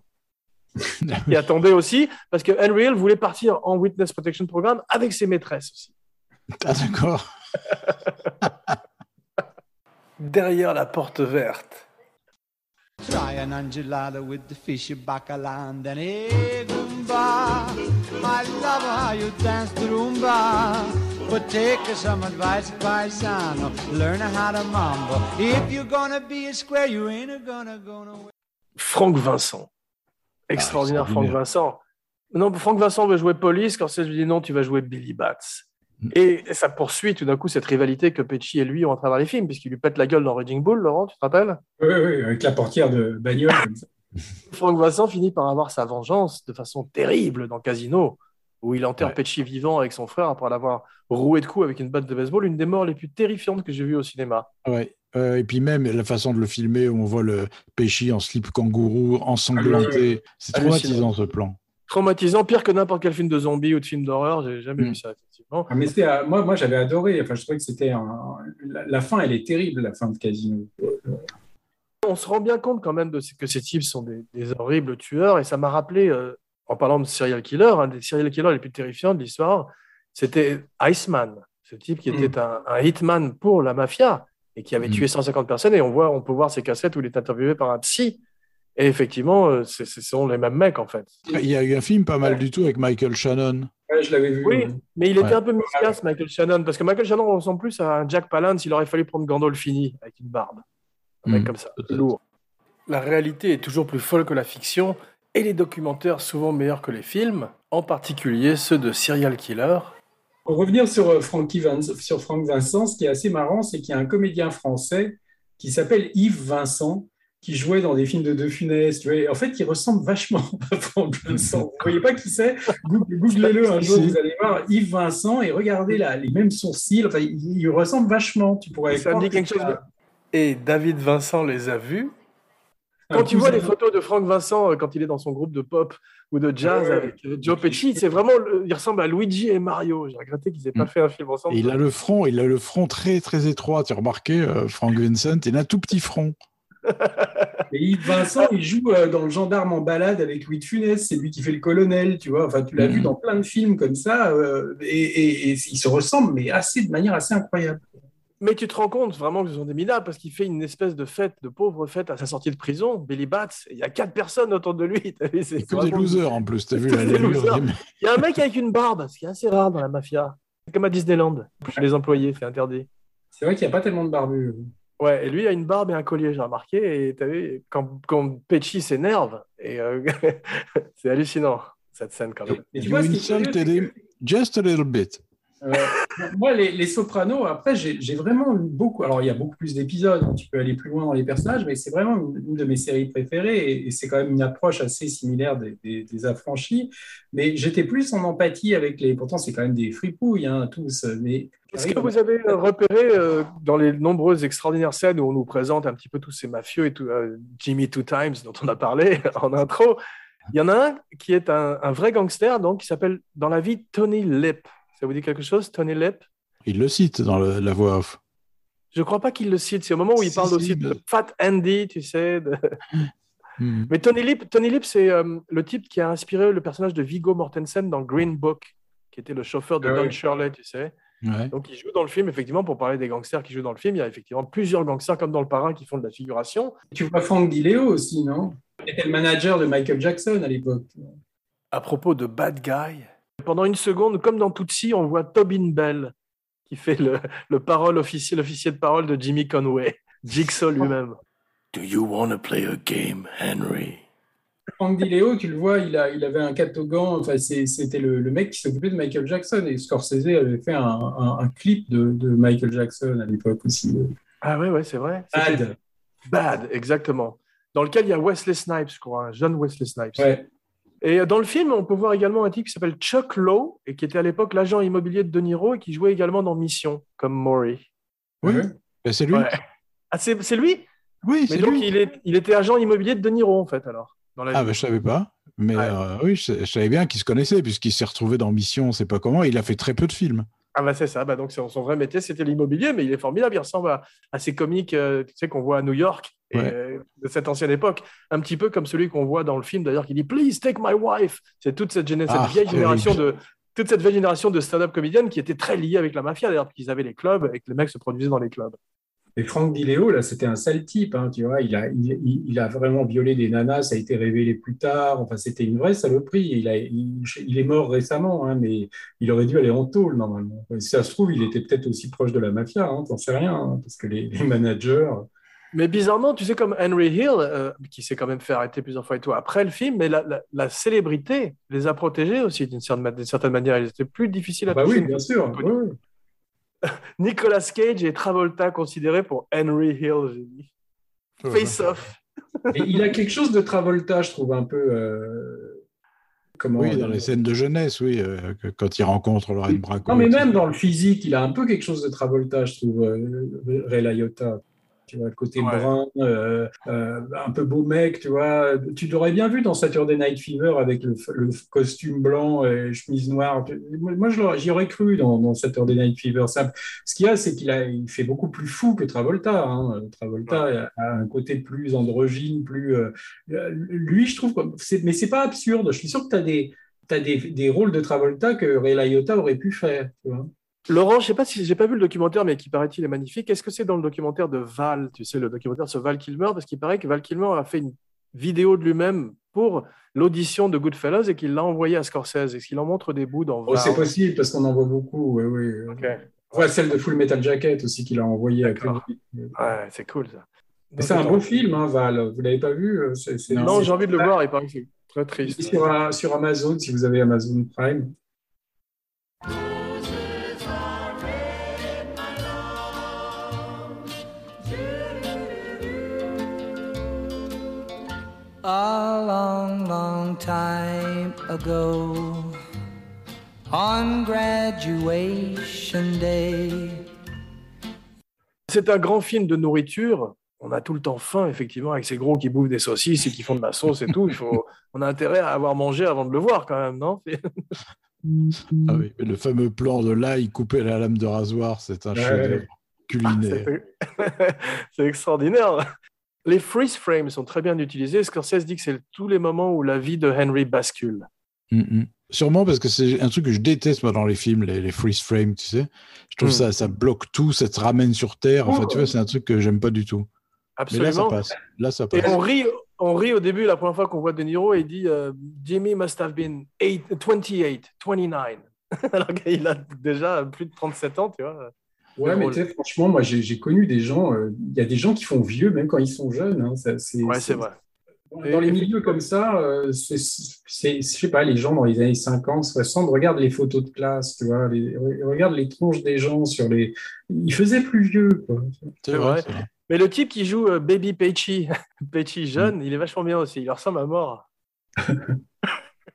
S1: <laughs> qui attendaient aussi, parce que Henry Hill voulait partir en Witness Protection Program avec ses maîtresses aussi.
S3: Ah, d'accord. <laughs>
S8: Derrière la porte verte.
S11: Try an enchilada with the fishy bacala and then hey Goomba, I love how you dance the rumba. But take some advice, paisano, learn how to mambo. If you're gonna be a square, you ain't gonna go nowhere.
S1: Franck Vincent. Extraordinaire
S3: Ah,
S1: Franck. Vincent. Non, Franck Vincent veut jouer police, quand lui dit non, tu vas jouer Billy Bats. Et ça poursuit tout d'un coup cette rivalité que Pesci et lui ont à travers les films, puisqu'il lui pète la gueule dans Raging Bull, Laurent, tu te rappelles?
S2: Oui, oui, avec la portière de bagnole. <laughs>
S1: Franck Vincent finit par avoir sa vengeance de façon terrible dans Casino, où il enterre
S3: Ouais.
S1: Pesci vivant avec son frère après l'avoir roué de coups avec une batte de baseball, une des morts les plus terrifiantes que j'ai vues au cinéma.
S3: Ouais. Euh, et puis même la façon de le filmer, où on voit le Pesci en slip kangourou, ensanglanté. C'est
S1: Hallucinant.
S3: traumatisant ce plan.
S1: Traumatisant, pire que n'importe quel film de zombies ou de film d'horreur, j'ai jamais
S3: Mm.
S1: vu ça, effectivement.
S2: Ah, mais c'était, euh, moi, moi j'avais adoré. Enfin, je trouvais que c'était un- la, la fin, elle est terrible, la fin de Casino.
S1: On se rend bien compte quand même de ce- que ces types sont des, des horribles tueurs, et ça m'a rappelé, euh, en parlant de serial killer, un des serial killers les plus terrifiants de l'histoire, c'était Iceman, ce type qui était un, un hitman pour la mafia et qui avait
S3: Mm.
S1: tué 150 personnes. Et on, voit, on peut voir ses cassettes où il est interviewé par un psy. Et effectivement, euh, c'est- ce sont les mêmes mecs en fait.
S3: Il y a eu un film pas mal du tout avec Michael Shannon.
S2: Ouais, je l'avais vu.
S1: Oui, mais il était
S3: Ouais.
S1: un peu miscasse, Michael Shannon, parce que Michael Shannon ressemble plus à un Jack Palance. Il aurait fallu prendre Gandolfini avec une barbe. Un mec
S3: Mm,
S1: comme ça, lourd.
S8: La réalité est toujours plus folle que la fiction et les documentaires souvent meilleurs que les films, en particulier ceux de serial killers.
S2: Pour revenir sur, euh, Frankie Vin- sur Franck Vincent, ce qui est assez marrant, c'est qu'il y a un comédien français qui s'appelle Yves Vincent, qui jouait dans des films de De Funès. Tu vois, en fait, il ressemble vachement <laughs> à Franck Vincent. Vous ne voyez pas qui c'est? Google- Googlez-le un jour, vous allez voir Yves Vincent et regardez là, les mêmes sourcils. Enfin, il, il ressemble vachement. Tu pourrais
S1: Ça me dit
S2: que
S1: quelque chose de-
S8: Et David Vincent les a vus.
S2: un
S1: Quand tu vois les photos de Franck Vincent euh, quand il est dans son groupe de pop ou de jazz
S2: Ouais.
S1: avec euh, Joe Pesci, c'est vraiment, il ressemble à Luigi et Mario. J'ai regretté qu'ils aient pas
S3: Mm.
S1: fait un film ensemble.
S3: Et il a le front, il a le front très très étroit. Tu as remarqué, euh, Frank Vincent, il a un tout petit front. <laughs>
S2: Et Yves Vincent, il joue euh, dans Le Gendarme en balade avec Louis de Funès, c'est lui qui fait le colonel, tu vois. Enfin, tu l'as
S3: Mhm.
S2: vu dans plein de films comme ça, euh, et, et- et il se ressemble, mais assez de manière assez incroyable.
S1: Mais tu te rends compte vraiment que ce sont des minables parce qu'il fait une espèce de fête, de pauvre fête à sa sortie de prison, Billy Bats. Il y a quatre personnes autour de lui. <laughs> c'est
S3: que des losers en plus. T'as vu la
S1: Il y a un mec avec une barbe, ce qui est assez rare dans la mafia. C'est comme à Disneyland. Chez les employés, c'est interdit.
S2: C'est vrai qu'il n'y a pas tellement de barbus.
S1: Ouais, et lui a une barbe et un collier, j'ai remarqué. Et t'as vu, quand, quand Pesci s'énerve, et euh, <laughs> c'est hallucinant cette scène quand même.
S2: Et tu
S3: You
S2: vois, curieux,
S3: just a little bit.
S2: Euh, <laughs> moi, les, les Sopranos, après, j'ai j'ai vraiment eu beaucoup. Alors, il y a beaucoup plus d'épisodes, tu peux aller plus loin dans les personnages, mais c'est vraiment une, une de mes séries préférées et, et c'est quand même une approche assez similaire des, des- des affranchis. Mais j'étais plus en empathie avec les. Pourtant, c'est quand même des fripouilles, hein, tous. Mais
S1: Est-ce que vous avez euh, repéré euh, dans les nombreuses extraordinaires scènes où on nous présente un petit peu tous ces mafieux et tout, euh, Jimmy Two Times dont on a parlé <laughs> en intro, il y en a un qui est un, un vrai gangster donc qui s'appelle dans la vie Tony Lip. Ça vous dit quelque chose, Tony Lip
S3: Il le cite dans le- la voix off.
S1: Je crois pas qu'il le cite. C'est au moment où il
S3: Si,
S1: parle
S3: si,
S1: aussi de Fat Andy, tu sais. de-
S3: Mhm. <laughs>
S1: Mais Tony Lip, Tony Lip, c'est euh, le type qui a inspiré le personnage de Viggo Mortensen dans Green Book, qui était le chauffeur de
S2: Ah
S1: Don
S2: oui.
S1: Shirley, tu sais.
S3: Ouais.
S1: Donc, il joue dans le film, effectivement, pour parler des gangsters qui jouent dans le film. Il y a effectivement plusieurs gangsters, comme dans Le Parrain, qui font de la figuration.
S2: tu vois Frank Di Leo aussi, non? Il était le manager de Michael Jackson à l'époque.
S8: À propos de Bad Guy,
S1: Pendant une seconde, comme dans Tootsie, on voit Tobin Bell, qui fait le, le parole officier, l'officier de parole de Jimmy Conway, Jigsaw lui-même.
S8: Do you want to play a game, Henry?
S2: Frank Di Leo, tu le vois, il, a, il avait un catogan, enfin, c'était le, le mec qui s'occupait de Michael Jackson et Scorsese avait fait un, un- un clip de, de Michael Jackson à l'époque aussi.
S1: Ah ouais, ouais, c'est vrai.
S2: Bad.
S1: Bad, exactement. Dans lequel il y a Wesley Snipes, je crois, un jeune Wesley Snipes.
S2: Ouais.
S1: Et dans le film, on peut voir également un type qui s'appelle Chuck Lowe, et qui était à l'époque l'agent immobilier de De Niro, et qui jouait également dans Mission, comme Maury.
S3: Oui,
S2: Ouais.
S3: Ben, c'est lui.
S1: Ouais. Ah, c'est c'est lui?
S3: Oui,
S1: Mais
S3: c'est
S1: donc,
S3: lui.
S1: il, est, il était agent immobilier de De Niro, en fait, alors. Dans la
S3: Ah,
S1: vie.
S3: ben, je savais pas. Mais
S1: Ouais.
S3: euh, oui, je, je savais bien qu'il se connaissait, puisqu'il s'est retrouvé dans Mission, on sait pas comment. Il a fait très peu de films.
S1: Ah bah c'est ça, bah donc son vrai métier c'était l'immobilier, mais il est formidable, il ressemble à, à ces comiques euh, tu sais, qu'on voit à New York et,
S3: Ouais.
S1: euh, de cette ancienne époque, un petit peu comme celui qu'on voit dans le film d'ailleurs qui dit Please take my wife. C'est toute cette,
S3: Ah,
S1: vieille génération de toute cette vieille génération de stand-up comédiennes qui était très liée avec la mafia d'ailleurs, parce qu'ils avaient les clubs et que les mecs se produisaient dans les clubs.
S2: Et Franck Dileo, là, c'était un sale type, hein, tu vois. Il a, il, il- il a vraiment violé des nanas, ça a été révélé plus tard. Enfin, c'était une vraie saloperie. Il, a, il, il est mort récemment, hein, mais il aurait dû aller en tôle, normalement. Si ça se trouve, il était peut-être aussi proche de la mafia, hein, t'en sais rien, hein, parce que les, les managers.
S1: Mais bizarrement, tu sais, comme Henry Hill, euh, qui s'est quand même fait arrêter plusieurs fois et tout après le film, mais la, la- la célébrité les a protégés aussi d'une certaine, certaine manière. Ils étaient plus difficiles à
S2: Bah
S1: toucher.
S2: oui, bien sûr. ouais. <laughs>
S1: Nicolas Cage et Travolta considérés pour Henry Hill, j'ai dit. Face Off.
S2: Et il a quelque chose de Travolta, je trouve, un peu. euh, comment
S3: Oui, dans les scènes de jeunesse, oui, euh, que- quand il rencontre Lorraine Bracco.
S2: Non, mais même dans le physique, il a un peu quelque chose de Travolta, je trouve, euh, Ray Liotta. Tu vois, le côté
S1: Ouais.
S2: brun, euh, euh, un peu beau mec, tu vois. Tu l'aurais bien vu dans Saturday Night Fever avec le, le costume blanc et chemise noire. Moi, j'y aurais cru dans, dans Saturday Night Fever. Ça, ce qu'il y a, c'est qu'il il fait beaucoup plus fou que Travolta. hein. Travolta a un côté plus androgyne, plus. euh, lui, je trouve. Mais c'est pas absurde. Je suis sûr que tu as des. T'as des, des rôles de Travolta que Ray Liotta aurait pu faire. Tu vois.
S1: Laurent, je sais pas si j'ai pas vu le documentaire, mais qui paraît-il est magnifique. Est-ce que c'est dans le documentaire de Val, tu sais, le documentaire sur Val Kilmer, parce qu'il paraît que Val Kilmer a fait une vidéo de lui-même pour l'audition de Goodfellas et qu'il l'a envoyé à Scorsese. Est-ce qu'il en montre des bouts dans
S2: Oh,
S1: Val?
S2: c'est possible parce qu'on en voit beaucoup. Oui, oui. Ouais, celle de Full Metal Jacket aussi qu'il a envoyée
S1: D'accord. Ouais, c'est cool ça.
S2: C'est un beau film, hein, Val. Vous l'avez pas vu euh,
S1: Non, j'ai envie de le voir. Il paraît que c'est très triste.
S2: Sur, euh, sur Amazon, si vous avez Amazon Prime.
S12: A long, long time ago, on graduation day.
S1: C'est un grand film de nourriture. On a tout le temps faim, effectivement, avec ces gros qui bouffent des saucisses et qui font de la sauce et tout. Il faut... On a intérêt à avoir mangé avant de le voir, quand même, non?
S3: Ah oui, le fameux plan de l'ail coupé à la lame de rasoir, c'est un
S2: Ouais.
S3: chef-d'œuvre culinaire.
S1: C'est- <laughs> C'est extraordinaire. Les freeze frames sont très bien utilisés. Scorsese dit que c'est tous les moments où la vie de Henry bascule.
S3: Mm, mm. Sûrement parce que c'est un truc que je déteste moi dans les films, les, les freeze frames, tu sais. Je trouve
S1: Mm.
S3: ça, ça bloque tout, ça te ramène sur terre. Enfin, tu vois, c'est un truc que j'aime pas du tout. Mais là, ça
S1: Absolument.
S3: passe. Là, ça
S1: Et on rit, on rit au début, la première fois qu'on voit De Niro, et il dit euh, Jimmy must have been eight- 28, 29. <laughs> Alors qu'il a déjà plus de 37 ans, tu vois.
S2: Ouais, mais tu sais, franchement, moi, j'ai j'ai connu des gens. euh, Il y a des gens qui font vieux, même quand ils sont jeunes. hein, ça, c'est,
S1: Ouais, c'est vrai.
S2: Dans les milieux comme ça, euh, c'est, c'est- je sais pas, les gens dans les années 50, 60, regarde les photos de classe, tu vois, les- regarde les tronches des gens sur les. Ils faisaient plus vieux, quoi.
S3: C'est
S1: C'est
S3: vrai.
S1: Mais le type qui joue euh, Baby Peachy, <laughs> Peachy jeune, il est vachement bien aussi. Il ressemble à mort. <laughs>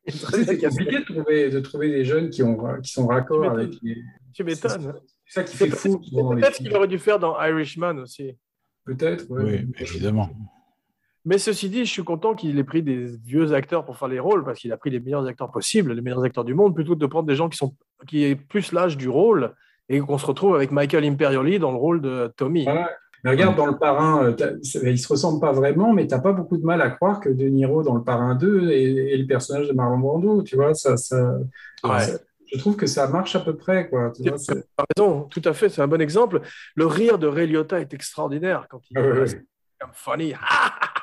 S2: C'est compliqué de trouver, de trouver des jeunes qui, ont, qui sont raccord
S1: Tu m'étonnes.
S2: avec les.
S1: Tu m'étonnes.
S2: C'est ça qui fait fou.
S1: peut-être qu'il aurait dû faire dans Irishman aussi.
S2: Peut-être, ouais.
S3: Oui, évidemment.
S1: Mais ceci dit, je suis content qu'il ait pris des vieux acteurs pour faire les rôles, parce qu'il a pris les meilleurs acteurs possibles, les meilleurs acteurs du monde, plutôt que de prendre des gens qui sont qui aient plus l'âge du rôle et qu'on se retrouve avec Michael Imperioli dans le rôle de Tommy.
S2: Voilà. Mais regarde, dans Le Parrain, euh, t'as- ils se ressemblent pas vraiment, mais tu n'as pas beaucoup de mal à croire que De Niro dans Le Parrain 2 est, est le personnage de Marlon Brando. Tu vois, ça, ça,
S1: Ouais.
S2: ça- je trouve que ça marche à peu près. Quoi, tu vois, c'est-
S1: raison, tout à fait, c'est un bon exemple. Le rire de Ray Liotta est extraordinaire quand il
S2: Ah
S1: c'est comme funny. <laughs>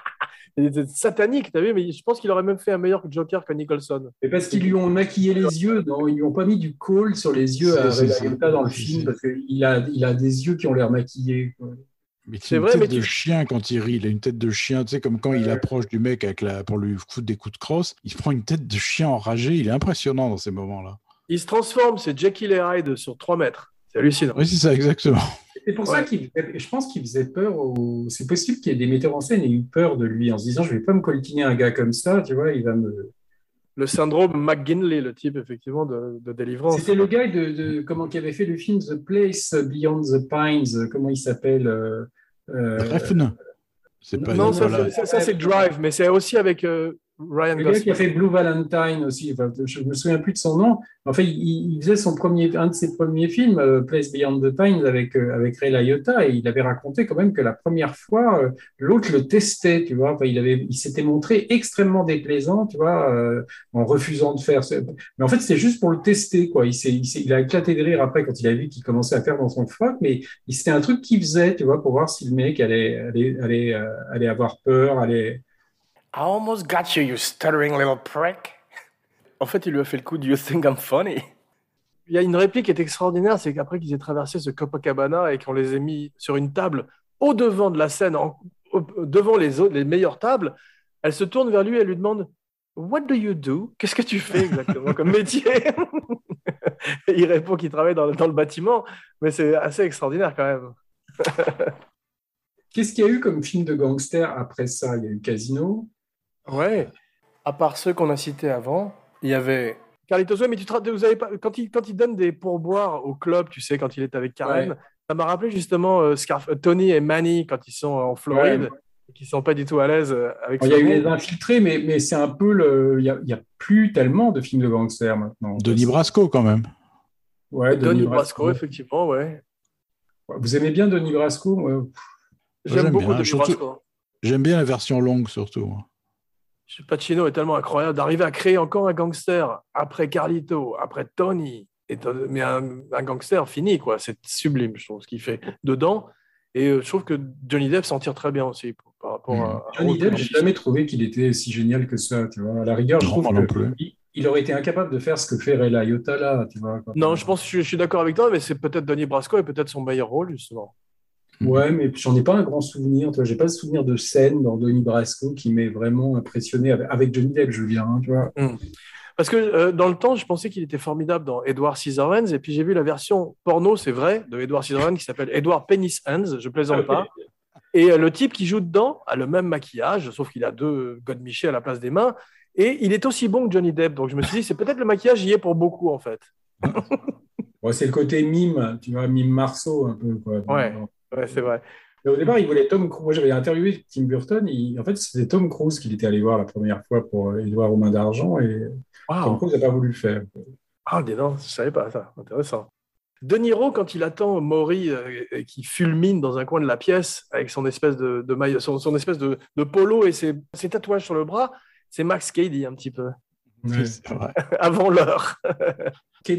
S1: Il était satanique, t'as vu, mais je pense qu'il aurait même fait un meilleur Joker que Nicholson.
S2: Mais parce qu'ils lui ont maquillé les yeux, non, ils lui ont pas mis du col sur les yeux à
S3: C'est-
S2: Ray
S3: c'est-
S2: Liotta dans le
S3: c'est-
S2: film,
S3: c'est-
S2: parce qu'il a, il a des yeux qui ont l'air maquillés. quoi.
S3: Mais
S1: C'est
S3: une
S1: vrai,
S3: tête
S1: mais
S3: de
S1: tu-
S3: chien quand il rit. Il a une tête de chien, tu sais, comme quand il approche du mec avec la... pour lui foutre des coups de crosse. Il se prend une tête de chien enragé. Il est impressionnant dans ces moments-là.
S1: Il se transforme, c'est Jackie Hyde sur 3 mètres. C'est hallucinant.
S3: Oui, c'est ça, exactement.
S2: C'est pour ça qu'il faisait- je pense qu'il faisait peur aux... C'est possible qu'il y ait des metteurs en scène aient eu peur de lui en se disant je vais pas me coltiner un gars comme ça, tu vois, il va me.
S1: Le syndrome McGinley, le type effectivement de, de délivrance.
S2: C'était le gars de, de- comment qui avait fait le film The Place Beyond the Pines, comment il s'appelle euh, euh,
S3: Refn. C'est pas
S1: Non, ça,
S3: voilà.
S1: c'est- ça, ça, c'est Drive, mais c'est aussi avec euh, Ryan
S2: Le gars qui a fait Blue Valentine aussi, enfin, je me souviens plus de son nom. En fait, il, il faisait son premier, un de ses premiers films, euh, Place Beyond the Pines, avec, euh, avec Ray Liotta, et il avait raconté quand même que la première fois, euh, l'autre le testait, tu vois. Enfin, il avait, il s'était montré extrêmement déplaisant, tu vois, euh, en refusant de faire. ce- Mais en fait, c'était juste pour le tester, quoi. Il s'est, il il a éclaté de rire après quand il a vu qu'il commençait à faire dans son froc, mais c'était un truc qu'il faisait, tu vois, pour voir si le mec allait, allait, allait, allait avoir peur, allait.
S8: I almost got you, you stuttering little prick. En fait, il lui a fait le coup du You think I'm funny.
S1: Il y a une réplique qui est extraordinaire, c'est qu'après qu'ils aient traversé ce Copacabana et qu'on les ait mis sur une table au devant de la scène, en- au- devant les, autres, les meilleures tables, elle se tourne vers lui et elle lui demande What do you do? Qu'est-ce que tu fais exactement comme métier? <laughs> Il répond qu'il travaille dans, dans le bâtiment, mais c'est assez extraordinaire quand même.
S2: Qu'est-ce qu'il y a eu comme film de gangster après ça? Il y a eu Casino.
S1: Ouais. À part ceux qu'on a cités avant, il y avait Carlitos Way, mais tu te vous avez pas, quand, il, quand il donne des pourboires au club, tu sais, quand il est avec Karen,
S2: Ouais.
S1: ça m'a rappelé justement euh, Scarf- euh, Tony et Manny quand ils sont en Floride,
S2: Ouais.
S1: qui sont pas du tout à l'aise euh, avec
S2: Il y a eu les infiltrés, mais, mais c'est un peu le. Il n'y a, il y a plus tellement de films de gangsters maintenant.
S3: Denis Brasco, quand même.
S2: Ouais,
S1: Denis
S2: Denis
S1: Brasco,
S2: Brasco.
S1: effectivement, ouais.
S2: Vous aimez bien Denis Brasco moi
S1: J'aime
S3: J'aime
S1: beaucoup
S3: bien,
S1: Denis
S3: surtout-
S1: Brasco.
S3: J'aime bien la version longue, surtout.
S1: Pacino est tellement incroyable d'arriver à créer encore un gangster après Carlito, après Tony, et mais un, un gangster fini, quoi. C'est sublime, je trouve, ce qu'il fait dedans. Et euh, je trouve que Johnny Depp s'en tire très bien aussi par rapport à.
S2: Mmh. Johnny Depp, j'ai jamais trouvé qu'il était si génial que ça. Tu vois. À la rigueur, je
S3: Non,
S2: trouve
S3: moi non
S2: que
S3: plus.
S2: il, aurait été incapable de faire ce que fait Ray Liotta là. Tu vois, quoi.
S1: Non, je pense que je, je suis d'accord avec toi, mais c'est peut-être Denis Brasco et peut-être son meilleur rôle, justement.
S2: Ouais, mais j'en ai pas un grand souvenir. J'ai pas de souvenir de scène dans Denis Brasco qui m'ait vraiment impressionné avec, avec Johnny Depp, je veux dire. hein, tu vois.
S1: Parce que euh, dans le temps, je pensais qu'il était formidable dans Edward Scissorhands, et puis j'ai vu la version porno, c'est vrai, de Edward Scissorhands qui s'appelle Edward Penis Hands, je plaisante pas. Et euh, le type qui joue dedans a le même maquillage, sauf qu'il a deux godemichés à la place des mains, et il est aussi bon que Johnny Depp. Donc je me suis dit, c'est peut-être le maquillage y est pour beaucoup en fait. <laughs>
S2: Ouais, c'est le côté mime, tu vois, mime Marceau un peu. Quoi.
S1: Ouais, ouais c'est vrai.
S2: Au départ, il voulait Tom Cruise. Moi, j'avais interviewé Tim Burton. il- En fait, c'était Tom Cruise qu'il était allé voir la première fois pour euh, Édouard aux mains d'argent et Tom. Cruise n'a pas voulu le faire.
S1: Ah, dis donc, je savais pas ça. Intéressant. De Niro, quand il attend Maury euh, qui fulmine dans un coin de la pièce avec son espèce de, de maillot, son, son espèce de, de polo et ses, ses tatouages sur le bras, c'est Max Cady un petit peu.
S2: Ouais. <laughs>
S3: C'est vrai. <laughs>
S1: Avant l'heure. <laughs>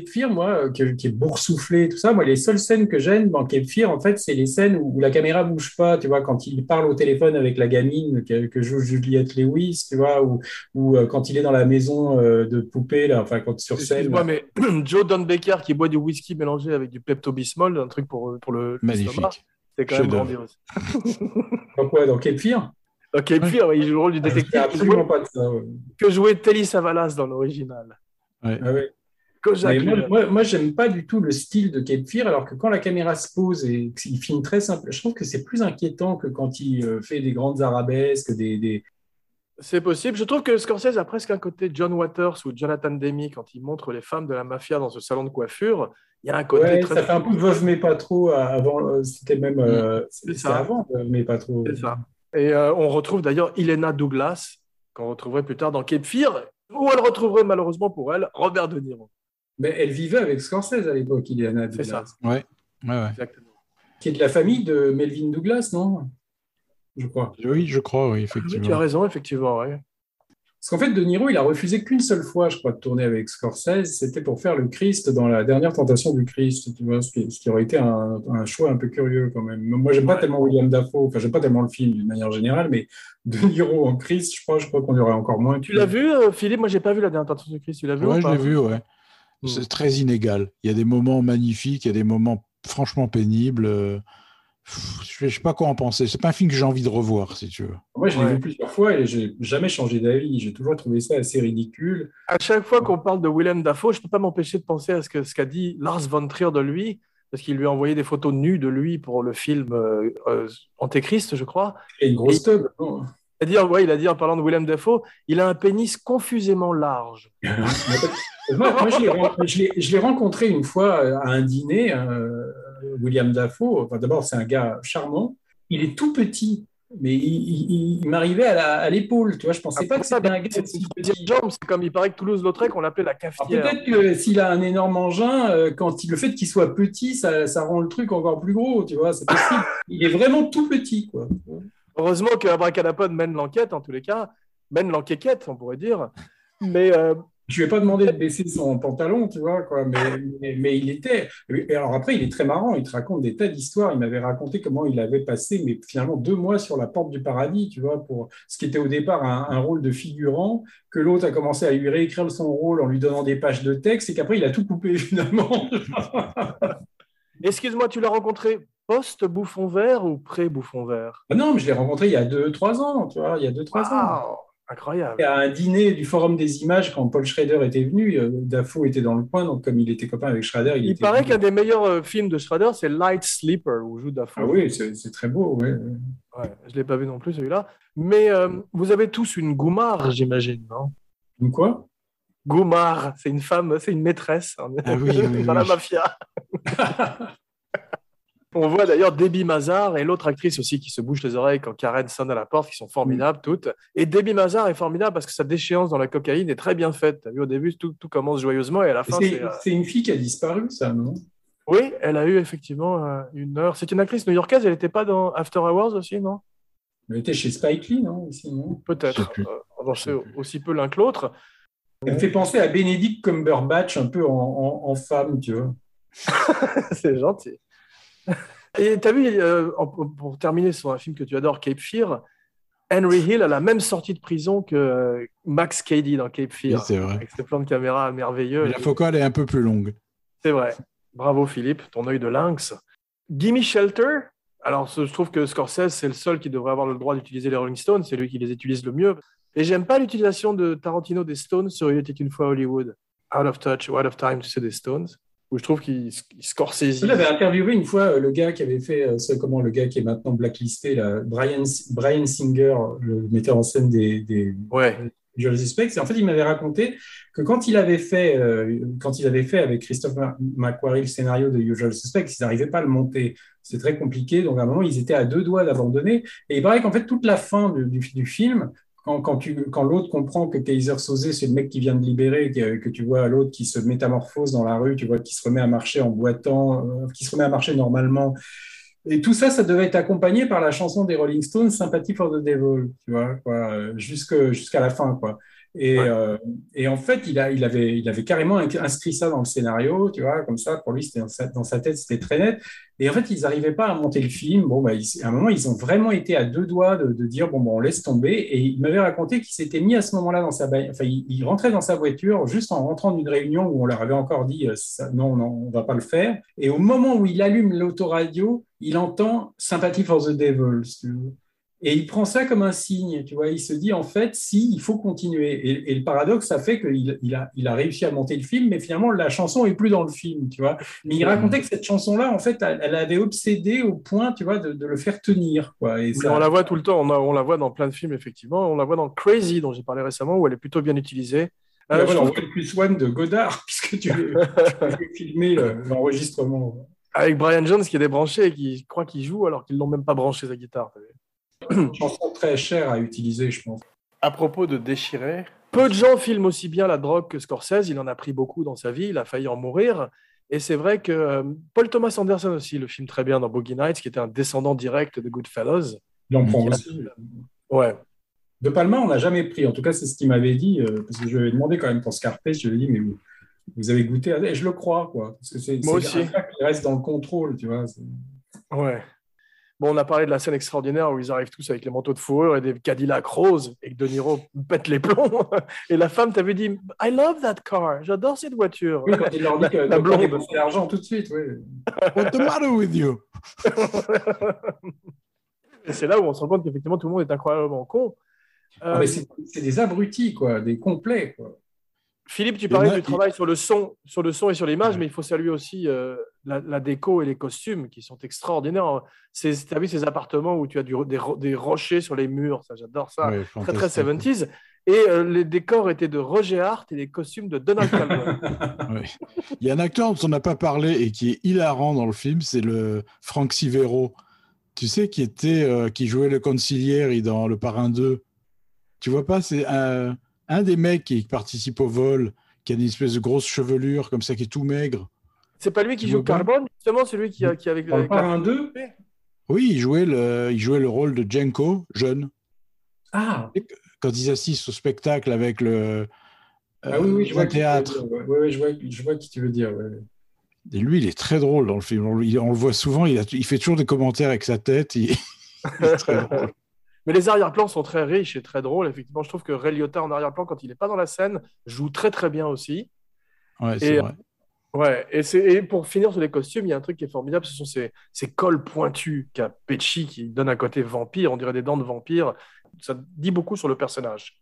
S2: Fear, moi, euh, qui, qui est boursouflé, tout ça, moi, les seules scènes que j'aime dans Fear, en fait, c'est les scènes où, où la caméra bouge pas, tu vois, quand il parle au téléphone avec la gamine que, que joue Juliette Lewis, tu vois, ou, ou euh, quand il est dans la maison euh, de poupée, là, enfin, quand sur scène.
S1: Excuse-moi, mais <clears throat> Joe Don Baker qui boit du whisky mélangé avec du Pepto-Bismol, un truc pour, pour le
S3: Magnifique.
S1: C'est quand même grandiose.
S2: Donc, ouais, dans Fear,
S1: Donc, Cape Fear, ouais, il joue le rôle du
S2: sais
S1: détective
S2: absolument pas de ça. ouais.
S1: que jouait Telly Savalas dans l'original.
S3: Ouais.
S2: Ah ouais. Moi, moi, moi, j'aime pas du tout le style de Cape Fear, alors que quand la caméra se pose et qu'il filme très simple, je trouve que c'est plus inquiétant que quand il euh, fait des grandes arabesques, des, des...
S1: C'est possible. Je trouve que Scorsese a presque un côté John Waters ou Jonathan Demme quand il montre les femmes de la mafia dans ce salon de coiffure. Il y a un côté
S2: Ouais,
S1: très.
S2: ça fait un peu Veuve mais pas trop euh, avant, euh, c'était même euh,
S1: C'est
S2: avant mais pas trop.
S1: C'est ça. Et euh, on retrouve d'ailleurs Ilena Douglas, qu'on retrouverait plus tard dans Cape Fear, où elle retrouverait malheureusement pour elle Robert De Niro.
S2: Mais elle vivait avec Scorsese à l'époque, Ileana
S1: C'est ça.
S2: Douglas,
S3: Ouais. Ouais, ouais.
S1: Exactement.
S2: qui est de la famille de Melvin Douglas, non? Je crois.
S3: Oui, je crois, oui,
S1: Oui,
S3: effectivement.
S1: tu as raison, effectivement. ouais.
S2: Parce qu'en fait, De Niro, il a refusé qu'une seule fois, je crois, de tourner avec Scorsese. C'était pour faire le Christ dans la dernière tentation du Christ, tu vois, ce qui, ce qui aurait été un, un choix un peu curieux quand même. Moi, j'aime pas tellement William Dafoe, enfin, j'aime pas tellement le film d'une manière générale, mais De Niro en Christ, je crois, je crois qu'on y aurait encore moins.
S1: Tu l'as vu, euh, Philippe? Moi, j'ai pas vu la dernière tentation du Christ. Tu l'as vu
S3: Ouais,
S1: ou
S3: je l'ai vu, ouais.
S1: Mm.
S3: C'est très inégal. Il y a des moments magnifiques, il y a des moments franchement pénibles. Je sais- je sais pas quoi en penser. C'est pas un film que j'ai envie de revoir, si tu veux.
S2: Moi, je l'ai
S1: Ouais.
S2: vu plusieurs fois et j'ai jamais changé d'avis. J'ai toujours trouvé ça assez ridicule.
S1: À chaque fois qu'on parle de Willem Dafoe, je peux pas m'empêcher de penser à ce que ce qu'a dit Lars von Trier de lui parce qu'il lui a envoyé des photos nues de lui pour le film euh, euh, Antéchrist, je crois.
S2: Et une grosse tub.
S1: Il a dit, ouais, il a dit en parlant de Willem Dafoe, il a un pénis confusément large. <laughs>
S2: moi, moi, je l'ai rencontré une fois euh, à un dîner, euh, William Dafoe. Enfin, D'abord, c'est un gars charmant. Il est tout petit, mais il, il- il m'arrivait à l'épaule. Tu vois, je pensais pas que c'était un gars
S1: c'est
S2: petit.
S1: jambes, c'est comme il paraît que Toulouse-Lautrec, on l'appelait la cafetière.
S2: Peut-être que s'il a un énorme engin, euh, quand il, le fait qu'il soit petit, ça, ça rend le truc encore plus gros. Tu vois, c'est possible. <laughs> Il est vraiment tout petit, quoi.
S1: Heureusement que Abracadapod mène l'enquête, en tous les cas, mène l'enquéquette, on pourrait dire. Mais euh,
S2: Je lui ai pas demandé de baisser son pantalon, tu vois, quoi, mais, mais, mais il était. Et alors après, il est très marrant, il te raconte des tas d'histoires. Il m'avait raconté comment il avait passé, mais finalement, deux mois sur la porte du paradis, tu vois, pour ce qui était au départ un, un rôle de figurant, que l'autre a commencé à lui réécrire son rôle en lui donnant des pages de texte, et qu'après, il a tout coupé <laughs> finalement.
S1: excuse-moi, tu l'as rencontré post-bouffon vert ou pré-bouffon vert?
S2: Ah non, mais je l'ai rencontré il y a deux, trois ans, tu vois, il y a deux, trois ans.
S1: Incroyable.
S2: À un dîner du Forum des images, quand Paul Schrader était venu, euh, Dafoe était dans le coin, donc comme il était copain avec Schrader, il,
S1: Il
S2: était
S1: paraît qu'un des meilleurs euh, films de Schrader, c'est Light Sleeper, où joue Dafoe.
S2: Ah oui, c'est très beau. Ouais,
S1: je ne l'ai pas vu non plus, celui-là. Mais euh, vous avez tous une goumare, j'imagine, non?
S2: Une quoi?
S1: Goumare, c'est une femme, c'est une maîtresse hein,
S3: Ah oui, oui, <laughs>
S1: dans
S3: oui.
S1: la mafia. <laughs> On voit d'ailleurs Debbie Mazar et l'autre actrice aussi qui se bouge les oreilles quand Karen sonne à la porte, qui sont formidables toutes. Et Debbie Mazar est formidable parce que sa déchéance dans la cocaïne est très bien faite. Vu, au début, tout, tout commence joyeusement et à la fin,
S2: C'est
S1: c'est... euh,
S2: c'est une fille qui a disparu, ça, non?
S1: Oui, elle a eu effectivement euh, une heure. C'est une actrice new-yorkaise, elle n'était pas dans After Hours aussi, non?
S2: Elle était chez Spike Lee, non
S1: Peut-être. Euh, J'en sais aussi peu l'un que l'autre.
S2: Elle me fait penser à Benedict Cumberbatch, un peu en, en- en femme, tu vois. <laughs>
S1: c'est gentil. Et tu as vu, euh, pour terminer sur un film que tu adores, Cape Fear, Henry Hill a la même sortie de prison que euh, Max Cady dans Cape Fear.
S3: Oui, c'est vrai.
S1: Avec ses plans de caméra merveilleux.
S3: Mais la focale est un peu plus longue.
S1: C'est vrai. Bravo Philippe, ton œil de lynx. Gimme Shelter. Alors, je trouve que Scorsese, c'est le seul qui devrait avoir le droit d'utiliser les Rolling Stones. C'est lui qui les utilise le mieux. Et j'aime pas l'utilisation de Tarantino des Stones sur Il était une fois Hollywood. Out of touch, ou out of time, tu sais, des Stones. Où je trouve qu'il qu'il Scorsese.
S2: Il avait interviewé une fois euh, le gars qui avait fait, euh, c'est comment le gars qui est maintenant blacklisté, là, Brian, Brian Singer, le metteur en scène des, des
S1: Ouais.
S2: Usual Suspects. Et en fait, il m'avait raconté que quand il avait fait, euh, quand il avait fait avec Christophe McQuarrie le scénario de Usual Suspects, ils n'arrivaient pas à le monter. C'était très compliqué. Donc, à un moment, ils étaient à deux doigts d'abandonner. Et il paraît qu'en fait, toute la fin du, du- du film, quand, l'autre comprend que Kaiser Soze, c'est le mec qui vient de libérer, que, que tu vois l'autre qui se métamorphose dans la rue, tu vois, qui se remet à marcher en boitant, euh, qui se remet à marcher normalement. Et tout ça, ça devait être accompagné par la chanson des Rolling Stones, Sympathy for the Devil, tu vois, jusqu'à la fin, quoi. Et, euh, et en fait, il, a, il, avait, il avait carrément inscrit ça dans le scénario, tu vois, comme ça, pour lui, c'était dans sa, dans sa tête, c'était très net. Et en fait, ils n'arrivaient pas à monter le film. Bon, bah, ils- à un moment, ils ont vraiment été à deux doigts de, de dire, bon, bon, on laisse tomber. Et il m'avait raconté qu'il s'était mis à ce moment-là dans sa enfin, il, il rentrait dans sa voiture juste en rentrant d'une réunion où on leur avait encore dit, euh, ça- non, non, on va pas le faire. Et au moment où il allume l'autoradio, il entend Sympathy for the Devil, si tu veux. Et il prend ça comme un signe, tu vois. Il se dit, en fait, si, il faut continuer. Et, et le paradoxe, ça fait qu'il il a, il a réussi à monter le film, mais finalement, la chanson est plus dans le film, tu vois. Mais il racontait que cette chanson-là, en fait, elle, elle avait obsédé au point, tu vois, de, de le faire tenir, quoi. Et
S1: Mais
S2: ça-
S1: on la voit tout le temps, on, a- on la voit dans plein de films, effectivement. On la voit dans Crazy, dont j'ai parlé récemment, où elle est plutôt bien utilisée.
S2: on
S1: Euh, je trouve que-
S2: plus One de Godard, <laughs> puisque tu as filmé le- l'enregistrement.
S1: Avec Brian Jones qui est débranché et qui croit qu'il joue alors qu'ils l'ont même pas branché sa guitare. <clears throat> vu.
S2: Chanson très chère à utiliser, je pense.
S8: À propos de déchirer,
S1: Peu de gens filment aussi bien la drogue que Scorsese. Il en a pris beaucoup dans sa vie. Il a failli en mourir. Et c'est vrai que euh, Paul Thomas Anderson aussi le filme très bien dans Boogie Nights, qui était un descendant direct de Goodfellas.
S2: Il en prend
S1: a-
S2: aussi.
S1: Ouais.
S2: De Palma, on n'a jamais pris. En tout cas, c'est ce qu'il m'avait dit, euh, parce que je lui avais demandé quand même pour Scarface, je lui ai dit, mais vous, vous avez goûté à... Et je le crois, quoi. Parce que c'est
S1: Moi aussi.
S2: qui reste dans le contrôle, tu vois.
S1: Ouais. Bon, on a parlé de la scène extraordinaire où ils arrivent tous avec les manteaux de fourrure et des Cadillac roses et que De Niro pète les plombs. <laughs> Et la femme t'avait dit I love that car, j'adore cette voiture.
S2: Oui, quand il leur dit que
S1: la, blonde.
S2: l'argent tout de suite, oui. <laughs>
S3: What's the matter with you? <laughs>
S1: Et c'est là où on se rend compte qu'effectivement tout le monde est incroyablement con.
S2: Ah,
S1: Euh,
S2: mais c'est c'est des abrutis, quoi, des complets, quoi.
S1: Philippe, tu parlais du travail sur le son, sur le son et sur l'image, mais il faut saluer aussi euh, la, la déco et les costumes qui sont extraordinaires. Tu as vu ces appartements où tu as du- des, ro- des rochers sur les murs, ça j'adore ça. Très très
S3: fantastique.
S1: 70s. Et euh, les décors étaient de Roger Hart et les costumes de Donald Calvin. <laughs>
S3: Ouais. Il y a un acteur dont on n'a pas parlé et qui est hilarant dans le film, c'est le Frank Sivero. Tu sais, qui était, euh, qui jouait le concilière dans Le Parrain 2. Tu vois pas, c'est un, un des mecs qui participe au vol, qui a une espèce de grosse chevelure comme ça, qui est tout maigre.
S1: C'est pas lui qui joue
S3: pas
S1: Carbone, justement, celui qui, a- qui avec,
S2: le Parrain 2
S3: Oui, il jouait le, il jouait le rôle de Jenko, jeune.
S2: Ah,
S3: Quand ils assistent au spectacle avec le,
S2: ah oui, oui, je
S3: euh,
S2: vois,
S3: un
S2: qui tu veux
S3: théâtre.
S2: ouais, je, vois, je vois qui tu veux dire. ouais.
S3: Et lui, il est très drôle dans le film. On, le- on le voit souvent, il, a- il fait toujours des commentaires avec sa tête. il- <laughs> il est très drôle.
S1: Mais les arrière-plans sont très riches et très drôles. Effectivement, je trouve que Ray Liotta en arrière-plan, quand il n'est pas dans la scène, joue très très bien aussi.
S3: Ouais, c'est
S1: Et,
S3: vrai.
S1: Ouais, et, c'est- et pour finir sur les costumes, il y a un truc qui est formidable, ce sont ces, ces cols pointus qu'a Pesci qui donne un côté vampire, on dirait des dents de vampire. Ça dit beaucoup sur le personnage.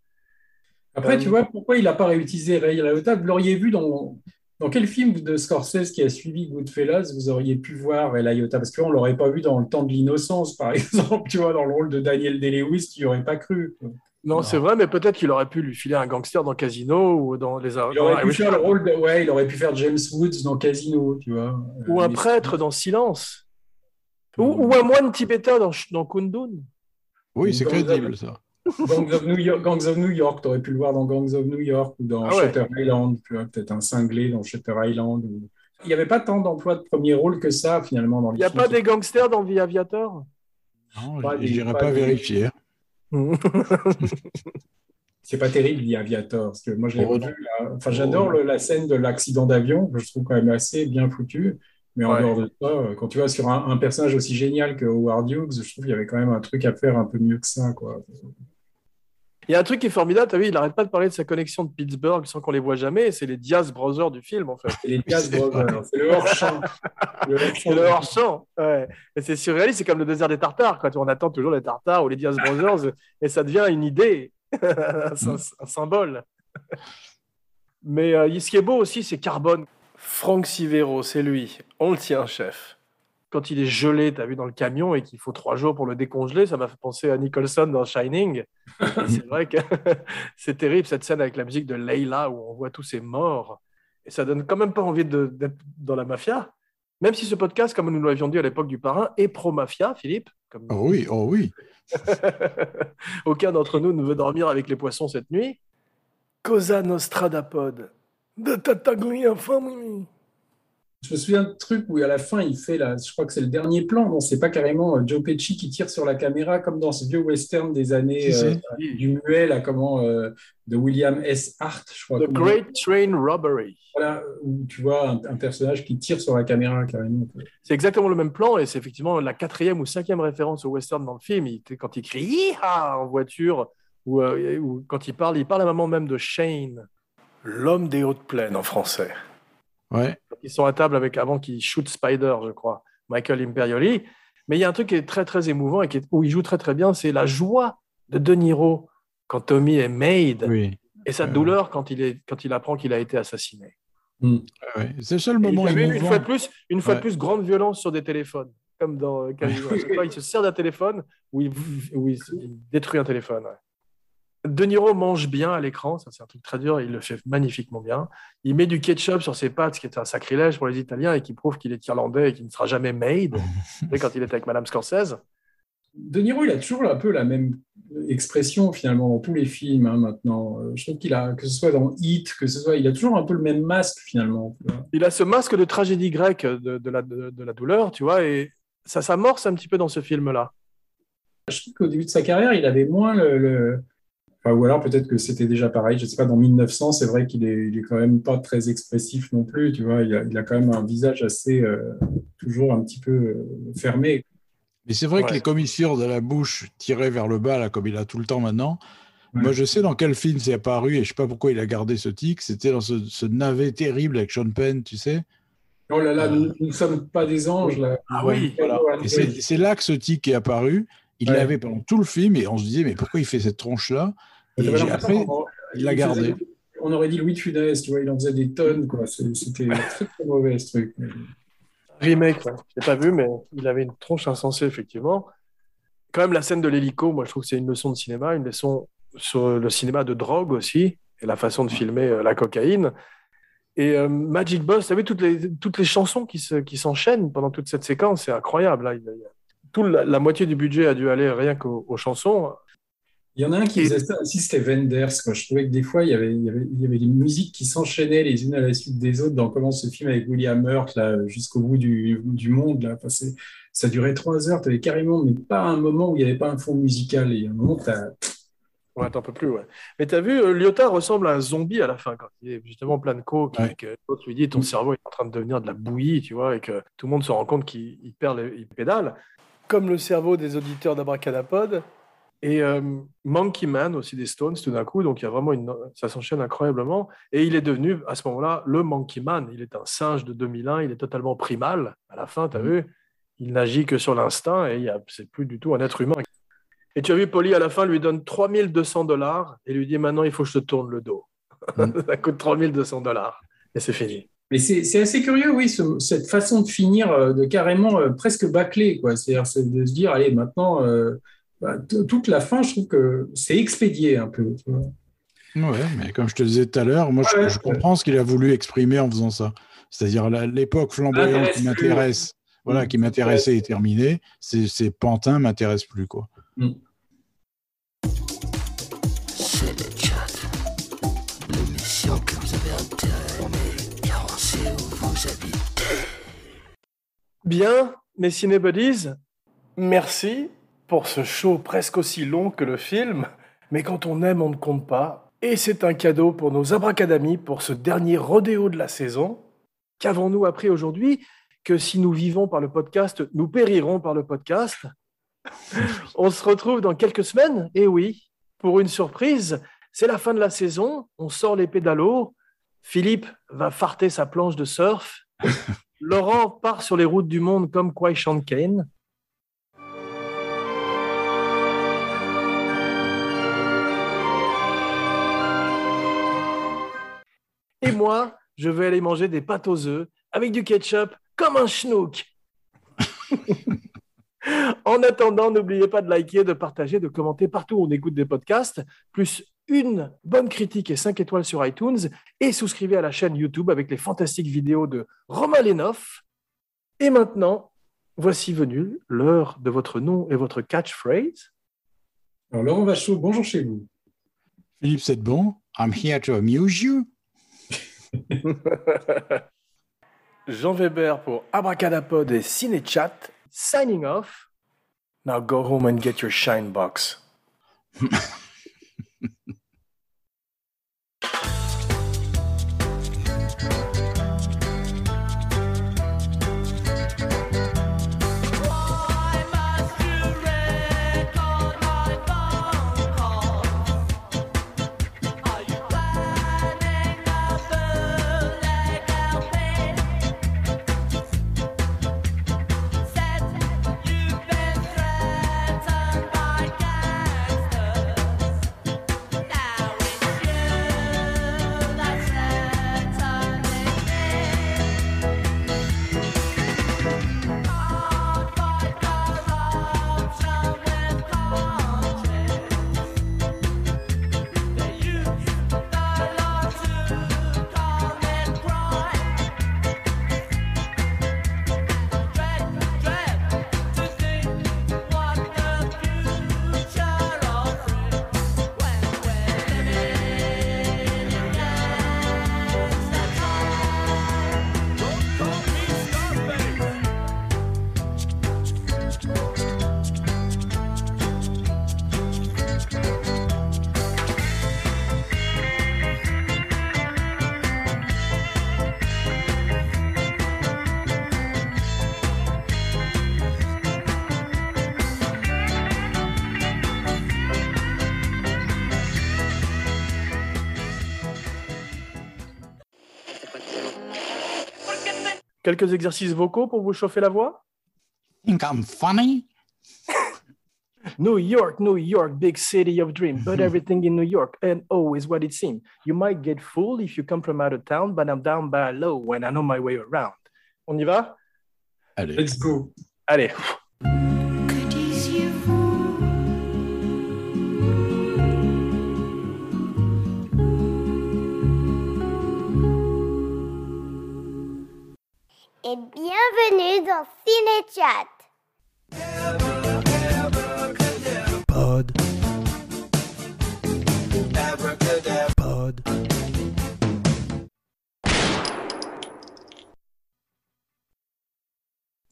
S2: Après,
S1: Euh,
S2: tu vois, pourquoi il n'a pas réutilisé Ray Liotta? Vous l'auriez vu dans, dans quel film de Scorsese qui a suivi Goodfellas Vous auriez pu voir Ray Liotta Parce qu'on ne l'aurait pas vu dans Le Temps de l'innocence, par <laughs> exemple, tu vois, dans le rôle de Daniel Day-Lewis, tu n'y aurais pas cru. quoi.
S1: Non, c'est vrai, mais peut-être qu'il aurait pu lui filer un gangster dans Casino ou dans les
S2: Il
S1: dans
S2: aurait pu faire le rôle de, ouais, il aurait pu faire James Woods dans Casino, tu vois.
S1: ou
S2: Euh,
S1: un
S2: mais-
S1: prêtre dans Silence. Ou, ou un moine tibétain dans, dans Kundun.
S3: Oui, c'est crédible, ça.
S2: Gangs of New York, Gangs of New York, tu aurais pu le voir dans Gangs of New York ou dans
S1: Ah ouais.
S2: Shutter Island, tu vois, peut-être un cinglé dans Shutter Island. ou- Il n'y avait pas tant d'emplois de premier rôle que ça, finalement, dans
S1: Il n'y a pas des gangsters dans The Aviator?
S3: Non,
S2: Pas
S3: je n'irai
S2: pas
S3: pas vérifier. <laughs>
S2: C'est pas terrible, The Aviator, parce que moi, je l'ai
S3: Oh,
S2: revu. là. Enfin, j'adore la scène de l'accident d'avion, que je trouve quand même assez bien foutu. Mais en
S1: Ouais.
S2: dehors de ça, euh, quand tu vois sur un, un personnage aussi génial que Howard Hughes, je trouve qu'il y avait quand même un truc à faire un peu mieux que ça, quoi.
S1: Il y a un truc qui est formidable, as vu, il n'arrête pas de parler de sa connexion de Pittsburgh sans qu'on les voit jamais, c'est les Diaz Brothers du film, en fait.
S2: C'est les Diaz Brothers, c'est le hors-champ.
S1: C'est le hors-champ. Ouais. Et c'est surréaliste, c'est comme le désert des Tartares, quand on attend toujours les Tartares ou les Diaz Brothers, et ça devient une idée, <laughs> un, un symbole. Mais euh, ce qui est beau aussi, c'est Carbone. Frank Sivero, c'est lui. On le tient, chef. Quand il est gelé, tu as vu dans le camion, et qu'il faut trois jours pour le décongeler, ça m'a fait penser à Nicholson dans Shining. <laughs> C'est vrai que <laughs> c'est terrible cette scène avec la musique de Leila où on voit tous ces morts. Et ça donne quand même pas envie de- d'être dans la mafia. Même si ce podcast, comme nous l'avions dit à l'époque du parrain, est pro-mafia, Philippe. Comme...
S3: Oh oui, oh oui. <laughs>
S1: Aucun d'entre nous ne veut dormir avec les poissons cette nuit. Cosa Nostradapod. De Family.
S2: Je me souviens de truc où à la fin, il fait la, je crois que c'est le dernier plan, non, c'est pas carrément euh, Joe Pesci qui tire sur la caméra comme dans ce vieux western des années euh, du muet, là, comment, euh, de William S. Hart, je crois.
S1: The Great Train Robbery.
S2: Voilà, où tu vois un, un personnage qui tire sur la caméra carrément.
S1: C'est exactement le même plan et c'est effectivement la quatrième ou cinquième référence au western dans le film. Il- quand il crie en voiture ou, euh, ou quand il parle, il parle à un moment même de Shane, l'homme des hautes plaines en français.
S3: Ouais.
S1: Ils sont à table avec avant qu'il shoot Spider, je crois, Michael Imperioli. Mais il y a un truc qui est très très émouvant et qui est- où il joue très très bien, c'est la joie de De Niro quand Tommy est made
S3: Oui.
S1: et sa
S3: Euh.
S1: douleur quand il, est, quand il apprend qu'il a été assassiné.
S3: Ouais. C'est le seul
S1: il
S3: moment
S1: fait une fois de plus, une fois de
S3: Ouais.
S1: plus, grande violence sur des téléphones, comme dans <laughs> euh, il se sert d'un téléphone il, il- il détruit un téléphone. De Niro mange bien à l'écran, ça c'est un truc très dur, il le fait magnifiquement bien. Il met du ketchup sur ses pâtes, ce qui est un sacrilège pour les Italiens et qui prouve qu'il est irlandais et qu'il ne sera jamais made. <laughs> Savez, quand il était avec Madame Scorsese.
S2: De Niro, il a toujours un peu la même expression finalement dans tous les films hein, maintenant. Euh, Je trouve qu'il a, que ce soit dans Hit, que ce soit, il a toujours un peu le même masque finalement.
S1: Il a ce masque de tragédie grecque de, de la, de, de la douleur, tu vois, et ça s'amorce un petit peu dans ce film-là.
S2: Je trouve qu'au début de sa carrière, il avait moins le. le- Enfin, ou alors peut-être que c'était déjà pareil. Je sais pas, dans 1900, c'est vrai qu'il est, il est quand même pas très expressif non plus. Tu vois, il a, il a quand même un visage assez euh, toujours un petit peu euh, fermé.
S3: Mais c'est vrai que les commissures de la bouche tirées vers le bas, là, comme il a tout le temps maintenant,
S2: Ouais.
S3: moi je sais dans quel film c'est apparu et je sais pas pourquoi il a gardé ce tic. C'était dans ce, ce navet terrible avec Sean Penn, tu sais.
S2: Oh là là, nous ne sommes pas des anges là.
S1: Ah oui,
S3: Voilà. C'est c'est là que ce tic est apparu. Il
S2: Ouais.
S3: l'avait pendant tout le film et on se disait, mais pourquoi il fait cette tronche-là? Et après, il l'a gardé.
S2: faisait- on aurait dit Louis de Funès, tu vois, il en faisait des tonnes, quoi. C'était très, très mauvais, ce truc.
S1: Remake, ouais. Je l'ai pas vu, mais il avait une tronche insensée, effectivement. Quand même, la scène de l'hélico, moi, je trouve que c'est une leçon de cinéma, une leçon sur le cinéma de drogue aussi, et la façon de filmer euh, la cocaïne. Et euh, Magic Boss, as vu toutes les, toutes les chansons qui se- qui s'enchaînent pendant toute cette séquence, c'est incroyable. Il il a- tout la, la moitié du budget a dû aller rien qu'aux aux chansons.
S2: Il y en a un qui faisait ça aussi, c'était Wenders. Quoi. Je trouvais que des fois, il y avait, il y avait, il y avait des musiques qui s'enchaînaient les unes à la suite des autres dans comment ce film avec William Hurt, là, jusqu'au bout du, du monde. Là. Enfin, c'est- ça durait trois heures. Tu avais carrément, mais pas un moment où il n'y avait pas un fond musical. Et à un moment, t'as-
S1: Ouais, t'en peux plus, ouais. Mais t'as vu, euh, Lyotard ressemble à un zombie à la fin, quand il est justement plein de coke, et que l'autre lui dit ton cerveau est en train de devenir de la bouillie, tu vois, et que tout le monde se rend compte qu'il il perd les, il pédale. Comme le cerveau des auditeurs d'Abracadapod. Et euh, Monkey Man aussi des Stones tout d'un coup, donc il y a vraiment une, ça s'enchaîne incroyablement. Et il est devenu à ce moment-là le Monkey Man. Il est un singe de 2001, il est totalement primal. À la fin, t'as vu, il n'agit que sur l'instinct et a- c'est plus du tout un être humain. Et tu as vu, Polly, à la fin, lui donne 3200 dollars et lui dit maintenant, il faut que je te tourne le dos. <laughs> ça coûte 3200 dollars. Et c'est fini.
S2: Mais c'est assez curieux, oui, ce- cette façon de finir euh, de carrément euh, presque bâclé, quoi. C'est-à-dire c'est de se dire, allez, maintenant, euh, bah, toute la fin, je trouve que c'est expédié un peu. tu vois.
S3: Ouais, mais comme je te disais tout à l'heure, moi je,
S2: Ouais,
S3: je
S2: ouais.
S3: comprends ce qu'il a voulu exprimer en faisant ça. C'est-à-dire l'époque flamboyante qui
S2: M'intéresse
S3: voilà,
S2: Mm.
S3: qui m'intéressait est terminée. Ces, ces pantins m'intéressent plus, quoi.
S9: Habitez.
S1: Bien, mes cinébuddies, merci pour ce show presque aussi long que le film. Mais quand on aime, on ne compte pas. Et c'est un cadeau pour nos abracadamis pour ce dernier rodéo de la saison. Qu'avons-nous appris aujourd'hui Que si nous vivons par le podcast, nous périrons par le podcast? <laughs> on se retrouve dans quelques semaines, et oui, pour une surprise. C'est la fin de la saison, on sort les pédalos. Philippe va farter sa planche de surf. <laughs> Laurent part sur les routes du monde comme Kwai Kane. Et moi, je vais aller manger des pâtes aux œufs avec du ketchup comme un schnook. <laughs> en attendant, n'oubliez pas de liker, de partager, de commenter partout où on écoute des podcasts, plus une bonne critique et 5 étoiles sur iTunes, et souscrivez à la chaîne YouTube avec les fantastiques vidéos de Romain Lenoff. Et maintenant, voici venu l'heure de votre nom et votre catchphrase.
S2: Alors, Laurent Vachaud, bonjour chez vous.
S3: Philippe, c'est bon. I'm here to amuse you. <laughs>
S1: Jean Weber pour Abracadapod et Cinéchat, signing off. Now go home and get your shine box. <laughs> Quelques exercices vocaux pour vous chauffer la voix?
S3: Think I'm funny? <laughs>
S1: New York, New York, big city of dream, but <laughs> everything in New York and always what it seems. You might get fooled if you come from out of town, but I'm down by low when I know my way around. On y va?
S3: Allez.
S2: Let's go.
S1: Allez.
S13: Et bienvenue dans Cinéchat.
S12: Pod